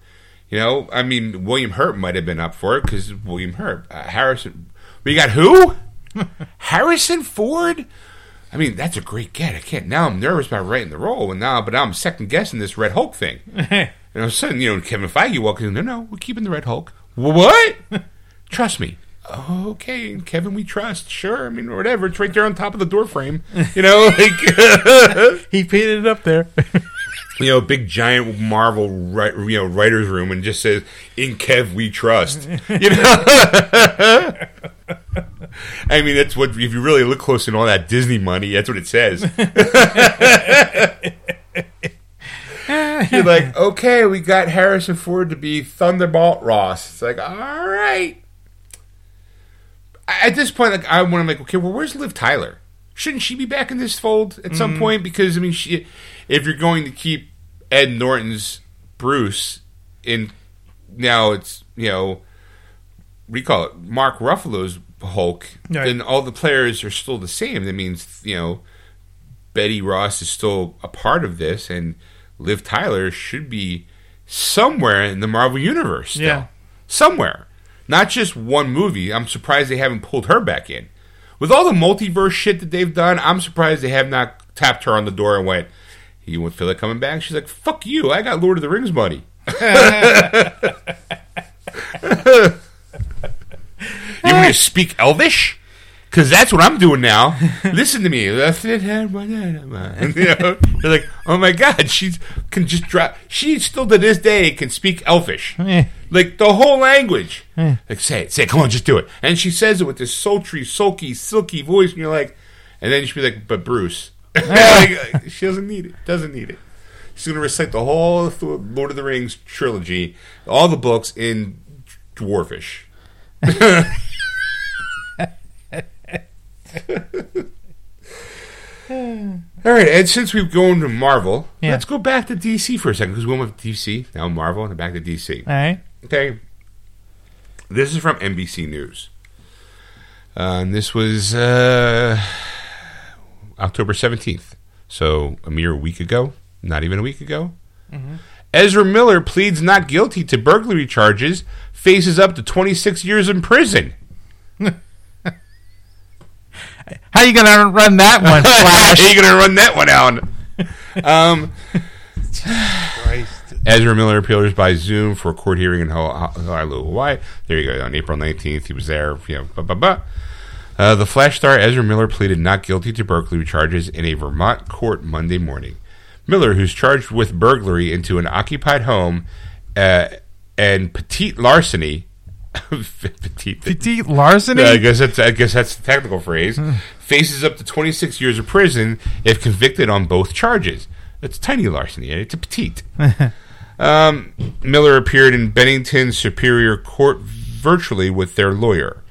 You know, I mean, William Hurt might have been up for it because William Hurt, uh, Harrison. We got who? Harrison Ford. I mean, that's a great get. I can't. Now I'm nervous about writing the role, and now, but now I'm second guessing this Red Hulk thing. and all of a sudden, you know, Kevin Feige walks in. No, no, we're keeping the Red Hulk. What? Trust me. Okay, Kevin, we trust. Sure, I mean, whatever. It's right there on top of the door frame. You know, like he painted it up there. You know, big giant Marvel you know writers room, and just says "In Kev we trust." You know. I mean, that's what if you really look close in all that Disney money, that's what it says. You're like, okay, we got Harrison Ford to be Thunderbolt Ross. It's like, all right. At this point, like I want to like, okay, well, where's Liv Tyler? Shouldn't she be back in this fold at some mm. point? Because I mean, she, if you're going to keep Ed Norton's Bruce in, now it's you know, we call it Mark Ruffalo's Hulk. Right. Then all the players are still the same. That means you know, Betty Ross is still a part of this, and Liv Tyler should be somewhere in the Marvel universe. Still. Yeah. somewhere, not just one movie. I'm surprised they haven't pulled her back in. With all the multiverse shit that they've done, I'm surprised they have not tapped her on the door and went, "You want feel like coming back?" She's like, "Fuck you! I got Lord of the Rings money." you want me to speak Elvish? Because that's what I'm doing now. Listen to me. you know, they're like, oh my god, she can just drop. She still to this day can speak Elfish, Eh. like the whole language. Like say it, say it. Come on, just do it. And she says it with this sultry, sulky, silky voice, and you're like, and then she'd be like, but Bruce, like, she doesn't need it. Doesn't need it. She's gonna recite the whole Lord of the Rings trilogy, all the books in dwarfish. All right, and since we've gone to Marvel, Yeah. let's go back to DC for a second because we went with DC, now Marvel, and back to DC. All right. Okay, this is from NBC News, uh, and this was uh, October seventeenth, so a mere week ago, not even a week ago. Ezra Miller pleads not guilty to burglary charges, faces up to twenty six years in prison. How are you gonna run that one, How Flash? you gonna run that one out? Um, Ezra Miller appears by Zoom for a court hearing in Honolulu, Hawaii. There you go. On April 19th, he was there. You know, blah, blah, blah. Uh, the Flash star Ezra Miller pleaded not guilty to burglary charges in a Vermont court Monday morning. Miller, who's charged with burglary into an occupied home uh, and petite larceny, petite, Petite larceny. yeah, I guess that's I guess that's the technical phrase. Faces up to 26 years of prison if convicted on both charges. It's tiny larceny. It's a petite. um, Miller appeared in Bennington Superior Court virtually with their lawyer.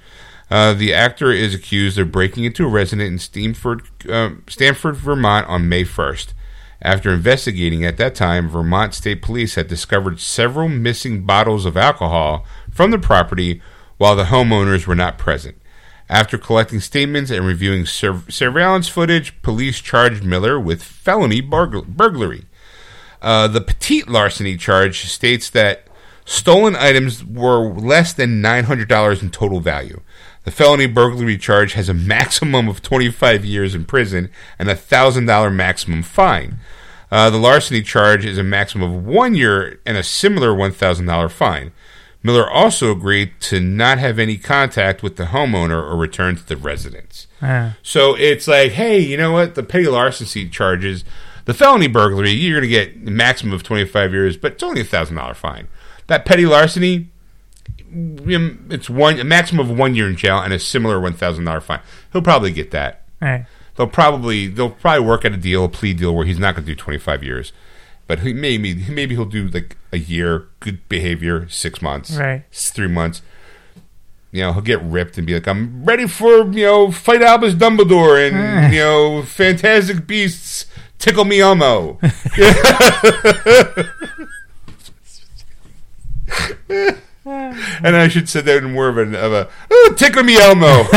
Uh, the actor is accused of breaking into a residence in Stamford, um, Stamford, Vermont on May 1st. After investigating at that time, Vermont State Police had discovered several missing bottles of alcohol from the property while the homeowners were not present. After collecting statements and reviewing sur- surveillance footage, police charged Miller with felony burgl- burglary. Uh, the petite larceny charge states that stolen items were less than $900 in total value. The felony burglary charge has a maximum of 25 years in prison and a $1,000 maximum fine. Uh, the larceny charge is a maximum of one year and a similar $1,000 fine. Miller also agreed to not have any contact with the homeowner or return to the residence. Ah. So it's like, hey, you know what? The petty larceny charges, the felony burglary, you're going to get a maximum of 25 years, but it's only a $1,000 fine. That petty larceny, it's one a maximum of one year in jail and a similar $1,000 fine. He'll probably get that. Right. They'll probably they'll probably work at a deal, a plea deal, where he's not going to do 25 years, but he maybe maybe he'll do like a year, good behavior, six months, Right. three months. You know, he'll get ripped and be like, "I'm ready for you know, fight Albus Dumbledore and you know, Fantastic Beasts, tickle me Elmo." and I should say that in more of a, of a oh, tickle me Elmo.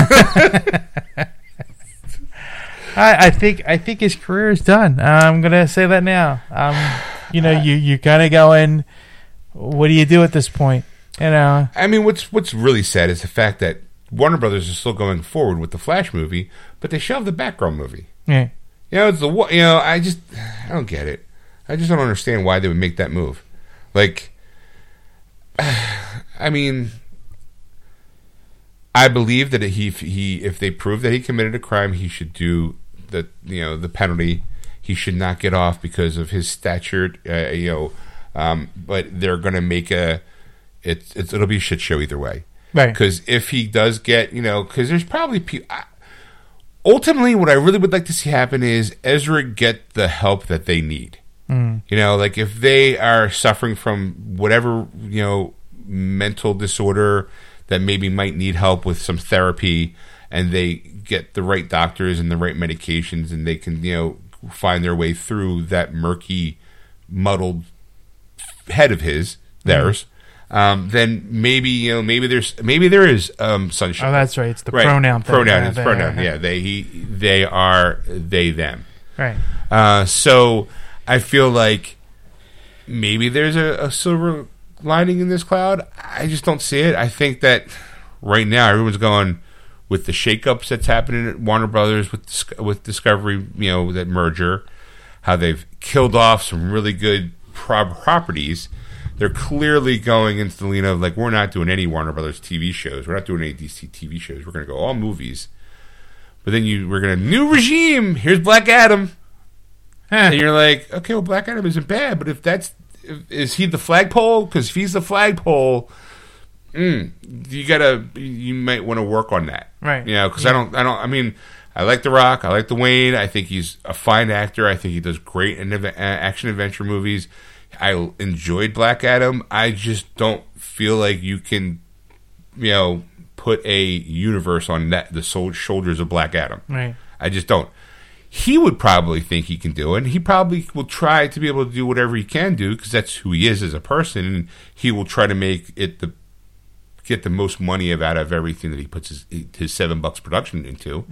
I, I think I think his career is done. I'm gonna say that now. Um, you know, you you kind of going. What do you do at this point? You know, I mean, what's what's really sad is the fact that Warner Brothers is still going forward with the Flash movie, but they shelved the Batgirl movie. yeah, You know, it's the you know, I just I don't get it. I just don't understand why they would make that move. Like, I mean, I believe that he he if they prove that he committed a crime, he should do the you know the penalty. He should not get off because of his stature. Uh, you know, um, but they're going to make a it's, it's it'll be a shit show either way. Right. Because if he does get you know, because there's probably people. Ultimately, what I really would like to see happen is Ezra get the help that they need. You know, like if they are suffering from whatever, you know, mental disorder that maybe might need help with some therapy and they get the right doctors and the right medications and they can, you know, find their way through that murky, muddled head of his, theirs, um, then maybe, you know, maybe there's, maybe there is um, sunshine. oh, that's right. It's the Right. pronoun. thing. Pronoun. Yeah, It's they- pronoun. Yeah, they he they are they them. Right. Uh, so I feel like maybe there's a, a silver lining in this cloud. I just don't see it. I think that right now everyone's going with the shakeups that's happening at Warner Brothers with with Discovery. You know that merger, how they've killed off some really good pro- properties. They're clearly going into the lean of like we're not doing any Warner Brothers TV shows. We're not doing any DC TV shows. We're going to go all movies. But then you we're going to new regime. Here's Black Adam. And you're like, okay, well, Black Adam isn't bad, but if that's is he the flagpole? Because if he's the flagpole, mm, you gotta you might want to work on that, Right. You know, because I don't I don't I mean I like The Rock, I like Dwayne. I think he's a fine actor, I think he does great in uh, action adventure movies. I enjoyed Black Adam. I just don't feel like you can, you know, put a universe on that the shoulders of Black Adam. Right. I just don't. He would probably think he can do it. And he probably will try to be able to do whatever he can do because that's who he is as a person. And he will try to make it the get the most money out of everything that he puts his, his seven bucks production into.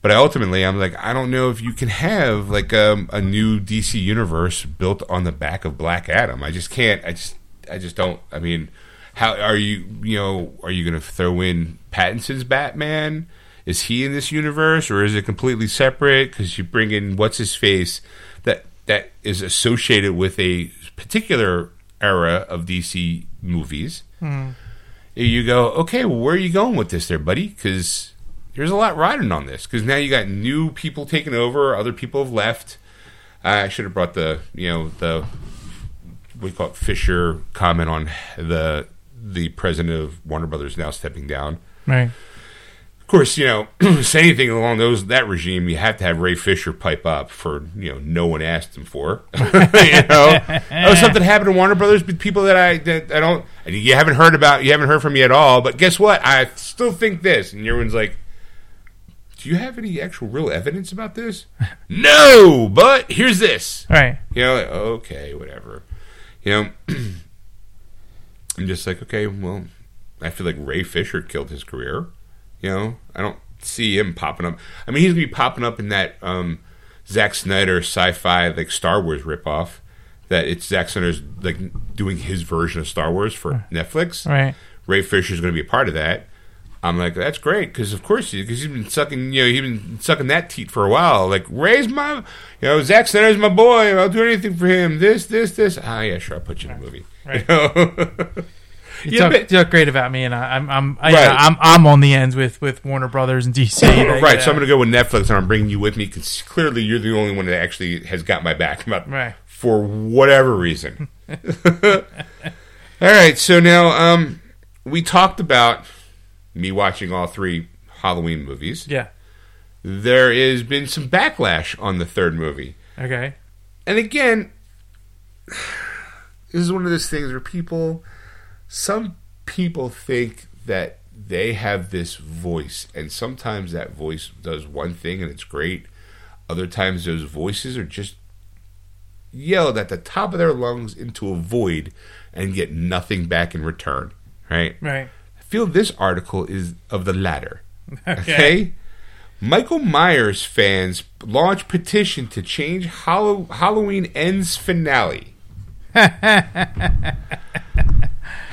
But ultimately, I'm like, I don't know if you can have like um, a new DC universe built on the back of Black Adam. I just can't. I just, I just don't. I mean, how are you? You know, are you going to throw in Pattinson's Batman? Is he in this universe, or is it completely separate? Because you bring in what's his face that that is associated with a particular era of DC movies. Hmm. You go, okay, well, where are you going with this, there, buddy? Because there's a lot riding on this. Because now you got new people taking over, other people have left. I should have brought the, you know, the we call it, Fisher comment on the the president of Warner Brothers now stepping down. Right. Of course, you know, say anything along those that regime, you have to have Ray Fisher pipe up for you know no one asked him for. you know, oh something happened to Warner Brothers with people that I that I don't you haven't heard about, you haven't heard from me at all. But guess what? I still think this, and everyone's like, "Do you have any actual real evidence about this?" no, but here's this. Right. You know, like, okay, whatever. You know, I'm just like, okay, well, I feel like Ray Fisher killed his career. You know, I don't see him popping up. I mean, he's gonna be popping up in that um, Zack Snyder sci-fi like Star Wars ripoff. That it's Zack Snyder's like doing his version of Star Wars for Netflix. Right. Ray Fisher's going to be a part of that. I'm like, that's great because of course because he's been sucking, you know, he's been sucking that teat for a while. Like Ray's my, you know, Zack Snyder's my boy. I'll do anything for him. This, this, this. Ah, yeah, sure, I'll put you in a movie. Right. You know? You Yeah, talk, you talk great about me, and I, I'm I'm I, Right. I'm I'm on the ends with with Warner Brothers and DC. Right. So yeah. I'm going to go with Netflix, and I'm bringing you with me because clearly you're the only one that actually has got my back about Right. for whatever reason. All right. So now um, we talked about me watching all three Halloween movies. Yeah. There has been some backlash on the third movie. Okay. And again, this is one of those things where people, some people think that they have this voice, and sometimes that voice does one thing and it's great. Other times, those voices are just yelled at the top of their lungs into a void and get nothing back in return. Right? Right. I feel this article is of the latter. Okay. Michael Myers fans launch petition to change Hallow- Halloween Ends finale.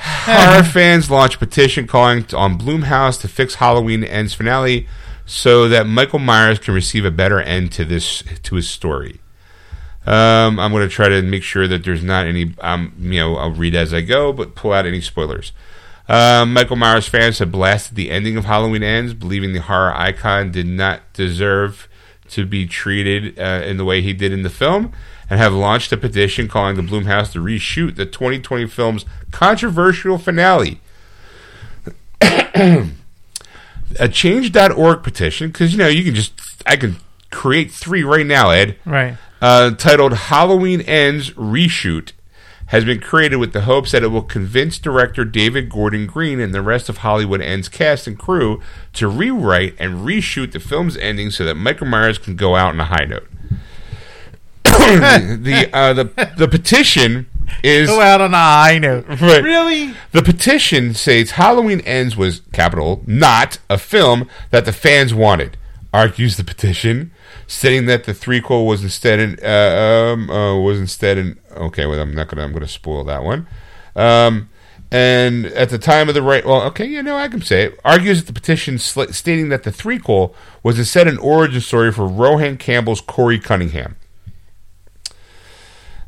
Horror fans launch a petition calling on Blumhouse to fix Halloween Ends finale so that Michael Myers can receive a better end to this to his story. Um, I'm going to try to make sure that there's not any. Um, you know, I'll read as I go, but pull out any spoilers. Um, Michael Myers fans have blasted the ending of Halloween Ends, believing the horror icon did not deserve to be treated uh, in the way he did in the film, and have launched a petition calling the Blumhouse to reshoot the 2020 film's controversial finale. a change.org petition, because you know you can just I can create three right now, Ed Right. uh, titled Halloween Ends Reshoot has been created with the hopes that it will convince director David Gordon Green and the rest of Halloween Ends cast and crew to rewrite and reshoot the film's ending so that Michael Myers can go out on a high note. the uh, the the petition is Go out on a high note. Right. Really? the petition states Halloween Ends was capital not a film that the fans wanted. Argues the petition, stating that the threequel was instead an, uh, um, uh, was instead an okay. Well, I'm not gonna I'm gonna spoil that one. Um, and at the time of the right, well, okay, you know I can say it. Argues that the petition sl- stating that the threequel was instead an origin story for Rohan Campbell's Corey Cunningham.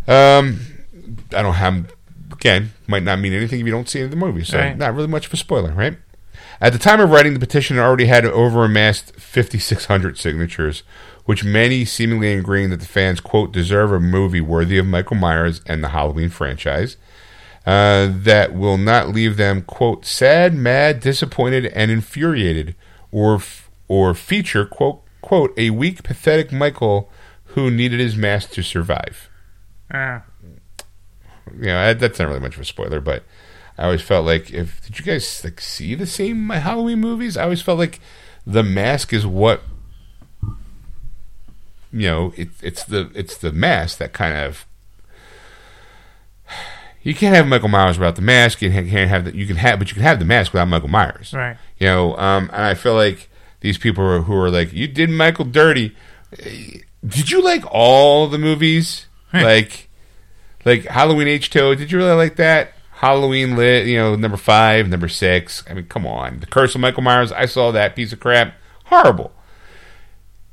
Um, I don't have again might not mean anything if you don't see it in the movie, so Right. not really much of a spoiler, right? At the time of writing, the petition already had over amassed 5,600 signatures, which many seemingly agreeing that the fans quote deserve a movie worthy of Michael Myers and the Halloween franchise. Uh, that will not leave them quote sad, mad, disappointed, and infuriated, or f- or feature quote quote a weak, pathetic Michael who needed his mask to survive Uh, you know, that- that's not really much of a spoiler, but I always felt like if did you guys like see the same Halloween movies? I always felt like the mask is what you know. It, it's the it's the mask that kind of you can't have Michael Myers without the mask. You can't have that. You can have, but you can have the mask without Michael Myers. right. You know, um, and I feel like these people are, who are like, you did Michael dirty. Did you like all the movies? like, like Halloween H two? Did you really like that? Halloween lit, you know, number five, number six. I mean, come on, The Curse of Michael Myers. I saw that piece of crap. Horrible.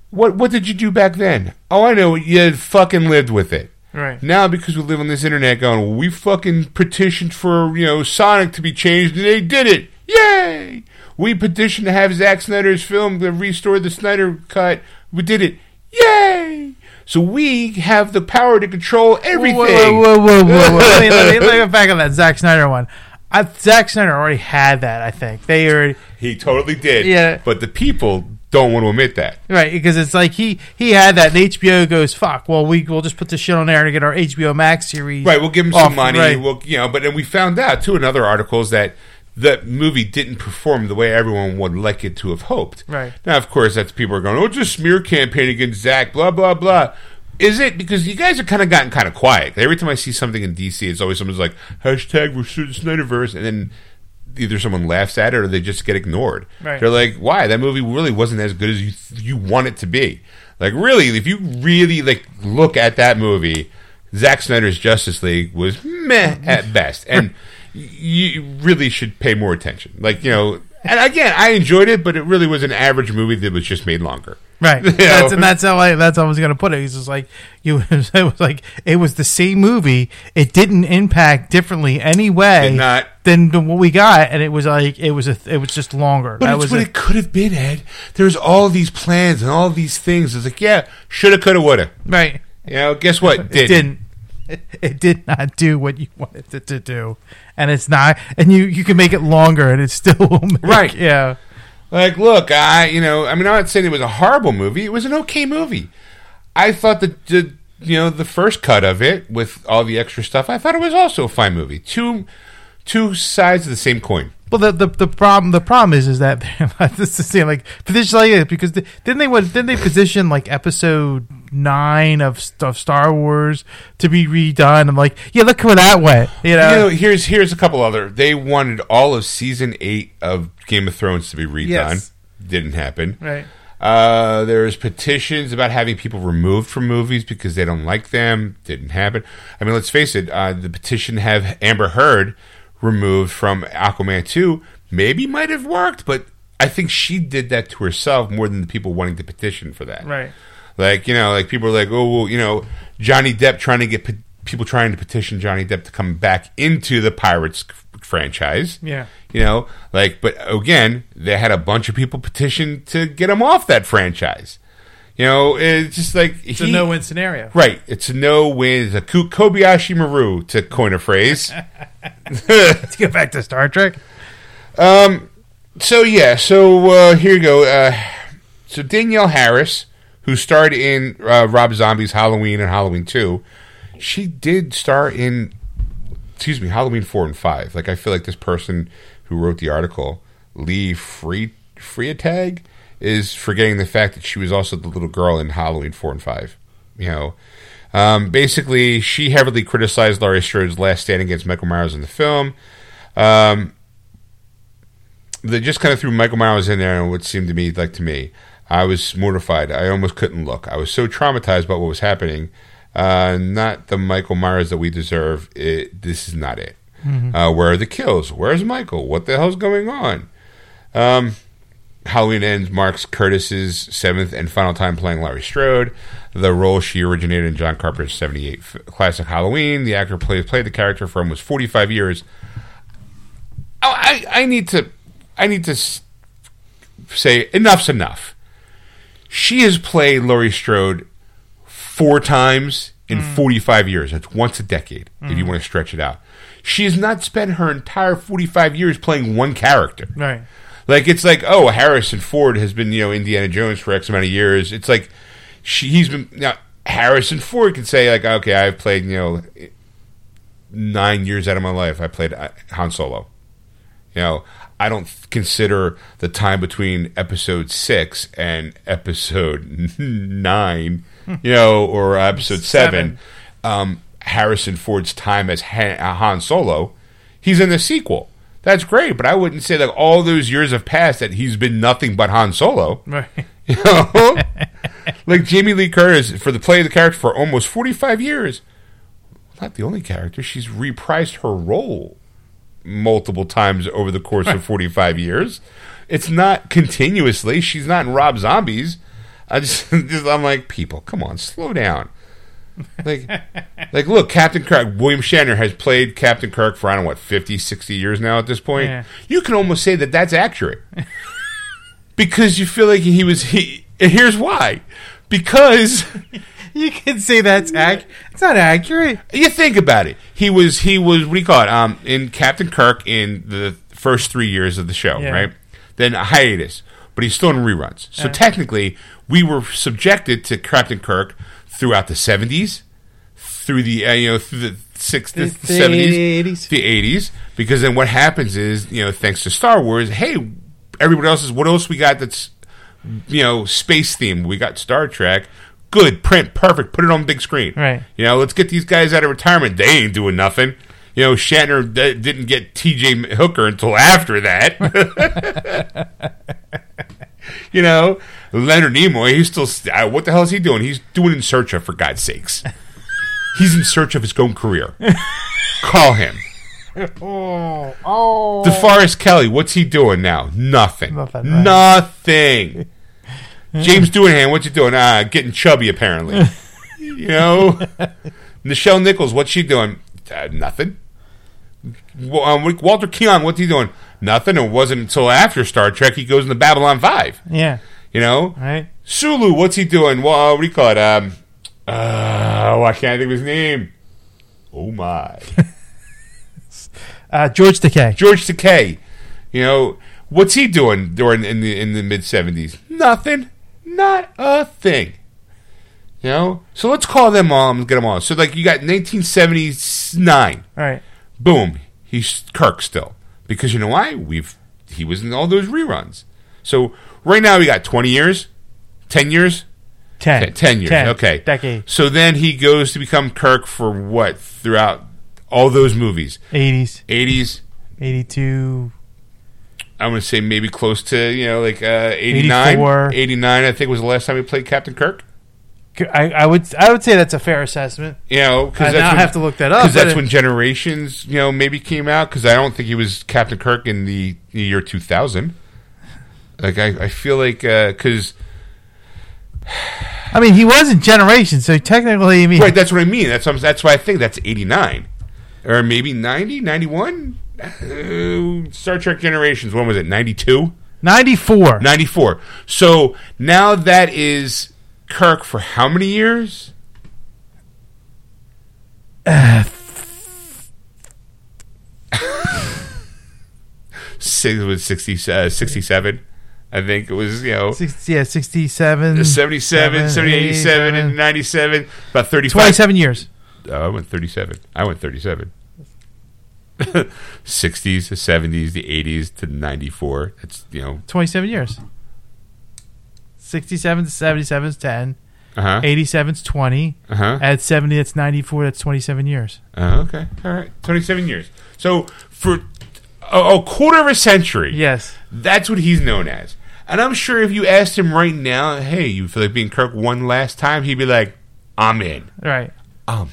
What what did you do back then? Oh, I know. You fucking lived with it. Right. Now, because we live on this internet, going, we fucking petitioned for you know Sonic to be changed, and they did it. Yay! We petitioned to have Zack Snyder's film to restore the Snyder cut. We did it. Yay! So we have the power to control everything. Whoa, whoa, whoa, whoa, whoa. let, me, let, me, let me go back on that Zack Snyder one. I, Zack Snyder already had that. I think they already He totally did. Yeah. But the people don't want to admit that. right because it's like he he had that. And HBO goes fuck. Well, we we'll just put this shit on there to get our HBO Max series. Right, we'll give him off, some money. right. We'll, you know, but then we found out too in other articles that the movie didn't perform the way everyone would like it to have hoped. Right. now, of course, that's people are going, "Oh, it's a smear campaign against Zack." Blah blah blah. Is it because you guys have kind of gotten kind of quiet? Every time I see something in DC, it's always someone's like hashtag we're Snyderverse, and then either someone laughs at it or they just get ignored. Right. They're like, "Why? That movie really wasn't as good as you you want it to be." Like, really, if you really like look at that movie, Zack Snyder's Justice League was meh at best, and you really should pay more attention. Like, you know, and again, I enjoyed it, but it really was an average movie that was just made longer. Right, You that's, and that's how I that's how I was gonna put it. He's just like you. It was like it was the same movie. It didn't impact differently anyway Did not. than what we got, and it was like it was a it was just longer. But that it's was what it. it could have been, Ed. There's all these plans and all these things. It's like, yeah, shoulda, coulda, woulda. right. You know, guess what? It didn't. It, did not do what you wanted it to do, and it's not. And you you can make it longer, and it still will make, Right. Yeah. Like, look, I, you know, I mean, I'm not saying it was a horrible movie. It was an okay movie. I thought that the, you know, the first cut of it with all the extra stuff, I thought it was also a fine movie. Two, two sides of the same coin. Well, the, the the problem the problem is is that this is saying like position like it because the, didn't they what didn't they position like episode nine of, of Star Wars to be redone? I'm like, yeah, look where that went. You know, You know, here's here's a couple other. They wanted all of season eight of Game of Thrones to be redone. Yes. Didn't happen. right? Uh, there's petitions about having people removed from movies because they don't like them. Didn't happen. I mean, let's face it. Uh, the petition to have Amber Heard removed from Aquaman two maybe might have worked, but I think she did that to herself more than the people wanting to petition for that. Right. Like you know, like people are like, oh, well, you know, Johnny Depp trying to get pe- people trying to petition Johnny Depp to come back into the Pirates franchise. Yeah. You know, like, but again, they had a bunch of people petition to get him off that franchise. You know, it's just like It's a no win scenario. Right, it's a no win. It's a Kobayashi Maru, to coin a phrase. Let's get back to Star Trek. Um. So yeah, so uh, here you go. Uh, so Danielle Harris, who starred in uh, Rob Zombie's Halloween and Halloween Two, she did star in, excuse me, Halloween Four and Five. Like I feel like this person who wrote the article, Lee Free Freitag, is forgetting the fact that she was also the little girl in Halloween Four and Five. You know. Um, basically, she heavily criticized Laurie Strode's last stand against Michael Myers in the film. Um, they just kind of threw Michael Myers in there, and what seemed to me like to me, I was mortified. I almost couldn't look. I was so traumatized by what was happening. Uh, not the Michael Myers that we deserve. It, this is not it. Uh, where are the kills? Where's Michael? What the hell's going on? Um, Halloween Ends marks Curtis's seventh and final time playing Laurie Strode, the role she originated in John Carpenter's 78 f- classic Halloween. The actor played, played the character for almost 45 years. Oh, I, I need to I need to say enough's enough. She has played Laurie Strode four times in hmm. 45 years. That's once a decade, if you hmm. want to stretch it out. She has not spent her entire 45 years playing one character. Right. Like it's like, oh, Harrison Ford has been, you know, Indiana Jones for X amount of years. It's like she he's been now Harrison Ford can say like, okay, I've played, you know, nine years out of my life, I played uh, Han Solo. You know, I don't consider the time between episode six and episode nine, you know, or episode seven, Seven. um, Harrison Ford's time as Han, uh, Han Solo. He's in the sequel. That's great, but I wouldn't say that all those years have passed that he's been nothing but Han Solo. Right. You know? like Jamie Lee Curtis for the play of the character for almost 45 years. Not the only character, she's reprised her role multiple times over the course of 45 years. It's not continuously. She's not in Rob Zombies. I just, just I'm like, people, come on, slow down. Like, like, look, Captain Kirk, William Shatner has played Captain Kirk for, I don't know, what, 50, 60 years now at this point. Yeah. You can almost say that that's accurate because you feel like he was he and here's why because you can say that's ac- It's not accurate. You think about it. He was he was what do you call it? Um, in Captain Kirk in the first three years of the show, Yeah. right? Then a hiatus, but he's still in reruns. So Uh. technically, we were subjected to Captain Kirk throughout the seventies, through the uh, you know through the sixties, The seventies, 80s. the eighties. Because then what happens is you know thanks to Star Wars, hey, everybody else is what else we got that's you know space themed. We got Star Trek. Good print, perfect. Put it on the big screen. Right. You know, let's get these guys out of retirement. They ain't doing nothing. You know, Shatner d- didn't get T.J. Hooker until after that. you know, Leonard Nimoy, he's still. uh, What the hell is he doing? He's doing In Search of, for God's sakes. He's in search of his own career. Call him. Oh, oh. DeForest Kelley, what's he doing now? Nothing. Nothing, right. Nothing. James Doohan, what you doing? Ah, getting chubby apparently. you know, Nichelle Nichols, what's she doing? Uh, nothing. Um, Walter Koenig, what's he doing? Nothing. It wasn't until after Star Trek he goes into Babylon Five. Yeah. You know, Right. Sulu, what's he doing? Well, uh, what do you call it? Um, uh, oh, I can't think of his name. Oh my. Uh, George Takei. George Takei. You know, what's he doing during in the in the mid seventies? Nothing. Not a thing. You know? So let's call them all and get them all. So like you got nineteen seventy nine. All right. Boom. He's Kirk still. Because you know why? We've he was in all those reruns. So right now we got twenty years, ten years, Ten. Ten, 10 years. okay. Decade. So then he goes to become Kirk for what? Throughout all those movies. 80s. 80s, 82. I'm going to say maybe close to, you know, like uh, 89. 84. 89, I think was the last time he played Captain Kirk. I, I would I would say that's a fair assessment. You know, I because now have to look that up, Because that's it- when Generations, you know, maybe came out. Because I don't think he was Captain Kirk in the, year 2000. Like, I, I feel like, because, I mean, he was in Generations, so technically, I mean, right, that's what I mean. That's, that's why I think that's 89. Or maybe 90, 91? Uh, Star Trek Generations, when was it? 92? 94. 94. So now that is Kirk for how many years? Six, it was 60, uh, 67. I think it was, you know, Six, yeah, 67. 77, 70, 87, and 97. About 35. 27 years. Oh, I went 37. I went 37. 60s, the 70s, the 80s to 94. It's, you know, 27 years. 67 to 77 is 10. uh huh. 87 is 20. Uh huh. Add 70, that's 94. That's 27 years. Oh, okay. All right. 27 years. So for a, a quarter of a century, Yes. that's what he's known as. And I'm sure if you asked him right now, hey, you feel like being Kirk one last time, he'd be like, I'm in. Right. I'm in.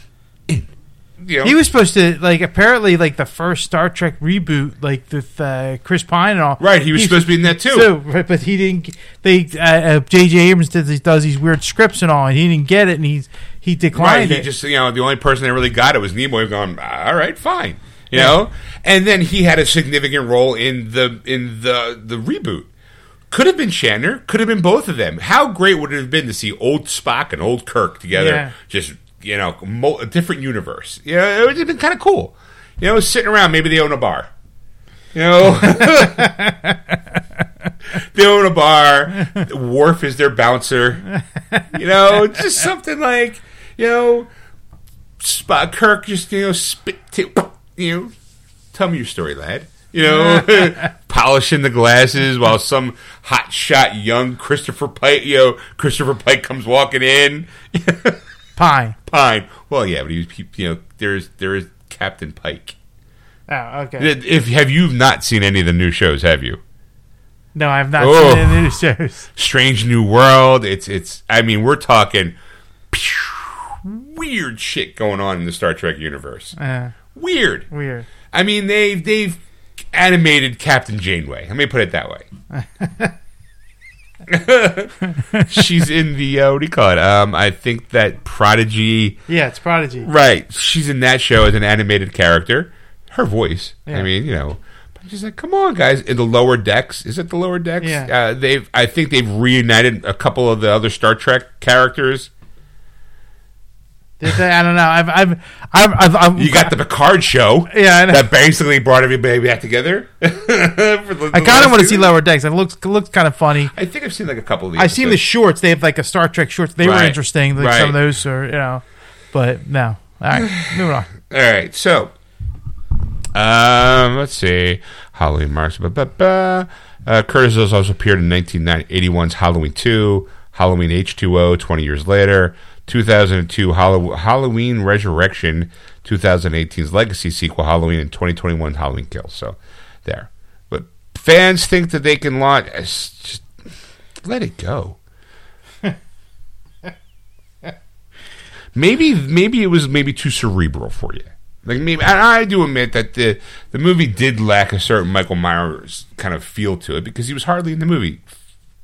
You know? He was supposed to, like, apparently, like, the first Star Trek reboot, like, with uh, Chris Pine and all. right. He was supposed to be in that too. So, right, but he didn't. They uh, uh, J.J. Abrams does these, does these weird scripts and all, and he didn't get it, and he's he declined. right. He it. just, you know, the only person that really got it was Nimoy going, all right, fine. You know? And then he had a significant role in the in the the reboot. Could have been Shatner. Could have been both of them. How great would it have been to see old Spock and old Kirk together? Yeah. Just you know, mo- a different universe. Know, it would have been kind of cool. You know, sitting around. Maybe they own a bar. You know, they own a bar. Worf is their bouncer. You know, just something like you know, Spock, Kirk just you know spit. To, you know, tell me your story, lad. You know, polishing the glasses while some hot shot young Christopher Pike, you know, Christopher Pike comes walking in. Pine. Pine. Well, yeah, but he was, he- you know, there's there is Captain Pike. Oh, okay. If have you not seen any of the new shows, have you? No, I've not Oh. seen any of the new shows. Strange New World. It's it's. I mean, we're talking weird shit going on in the Star Trek universe. Uh, Weird. weird. I mean, they've they've animated Captain Janeway. Let me put it that way. She's in the uh, what do you call it? Um, I think that Prodigy. Yeah, it's Prodigy. Right, she's in that show as an animated character. Her voice. I mean, you know. But she's like, come on, guys. In the lower decks, is it the lower decks? Yeah. Uh, they've. I think they've reunited a couple of the other Star Trek characters. I don't know. I've, I've, I've, I've, I've You got the Picard show. Yeah, I know. that basically brought everybody back together. The- I kind of want to see. Lower Decks. It looks, it looks kind of funny. I think I've seen like a couple of these. I've seen the shorts. They have like a Star Trek shorts. They were interesting. Like Right. some of those, or you know, but no. All right, moving on. All right, so um, let's see. Halloween marks. Ba, ba, ba. Uh, Curtis also appeared in 1981's Halloween 2, Halloween H2O 20 years later, 2002 Hallow- Halloween Resurrection, 2018's Legacy sequel Halloween, and 2021 Halloween Kills. So there. But fans think that they can launch. Just let it go. maybe maybe it was maybe too cerebral for you. Like maybe I do admit that the the movie did lack a certain Michael Myers kind of feel to it because he was hardly in the movie.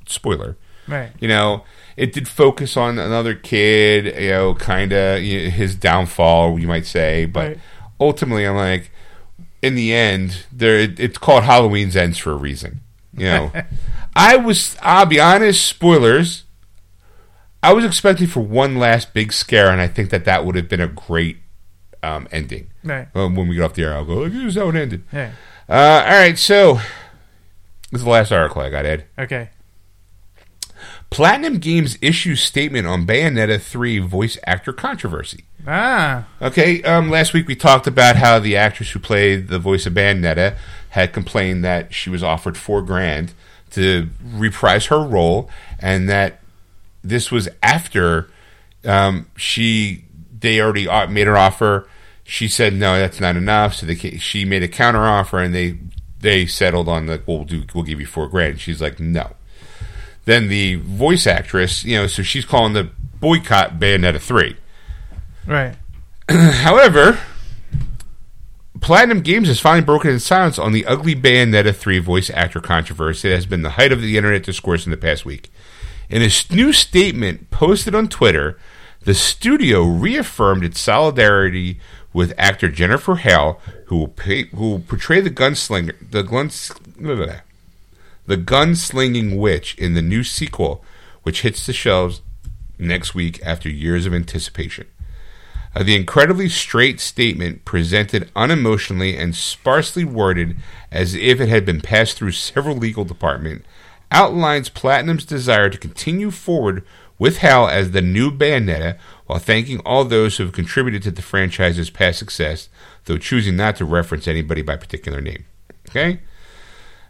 Spoiler. Right. You know, it did focus on another kid, you know, kind of his downfall, you might say, but Right. ultimately I'm like in the end, there it- it's called Halloween's Ends for a reason. You know. I was I'll be honest, spoilers. I was expecting for one last big scare, and I think that that would have been a great um, ending. Right. Um, when we get off the air, I'll go, "Look, this is how it ended." Yeah. Uh, all right, so this is the last article I got, Ed. Okay. Platinum Games issues statement on Bayonetta 3 voice actor controversy. Ah. Okay, um, last week we talked about how the actress who played the voice of Bayonetta had complained that she was offered four grand to reprise her role, and that this was after um, she they already uh, made her offer. She said no, that's not enough. So they, she made a counter offer, and they they settled on the we'll do we'll give you four grand. She's like no. Then the voice actress, you know, so she's calling the boycott Bayonetta three. Right. However, Platinum Games has finally broken in silence on the ugly Bayonetta 3 voice actor controversy that has been the height of the internet discourse in the past week. In a new statement posted on Twitter, the studio reaffirmed its solidarity with actor Jennifer Hale, who will, pay, who will portray the gunslinger, the guns, the gunslinging witch in the new sequel, which hits the shelves next week after years of anticipation. Uh, the incredibly straight statement, presented unemotionally and sparsely worded as if it had been passed through several legal departments, outlines Platinum's desire to continue forward with Hale as the new Bayonetta while thanking all those who have contributed to the franchise's past success, though choosing not to reference anybody by particular name. Okay?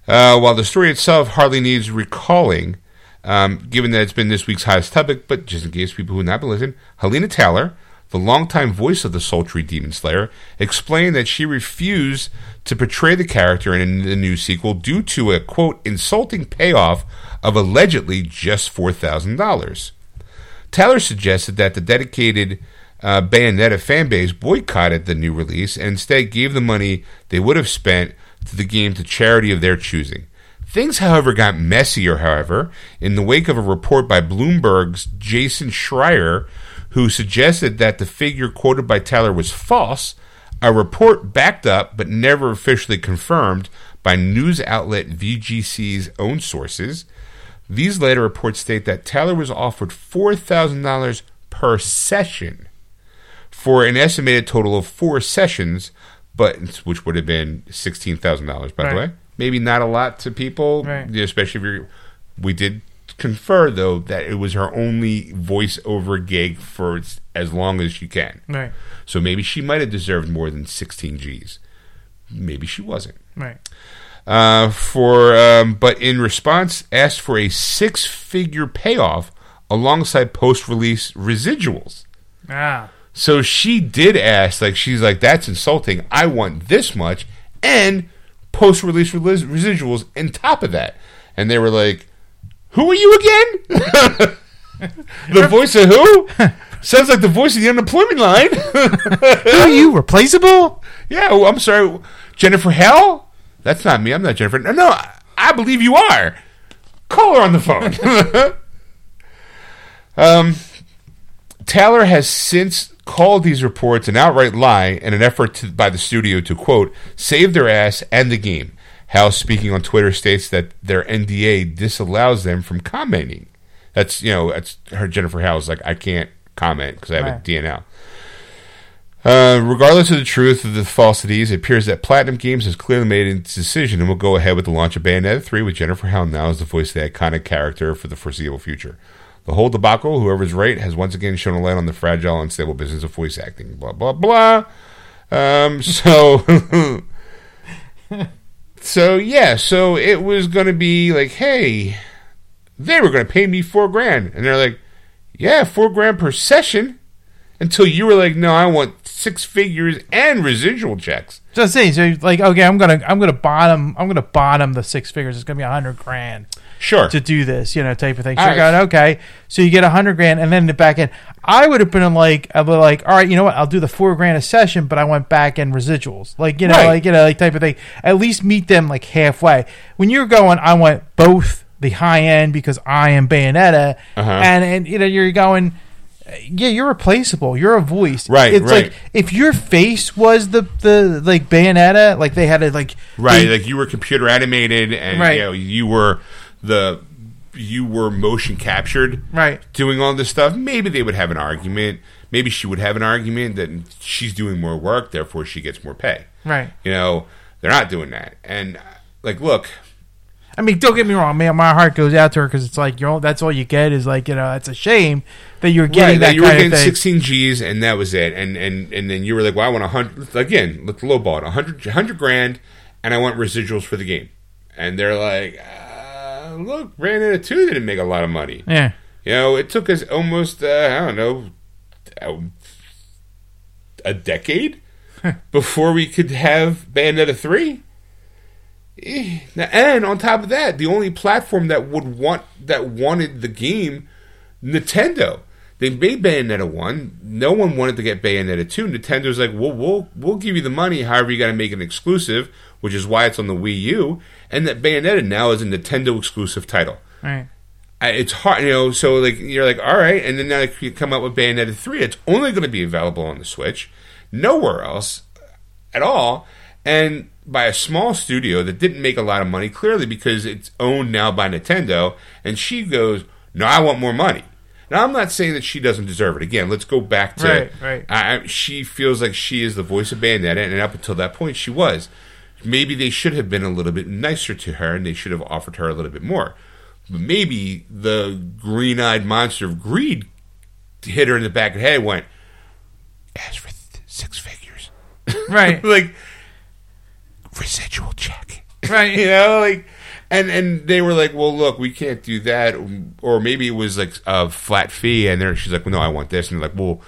Uh, while the story itself hardly needs recalling, um, given that it's been this week's hottest topic, but just in case people who have not been listening, Hellena Taylor, the longtime voice of the sultry Demon Slayer, explained that she refused to portray the character in the new sequel due to a quote insulting payoff of allegedly just four thousand dollars. Taylor suggested that the dedicated uh, Bayonetta fan base boycotted the new release and instead gave the money they would have spent the game to charity of their choosing. Things, however, got messier, however, in the wake of a report by Bloomberg's Jason Schreier, who suggested that the figure quoted by Taylor was false, a report backed up but never officially confirmed by news outlet VGC's own sources. These later reports state that Taylor was offered $4,000 per session for an estimated total of four sessions, but which would have been $16,000, by the way. Maybe not a lot to people, Right. especially if you're. We did confer, though, that it was her only voiceover gig for as long as she can. Right. So maybe she might have deserved more than 16 G's. Maybe she wasn't Right. uh, for um, but in response asked for a six-figure payoff alongside post-release residuals. Ah. So she did ask, like she's like, "That's insulting. I want this much and post-release residuals on top of that." And they were like, "Who are you again? the voice of who? Sounds like the voice of the unemployment line." Who are you? Replaceable? Yeah, well, I'm sorry, Jennifer Hell. That's not me. I'm not Jennifer. No, no, I, I believe you are. Call her on the phone. um, Taylor has since called these reports an outright lie in an effort to, by the studio to quote save their ass and the game. Hale, speaking on Twitter, states that their NDA disallows them from commenting. That's you know, that's her Jennifer Hale's like I can't comment because I have Right. a DNL. Uh, regardless of the truth of the falsities, it appears that Platinum Games has clearly made its decision and will go ahead with the launch of Bayonetta 3 with Jennifer Hale now as the voice of the iconic character for the foreseeable future. The whole debacle, whoever's right, has once again shown a light on the fragile, unstable business of voice acting. Blah, blah, blah. Um, so. so, yeah, so it was going to be like, hey, they were going to pay me four grand. And they're like, yeah, four grand per session. Until you were like, no, I want six figures and residual checks. Just saying, so like, okay, I'm gonna, I'm gonna bottom, I'm gonna bottom the six figures. It's gonna be a hundred grand Sure. to do this, you know, type of thing. So All you're right. going, okay, so you get a hundred grand, and then the back end, I would have been like, I would like, all right, you know what, I'll do the four grand a session, but I want back end residuals, like you know, Right. like you know, like type of thing. At least meet them like halfway. When you're going, I want both the high end because I am Bayonetta, Uh-huh. and and you know, you're going. Yeah, you're replaceable. You're a voice. Right, It's right. like if your face was the the like Bayonetta, like they had it like Right, they- like you were computer animated, and Right. you know you were the you were motion captured, Right. doing all this stuff. Maybe they would have an argument. Maybe she would have an argument that she's doing more work, therefore she gets more pay. right. You know, they're not doing that. And like, look, I mean, don't get me wrong, man. My heart goes out to her because it's like you're all, that's all you get is like you know it's a shame that you're getting right, that you were getting of thing. 16 G's, and that was it. And and and then you were like, well, I want a hundred again. Let's lowball it, a hundred hundred grand, and I want residuals for the game. And they're like, uh, look, Bayonetta 2 didn't make a lot of money. Yeah, You know, it took us almost, uh, I don't know, a, decade before we could have Bayonetta 3. Eh, And on top of that, the only platform that would want that wanted the game, Nintendo. They made Bayonetta 1. No one wanted to get Bayonetta 2. Nintendo's like, well, we'll we'll give you the money, however you got to make an exclusive, which is why it's on the Wii U. And that Bayonetta now is a Nintendo exclusive title. right. I- it's hard, you know. So like you're like, all right, and then now you come up with Bayonetta three. It's only going to be available on the Switch, nowhere else at all, and by a small studio that didn't make a lot of money. Clearly, because it's owned now by Nintendo, and she goes, "No, I want more money." Now, I'm not saying that she doesn't deserve it. Again, let's go back to Right, right. I- she feels like she is the voice of Bayonetta, and up until that point, she was. Maybe they should have been a little bit nicer to her, and they should have offered her a little bit more. But maybe the green-eyed monster of greed hit her in the back of the head. and Went, as for th- six figures, Right. like residual check, Right. you know, like. And and they were like, well, look, we can't do that, or maybe it was like a flat fee, and there she's like, well, no, I want this, and they're like, well,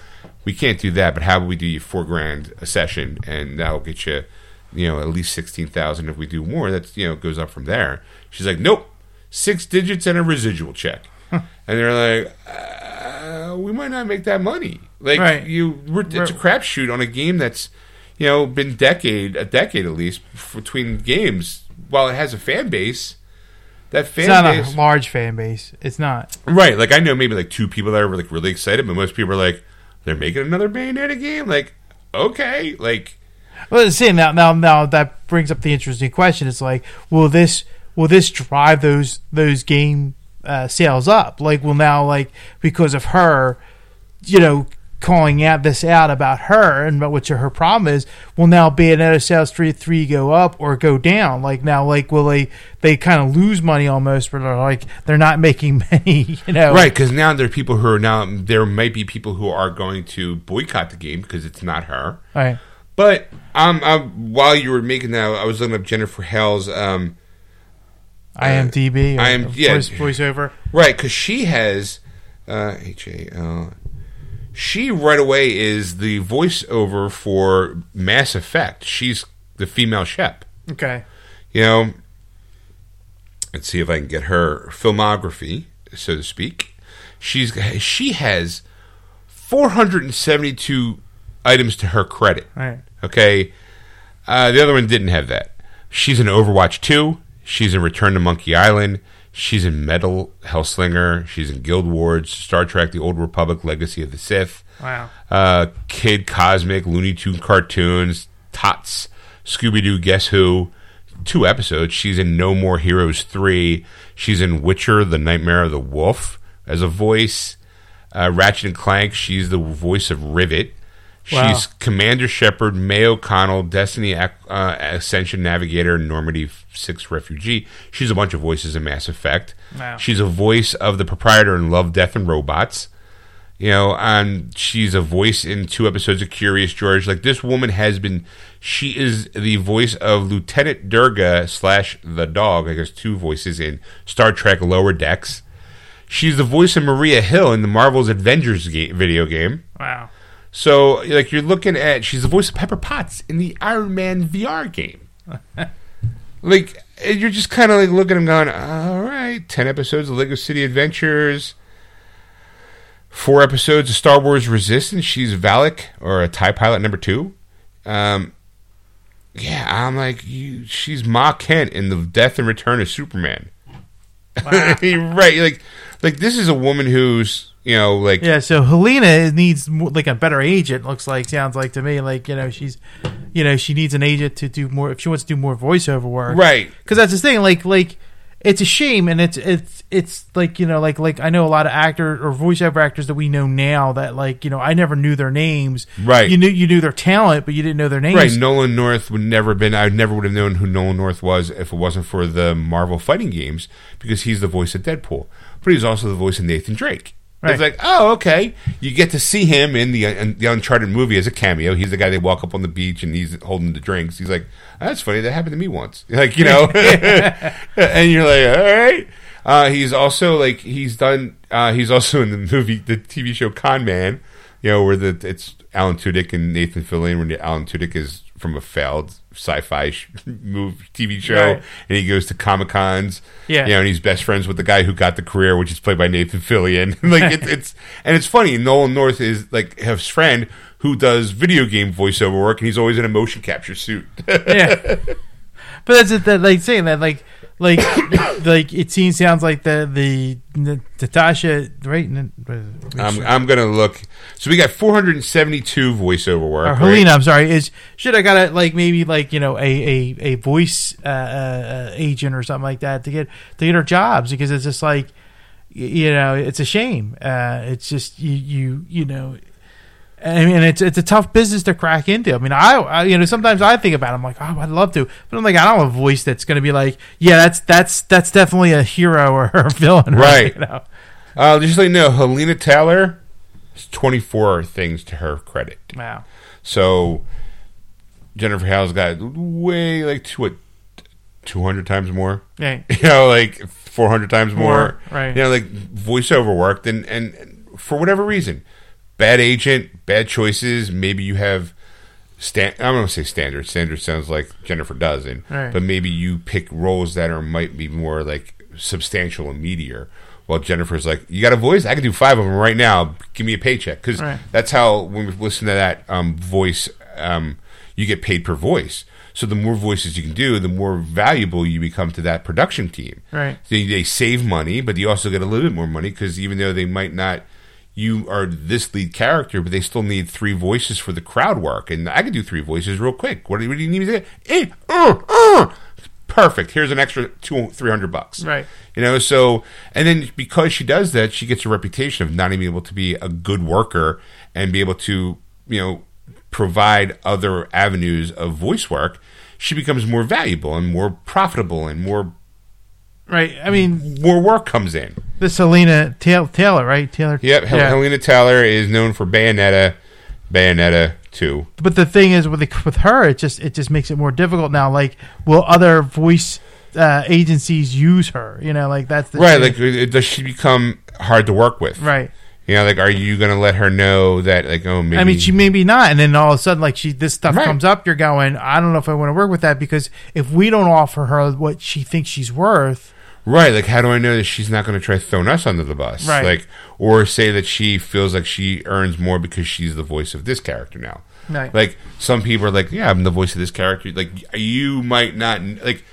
we can't do that, but how about we do you four grand a session, and that'll get you, you know, at least sixteen thousand. If we do more, that's you know goes up from there. She's like, nope, six digits and a residual check, and they're like, uh, we might not make that money. Like Right. you, we're, it's a crapshoot on a game that's you know been decade a decade at least between games. While it has a fan base, that fan It's not base, a large fan base. It's not. right? Like I know maybe like two people that are like really excited, but most people are like, they're making another Bayonetta game. Like, okay, like Well, see now, now, now that brings up the interesting question. It's like, will this will this drive those those game uh, sales up? Like, will now like because of her, you know, calling out this out about her and about what her problem is, will now be another sales three three go up or go down? Like now, like will they they kind of lose money almost, but they're like they're not making many, you know? right because now there are people who are now there might be people who are going to boycott the game because it's not her. right, But um, um, while you were making that, I was looking up Jennifer Hale's um, IMDb, or IM yeah. voice, voiceover. Right, because she has uh, H A L. She right away is the voiceover for Mass Effect. She's the female Shep. Okay, You know, let's see if I can get her filmography, so to speak. She's she has 472 items to her credit. right, Okay. Uh, the other one didn't have that. She's in Overwatch 2. She's in Return to Monkey Island. She's in Metal Hellsinger. She's in Guild Wars, Star Trek: The Old Republic, Legacy of the Sith. wow, Uh, Kid Cosmic, Looney Tune cartoons, Tots, Scooby Doo, Guess Who. Two episodes. She's in No More Heroes 3. She's in Witcher, The Nightmare of the Wolf as a voice. Uh, Ratchet and Clank, she's the voice of Rivet. Wow. She's Commander Shepard, May O'Connell, Destiny uh, Ascension Navigator, Normandy Six Refugee. She's a bunch of voices in Mass Effect. Wow. She's a voice of the proprietor in Love, Death, and Robots. You know, and she's a voice in two episodes of Curious George. Like this woman has been, she is the voice of Lieutenant Durga slash the dog. I guess two voices in Star Trek Lower Decks. She's the voice of Maria Hill in the Marvel's Avengers ga- video game. Wow. So, like, you're looking at, she's the voice of Pepper Potts in the Iron Man VR game. like, and you're just kind of like looking at them going, all right, 10 episodes of Lego City Adventures, four episodes of Star Wars Resistance. She's Valak, or a TIE pilot number two. Um, yeah, I'm like, you, she's Ma Kent in the Death and Return of Superman. Wow. right, like, like this is a woman who's, you know, like, Yeah, so Hellena needs more, like a better agent. Looks like sounds like to me like you know she's, you know she needs an agent to do more if she wants to do more voiceover work. Right. Because that's the thing. Like like it's a shame, and it's it's it's like you know like like I know a lot of actor or voiceover actors that we know now that like you know I never knew their names. Right. You knew you knew their talent, but you didn't know their names. Right, Nolan North would never been. I never would have known who Nolan North was if it wasn't for the Marvel fighting games because he's the voice of Deadpool, but he's also the voice of Nathan Drake. Right. It's like, oh, okay. You get to see him in the in the Uncharted movie as a cameo. He's the guy they walk up on the beach and he's holding the drinks. He's like, oh, that's funny. That happened to me once. Like, you know, and you're like, all right. Uh, he's also like he's done. Uh, he's also in the movie, the TV show Con Man. You know, where the it's Alan Tudyk and Nathan Fillion. When Alan Tudyk is from a failed sci-fi sh- move TV show, Right. and he goes to Comic Cons. Yeah. you know, and he's best friends with the guy who got the career, which is played by Nathan Fillion. like it's, it's and it's funny. Nolan North is like his friend who does video game voiceover work, and he's always in a motion capture suit. yeah. But that's it. That like saying that like like like it seems sounds like the the, the Natasha right. N- I'm, I'm gonna look. So we got 472 voiceover work. or right? Hellena, I'm sorry. Is should I got to like maybe like you know a a, a voice uh, uh, uh, agent or something like that to get to get her jobs because it's just like you know it's a shame. Uh, it's just you you you know. I mean, it's it's a tough business to crack into. I mean, I, I you know sometimes I think about. it, I'm like, oh, I'd love to, but I'm like, I don't have a voice that's going to be like, yeah, that's that's that's definitely a hero or a villain, Right. You know? Uh, just let you know, Hellena Taylor has 24 things to her credit. Wow. So Jennifer Hale's got way like two, what, 200 times more. Yeah. You know, like 400 times more. More, right. You know, like voiceover work. And, and for whatever reason, bad agent, bad choices. Maybe you have. Stand, I'm going to say standard. Standard sounds like Jennifer does, and Right. but maybe you pick roles that are might be more like substantial and meatier. While Jennifer's like, you got a voice? I can do five of them right now. Give me a paycheck because Right. that's how when we listen to that um, voice, um, you get paid per voice. So the more voices you can do, the more valuable you become to that production team. Right. They, they save money, but you also get a little bit more money because even though they might not, you are this lead character, but they still need three voices for the crowd work. And I can do three voices real quick. What do you, what do you need me to do? Eh, uh, uh. Perfect. Here's an extra two, three hundred bucks. Right. You know, so and then because she does that, she gets a reputation of not even able to be a good worker and be able to, you know, provide other avenues of voice work. She becomes more valuable and more profitable and more Right. I mean, where work comes in. this Hellena Taylor, Taylor right? Taylor. Yep, Hel- Yeah. Hellena Taylor is known for Bayonetta, Bayonetta two. but the thing is with the, with her, it just it just makes it more difficult now. Like, will other voice uh, agencies use her? You know, like that's the Right, like uh, does she become hard to work with? right. You know, like are you going to let her know that like oh maybe I mean, she maybe not, and then all of a sudden, like she this stuff Right. comes up, you're going, I don't know if I want to work with that because if we don't offer her what she thinks she's worth, Right, like how do I know that she's not going to try throwing us under the bus? Right. Like, or say that she feels like she earns more because she's the voice of this character now. Right. Like some people are like, yeah, I'm the voice of this character. Like you might not like.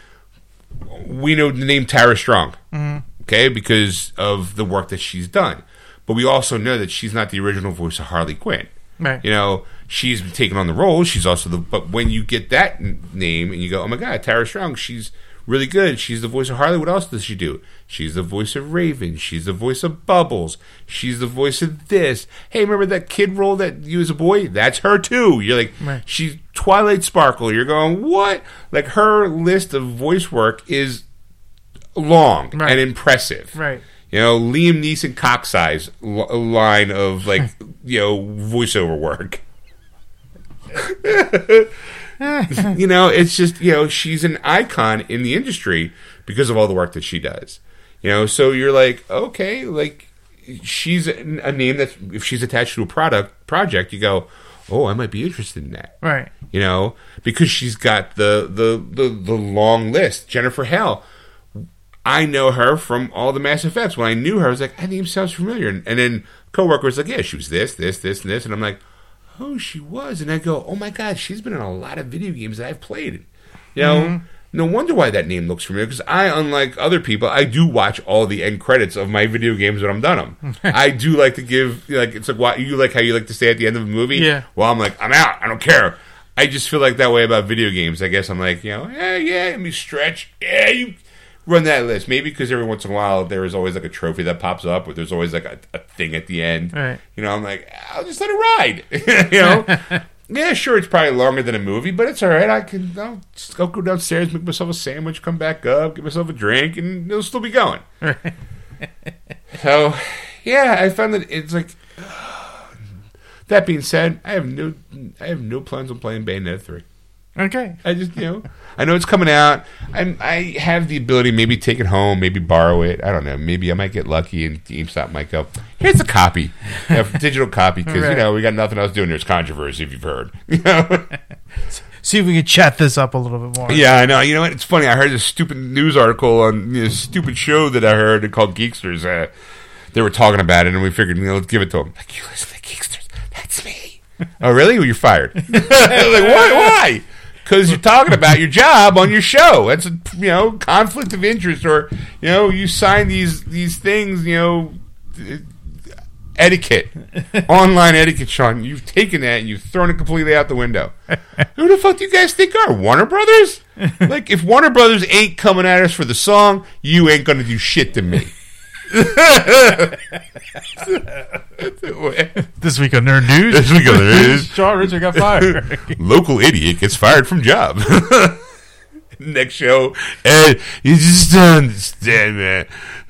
We know the name Tara Strong, mm-hmm. okay, because of the work that she's done, but we also know that she's not the original voice of Harley Quinn. Right. You know, she's taken on the role. She's also the. But when you get that name and you go, oh my god, Tara Strong, she's really good. She's the voice of Harley. What else does she do? She's the voice of Raven. She's the voice of Bubbles. She's the voice of this. Hey, remember that kid role that you as a boy? That's her too. You're like, Right. she's Twilight Sparkle. You're going, what? Like her list of voice work is long Right. and impressive. Right. You know, Liam Neeson cock size l- line of like, you know, voiceover work. you know, it's just, you know, she's an icon in the industry because of all the work that she does. You know, so you're like, okay, like she's a name that if she's attached to a product project, you go, oh, I might be interested in that Right. you know, because she's got the the the, the long list. Jennifer Hale, I know her from all the Mass Effects. When I knew her, I was like, that name sounds familiar. And, and then coworker was like, yeah, she was this, this, this, and this, and I'm like, oh, she was. And I go, oh my god, she's been in a lot of video games that I've played. You know. Mm-hmm. No wonder why that name looks familiar. Because I, unlike other people, I do watch all the end credits of my video games when I'm done them. I do like to give like it's like why you like how you like to say at the end of a movie. Yeah. Well, I'm like, I'm out. I don't care. I just feel like that way about video games. I guess I'm like, you know, yeah, yeah, let me stretch. Yeah, you run that list. Maybe because every once in a while there is always like a trophy that pops up, or there's always like a, a thing at the end. Right. You know, I'm like, I'll just let it ride. you know. Yeah, sure, it's probably longer than a movie, but it's all right. I can I'll just go, go downstairs, make myself a sandwich, come back up, get myself a drink, and it'll still be going. so, yeah, I found that it's like. That being said, I have no, I have no plans on playing Bayonetta three. Okay. I just, you know, I know it's coming out. I'm, I have the ability, to maybe take it home, maybe borrow it. I don't know. Maybe I might get lucky, and GameStop might go, "Here's a copy, a digital copy," because Right. you know we got nothing else doing. There's controversy, if you've heard. You know? See if we can chat this up a little bit more. yeah, I know. You know what? It's funny. I heard this stupid news article on this stupid show that I heard called Geeksters. Uh, they were talking about it, and we figured, you know, let's give it to them. Like, you listen to Geeksters? That's me. oh, really? Well, you're fired. like, what? Why? Because you're talking about your job on your show. That's a you know conflict of interest, or you know you sign these these things. You know, etiquette, online etiquette, Sean. You've taken that and you've thrown it completely out the window. Who the fuck do you guys think are Warner Brothers? like, if Warner Brothers ain't coming at us for the song, you ain't gonna do shit to me. This week on Nerd News. This week on Nerd News. Shaw Richard got fired. local idiot gets fired from job. Next show, and you just don't understand, man.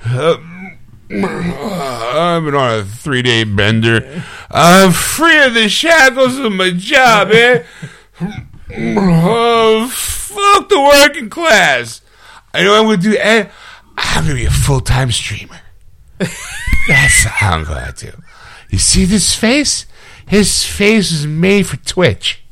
Um, I've been on a three day bender. I'm free of the shackles of my job, man. Oh, fuck the working class. I know I'm going to do. eh, I'm going to be a full time streamer. That's how I'm going to do. You see this face? His face is made for Twitch.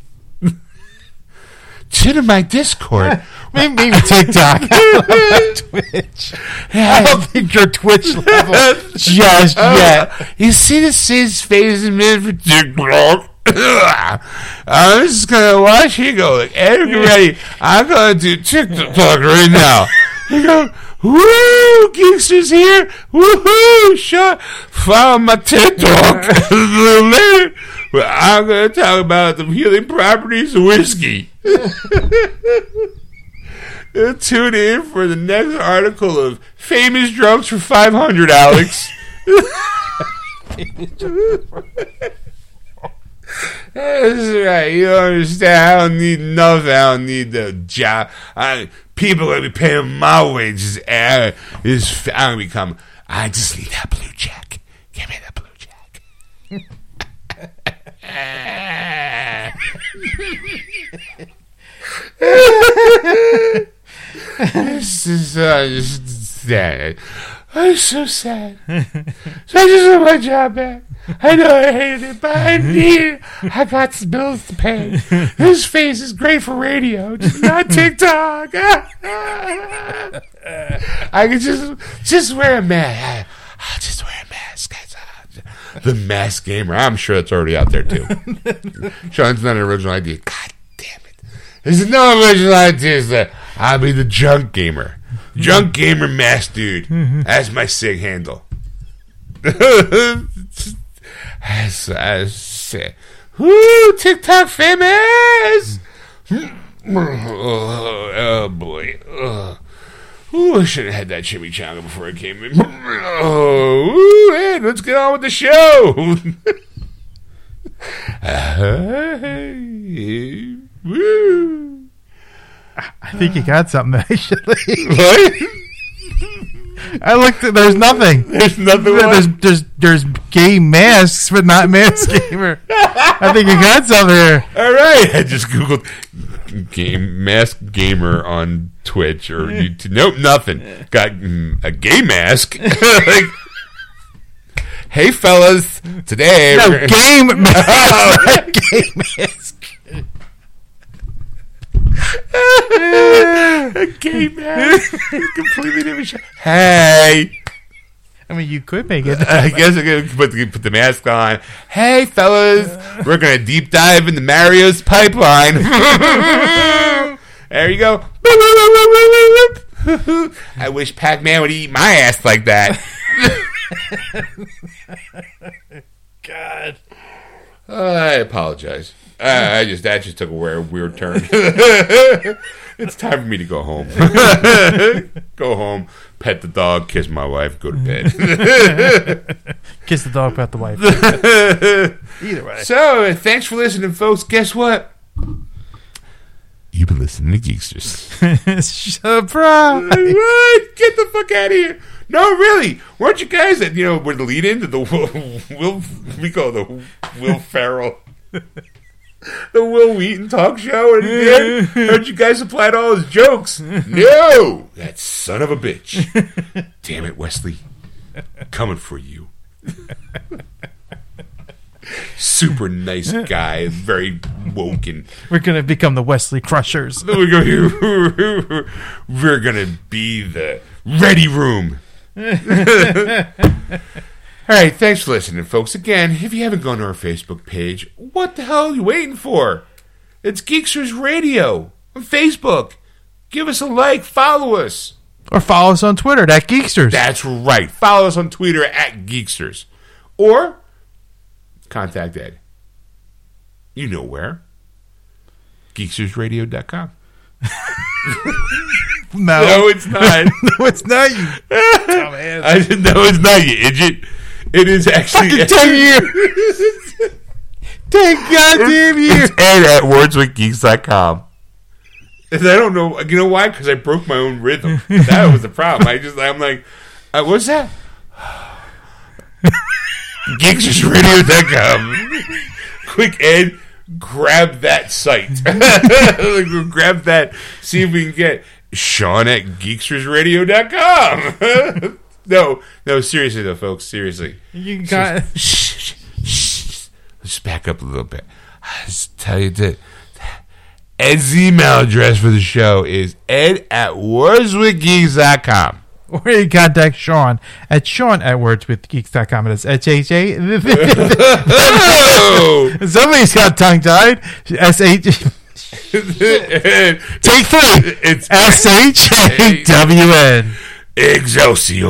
Tune in my Discord. maybe, maybe TikTok. Twitch. I don't think your Twitch level just oh. yet. You see this his face is made for TikTok. I'm just gonna watch you go like, ready. I'm gonna do TikTok right now. You go, woo, Geekster's here. Woohoo, shut, follow my a little later. Well, I'm gonna talk about the healing properties of whiskey. Tune in for the next article of famous drunks for 500, Alex. That's right. You don't understand. I don't need nothing. I don't need the job. I, people are gonna be paying my wages. And this, I'm gonna become. I just need that blue check. Give me that blue check. this is uh, I'm so sad. so I just want my job back. I know I hated it, but I need. I got bills to pay. This face is great for radio, just not TikTok. I can just just wear a mask. I'll just wear a mask. The mask gamer. I'm sure it's already out there too. Sean's not an original idea. God damn it. There's no original there. I'll be the junk gamer. Junk gamer mask dude. Mm-hmm. That's my sig handle. That's, that's. Woo! TikTok famous. Oh, oh, boy. Ugh. Ooh, I should have had that chimichanga before I came in. Oh, ooh, hey, let's get on with the show. Woo. I think you got something actually. What? I looked. At, there's nothing. There's nothing. There's there's there's gay masks, but not mask gamer. I think you got something here. All right, I just googled game mask gamer on Twitch or YouTube. Nope, nothing. Got mm, a gay mask. like, hey fellas, today No we're- game mask. not gay mask. A gay mask, completely different. Show. Hey. I mean, you could make it. I guess I'm gonna put the, put the mask on. Hey, fellas, we're gonna deep dive into Mario's pipeline. there you go. I wish Pac-Man would eat my ass like that. God. I apologize. Uh, I just that just took a weird, weird turn. it's time for me to go home. go home, pet the dog, kiss my wife, go to bed. Kiss the dog, pet the wife. Either way. So, thanks for listening, folks. Guess what? You've been listening to Geeksters. Surprise. what? Get the fuck out of here. No, really. Weren't you guys that, you know, were the lead into the Will, Will we call the Will Ferrell. The Wil Wheaton talk show, and he did. Heard you guys supplied all his jokes. No, that son of a bitch. Damn it, Wesley, coming for you. Super nice guy, very woke and We're gonna become the Wesley Crushers. we're gonna, we're gonna be the ready room. All right, thanks for listening, folks. Again, if you haven't gone to our Facebook page, what the hell are you waiting for? It's Geeksters Radio on Facebook. Give us a like, follow us. Or follow us on Twitter at Geeksters. That's right. Follow us on Twitter at Geeksters. Or contact Ed. You know where. Geekstersradio.com. no, No, it's not. no, it's not you. Dumbass. I didn't know it's not you idiot. It is actually Fucking ten years. Ten goddamn years. It's Ed at wordswithgeeks.com. And I don't know. You know why? Because I broke my own rhythm. That was the problem. I just, I'm like, uh, what's that? Geeksradio.com. Quick, Ed, grab that site. grab that. See if we can get Sean at geeksradio.com. no, no, seriously though, folks. Seriously. You got. Shh, shh, shh. Let's back up a little bit. I just tell you that Ed's email address for the show is ed at wordswithgeeks.com. Or you contact Sean at Sean at wordswithgeeks.com. And it's H H A. Somebody's got tongue tied. S H. Take three. it's S H A W N. Excelsior.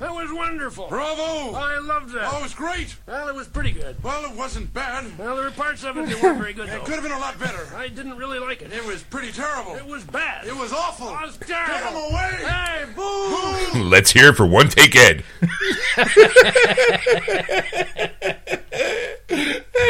That was wonderful. Bravo! I loved that. Oh, it was great. Well, it was pretty good. Well, it wasn't bad. Well, there were parts of it that weren't very good, It could have been a lot better. I didn't really like it. It was pretty terrible. It was bad. It was awful. It was Get terrible. him away! Hey, boo! Let's hear it for one take Ed.